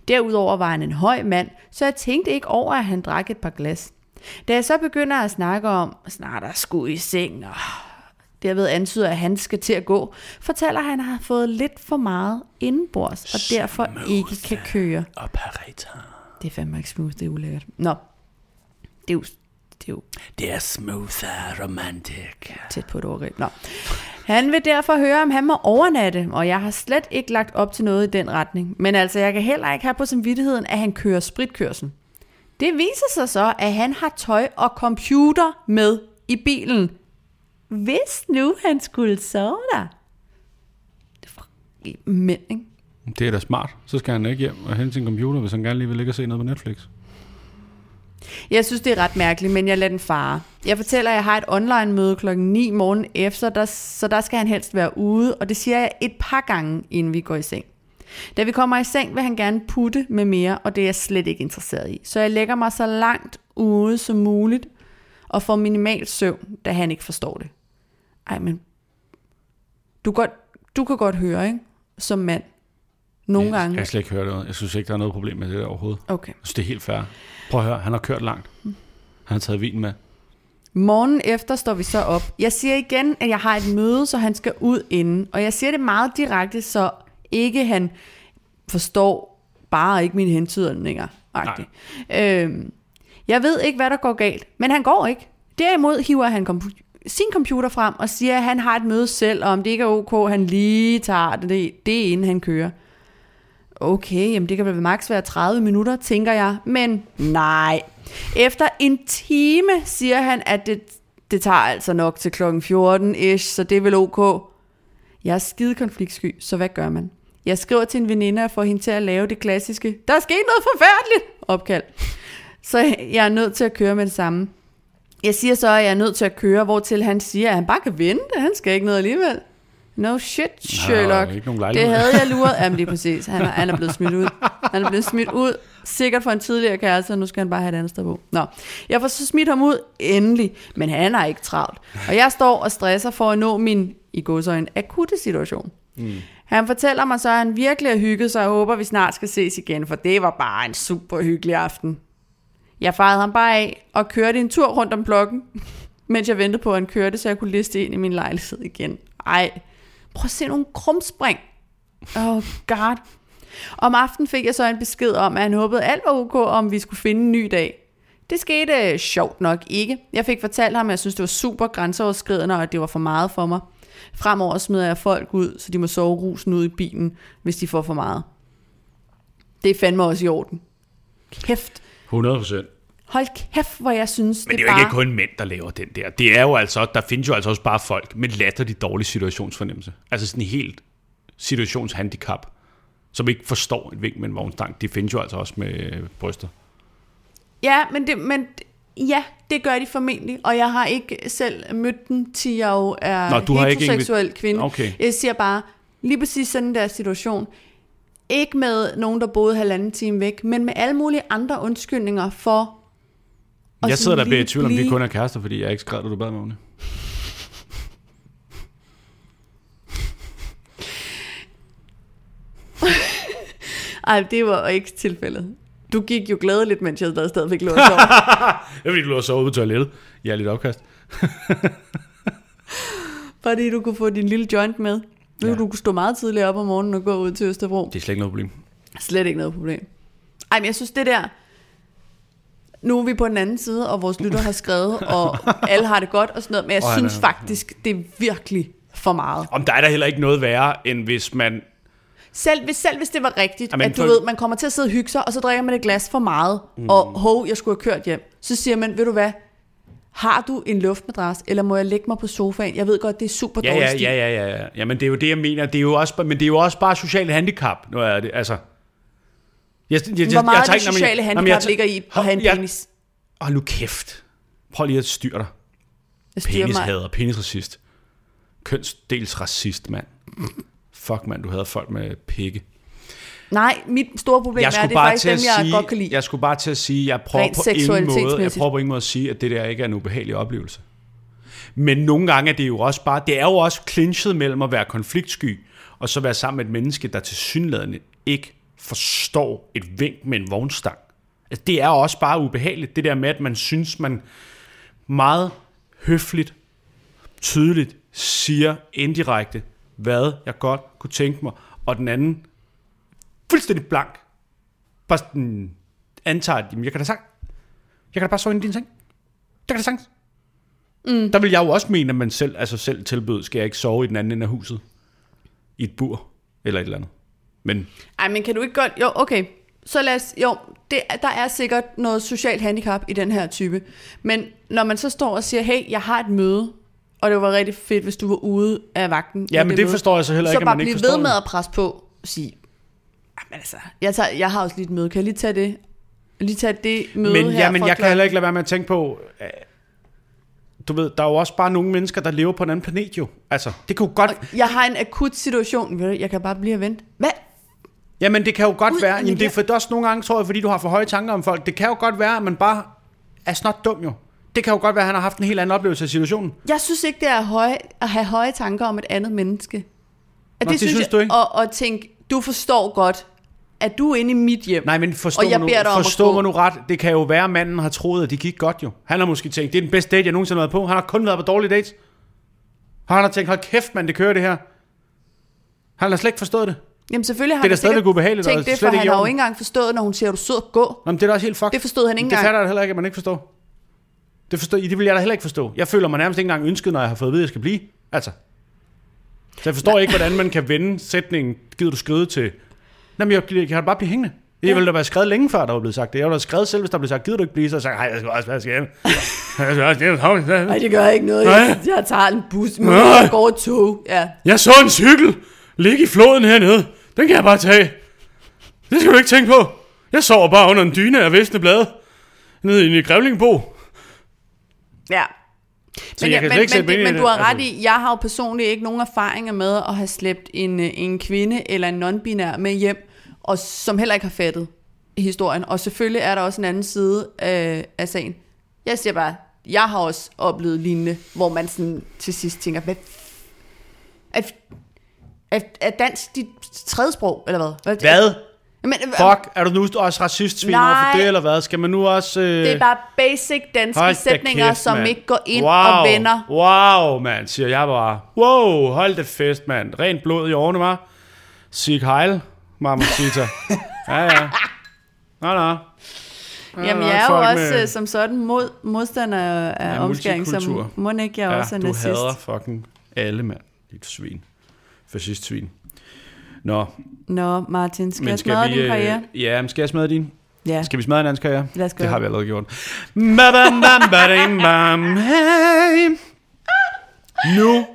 Derudover var han en høj mand, så jeg tænkte ikke over, at han drak et par glas. Da jeg så begynder at snakke om, snart er sgu i seng, og derved antyder, at han skal til at gå, fortæller han, at han har fået lidt for meget indenbords, og derfor ikke kan køre. Operator. Det er fandme ikke smooth, det er ulækkert. Nå, det er jo, det er jo Det er smooth og romantic. tæt på et overgreb. Nå. Han vil derfor høre, om han må overnatte, og jeg har slet ikke lagt op til noget i den retning. Men altså, jeg kan heller ikke have på samvittigheden, at han kører spritkørsel. Det viser sig så, at han har tøj og computer med i bilen. Hvis nu han skulle sove der. Er mænd, ikke? Det er da smart. Så skal han ikke hjem og hente sin computer, hvis han gerne lige vil ligge og se noget på Netflix. Jeg synes, det er ret mærkeligt, men jeg lader den fare. Jeg fortæller, at jeg har et online-møde klokken 9 morgen efter, der, så der skal han helst være ude, og det siger jeg et par gange, inden vi går i seng. Da vi kommer i seng, vil han gerne putte med mere, og det er jeg slet ikke interesseret i. Så jeg lægger mig så langt ude som muligt, og får minimal søvn, da han ikke forstår det. Ej, men du, godt, du kan godt høre, ikke? Som mand. Nogle jeg, gange. Jeg kan slet ikke høre det. Jeg synes ikke, der er noget problem med det der overhovedet. Okay. Jeg synes, det er helt fair. Prøv at høre, han har kørt langt. Han har taget vin med. Morgen efter står vi så op. Jeg siger igen, at jeg har et møde, så han skal ud inden. Og jeg siger det meget direkte, så ikke han forstår bare ikke mine hentydninger. Øhm, jeg ved ikke, hvad der går galt, men han går ikke. Derimod hiver han sin computer frem og siger, at han har et møde selv, og om det ikke er ok, han lige tager det, det er inden han kører. Okay, jamen det kan vel maks være 30 minutter, tænker jeg. Men nej. Efter en time siger han, at det, det tager altså nok til klokken 14-ish, så det er vel ok. Jeg er skide konfliktsky, så hvad gør man? Jeg skriver til en veninde og får hende til at lave det klassiske. Der er sket noget forfærdeligt! opkald. Så jeg er nødt til at køre med det samme. Jeg siger så, at jeg er nødt til at køre, hvortil han siger, at han bare kan vente. Han skal ikke noget alligevel. No shit, Sherlock. ikke nogen det havde jeg [laughs] luret. Jamen lige præcis. Han er, han er blevet smidt ud. Han er blevet smidt ud. Sikkert for en tidligere kæreste, og nu skal han bare have et andet sted på. Nå, jeg får så smidt ham ud endelig, men han er ikke travlt. Og jeg står og stresser for at nå min, i godsøjne, akutte situation. Mm. Han fortæller mig så, at han virkelig har hygget sig og håber, vi snart skal ses igen, for det var bare en super hyggelig aften. Jeg fejrede ham bare af og kørte en tur rundt om blokken, [laughs] mens jeg ventede på, at han kørte, så jeg kunne liste ind i min lejlighed igen. Ej, prøv at se nogle krumspring. Oh god. Om aftenen fik jeg så en besked om, at han håbede alt var ok, om vi skulle finde en ny dag. Det skete øh, sjovt nok ikke. Jeg fik fortalt ham, at jeg synes, det var super grænseoverskridende, og at det var for meget for mig. Fremover smider jeg folk ud, så de må sove rusen ud i bilen, hvis de får for meget. Det er fandme også i orden. Kæft. 100 procent. Hold kæft, hvor jeg synes, Men det er jo bare... ikke kun mænd, der laver den der. Det er jo altså, der findes jo altså også bare folk med latterlig dårlig situationsfornemmelse. Altså sådan en helt situationshandicap, som ikke forstår et vink med en vognstang. De findes jo altså også med bryster. Ja, men, det, men ja, det gør de formentlig, og jeg har ikke selv mødt dem, til jeg jo er Nå, du har ikke heteroseksuel kvinde. Okay. Jeg siger bare, lige præcis sådan der situation, ikke med nogen, der boede halvanden time væk, men med alle mulige andre undskyldninger for at Jeg sidder der og bliver i tvivl om, vi kun er kærester, fordi jeg ikke skrev, da du bad mig om det. [laughs] Ej, det var ikke tilfældet. Du gik jo glædeligt, mens jeg stadigvæk lå og sov. Det er fordi, du lå og ude på toilettet. Jeg er lidt opkast. [laughs] fordi du kunne få din lille joint med. Nu Ja. ja. du kunne stå meget tidligere op om morgenen og gå ud til Østerbro. Det er slet ikke noget problem. Slet ikke noget problem. Ej, men jeg synes det der... Nu er vi på den anden side, og vores lytter har skrevet, [laughs] og alle har det godt og sådan noget, men jeg han synes faktisk, det er virkelig for meget. Om der er der heller ikke noget værre, end hvis man... Selv hvis, selv hvis det var rigtigt, Jamen, at du for- ved, man kommer til at sidde og hygge sig, og så drikker man et glas for meget, mm. og hov, jeg skulle have kørt hjem. Så siger man, ved du hvad, har du en luftmadras, eller må jeg lægge mig på sofaen? Jeg ved godt, det er super Ja, dårlig ja, ja, ja, ja, ja. Jamen, det er jo det, jeg mener. Det er jo også, men det er jo også bare socialt handicap. Nu er det, altså... Jeg, jeg, jeg, Hvor meget jeg tager det men sociale jeg- men jeg handicap tager- ligger i at have en Jeg- penis? Hold nu kæft. Prøv lige at styre dig. Jeg styrer. Penishader, penisracist. Kønsdelsracist, mand. Fuck, mand, du havde folk med pikke. Nej, mit store problem Jeg er, det er bare faktisk dem, jeg sige, godt kan lide. jeg skulle bare til at sige, jeg prøver, Rent på ingen måde, jeg prøver på ingen måde at sige, at det der ikke er en ubehagelig oplevelse. Men nogle gange er det jo også bare, det er jo også clinchet mellem at være konfliktsky, og så være sammen med et menneske, der til synlædende ikke forstår et vink med en vognstang. Altså, det er også bare ubehageligt, det der med, at man synes, man meget høfligt, tydeligt siger indirekte, hvad jeg godt kunne tænke mig, og den anden fuldstændig blank, bare sådan antager, at jamen, jeg kan da sagt, jeg kan da bare sove i din seng. Det kan da sagtens. Mm. Der vil jeg jo også mene, at man selv, altså selv tilbød, skal jeg ikke sove i den anden ende af huset. I et bur, eller et eller andet. Men Ej, men kan du ikke godt... Jo, okay. Så lad os... Jo, det, der er sikkert noget socialt handicap i den her type. Men når man så står og siger, hey, jeg har et møde, og det var rigtig fedt, hvis du var ude af vagten. ja, men det møde. forstår jeg så heller Så ikke, at bare man ikke blive forstår ved med det. at presse på og sige, men altså, jeg, tager, jeg har også lige et møde. Kan jeg lige tage det? Lige tage det møde Men, her ja, men jeg kan klokken- heller ikke lade være med at tænke på, øh, du ved, der er jo også bare nogle mennesker, der lever på en anden planet jo. Altså, det kan jo godt, Jeg har en akut situation. Ved du, Jeg kan bare blive og vente. Hvad? Jamen, det kan jo godt Ud være, jamen, det er det. for, det er også nogle gange, tror jeg, fordi du har for høje tanker om folk. Det kan jo godt være, at man bare er snot dum jo. Det kan jo godt være, at han har haft en helt anden oplevelse af situationen. Jeg synes ikke, det er høje, at have høje tanker om et andet menneske. At Nå, det synes jeg, du ikke? Og, og tænke, du forstår godt, at du er inde i mit hjem. Nej, men forstå, Og jeg mig, nu, dig forstå mig nu ret. Det kan jo være, at manden har troet, at det gik godt jo. Han har måske tænkt, det er den bedste date, jeg nogensinde har været på. Han har kun været på dårlige dates. Han har tænkt, hold kæft, mand, det kører det her. Han har slet ikke forstået det. Jamen selvfølgelig har Det er da han stadigvæk ubehageligt, og tænkt det, for han har jo ikke engang forstået, når hun siger, at du er sød og gå. Nå, men det er da også helt fucked. Det forstod han ikke Men Det engang. fatter jeg heller ikke, at man ikke forstår. Det, forstår, det vil jeg da heller ikke forstå. Jeg føler mig nærmest ikke engang ønsket, når jeg har fået at vide, at jeg skal blive. Altså. Så jeg forstår ikke, hvordan man kan vende sætningen, gider du skride til... Jamen, jeg, jeg kan bare blive hængende. Det Ja. ville da være skrevet længe før, der var blevet sagt det. Jeg ville da skrevet selv, hvis der blev sagt, gider du ikke blive, så sagde jeg, "Ej, jeg skal også være skal hjem. [laughs] Jeg skal også hjem. Nej, det gør ikke noget. Nej. Jeg, jeg tager en bus, men Nej. jeg går et tog. Ja. Jeg så en cykel ligge i floden hernede. Den kan jeg bare tage. Det skal du ikke tænke på. Jeg sover bare under en dyne af visne blade. Nede i en grævlingbo. Ja. Så Men, jeg kan men, ikke men, men du har ret Altså, i, jeg har jo personligt ikke nogen erfaringer med at have slæbt en, øh, en kvinde eller en non-binær med hjem, og som heller ikke har fattet historien. Og selvfølgelig er der også en anden side af, af sagen. Jeg siger bare, jeg har også oplevet lignende, hvor man sådan til sidst tænker, hvad er, er, er dansk dit tredje sprog, eller hvad? Hvad? Men, Fuck, er du nu også racist-svin over for det, eller hvad? Skal man nu også... Øh... Det er bare basic danske Hold sætninger, kæft, som mand. ikke går ind wow, og vender. Wow, mand, siger jeg bare. Wow, hold det fest, mand. Rent blod i årene, var. Sig heil, mamacita. ja, ja. Nå, nå. Ja, Jamen, jeg er jo også med- øh, som sådan mod, modstander af Ja, omskæring, så må ikke jeg ja, også er du nazist. hader fucking alle, mand. Dit svin. Fascist-svin. Nå, Nå, Martin, skal men jeg skal smadre vi... din karriere? Øh, ja, men skal jeg smadre din? Ja, Skal vi smadre en andens karriere? lad os gøre Det har vi allerede gjort. Nu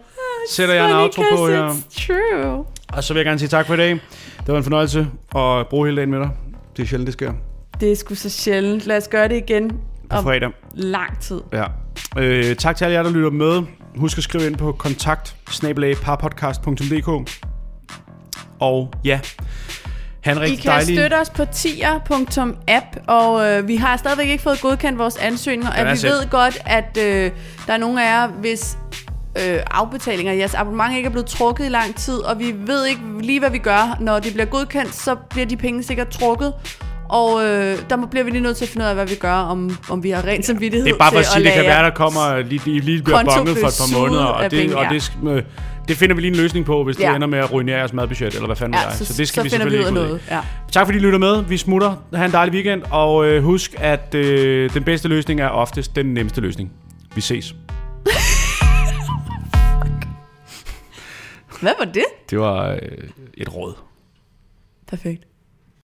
sætter jeg en outro på. It's true. Og så vil jeg gerne sige tak for i dag. Det var en fornøjelse at bruge hele dagen med dig. Det er sjældent, det sker. Det er sgu så sjældent. Lad os gøre det igen På fredag. lang tid. Ja. Øh, tak til alle jer, der lytter med. Husk at skrive ind på kontakt Og ja, han er I rigtig kan dejlig. støtte os på tier.app, og øh, vi har stadigvæk ikke fået godkendt vores ansøgninger, er og vi selv. ved godt, at øh, der er nogle af jer, hvis øh, afbetalinger, jeres abonnement ikke er blevet trukket i lang tid, og vi ved ikke lige, hvad vi gør. Når det bliver godkendt, så bliver de penge sikkert trukket, og øh, der må- bliver vi lige nødt til at finde ud af, hvad vi gør, om, om vi har rent samvittighed Det er bare for at sige, det kan være, der kommer lige, lige, lige bliver bonget for et par måneder, og, det, penge, og ja. det, øh, det finder vi lige en løsning på, hvis det Ja. ender med at ruinere jeres madbudget, eller hvad fanden Ja, jeg. så, Så det skal så vi finder vi ud selvfølgelig ikke noget. Ja. Tak fordi I lytter med. Vi smutter. Ha' en dejlig weekend. Og øh, husk, at øh, den bedste løsning er oftest den nemmeste løsning. Vi ses. [laughs] Hvad var det? Det var øh, et råd. Perfekt.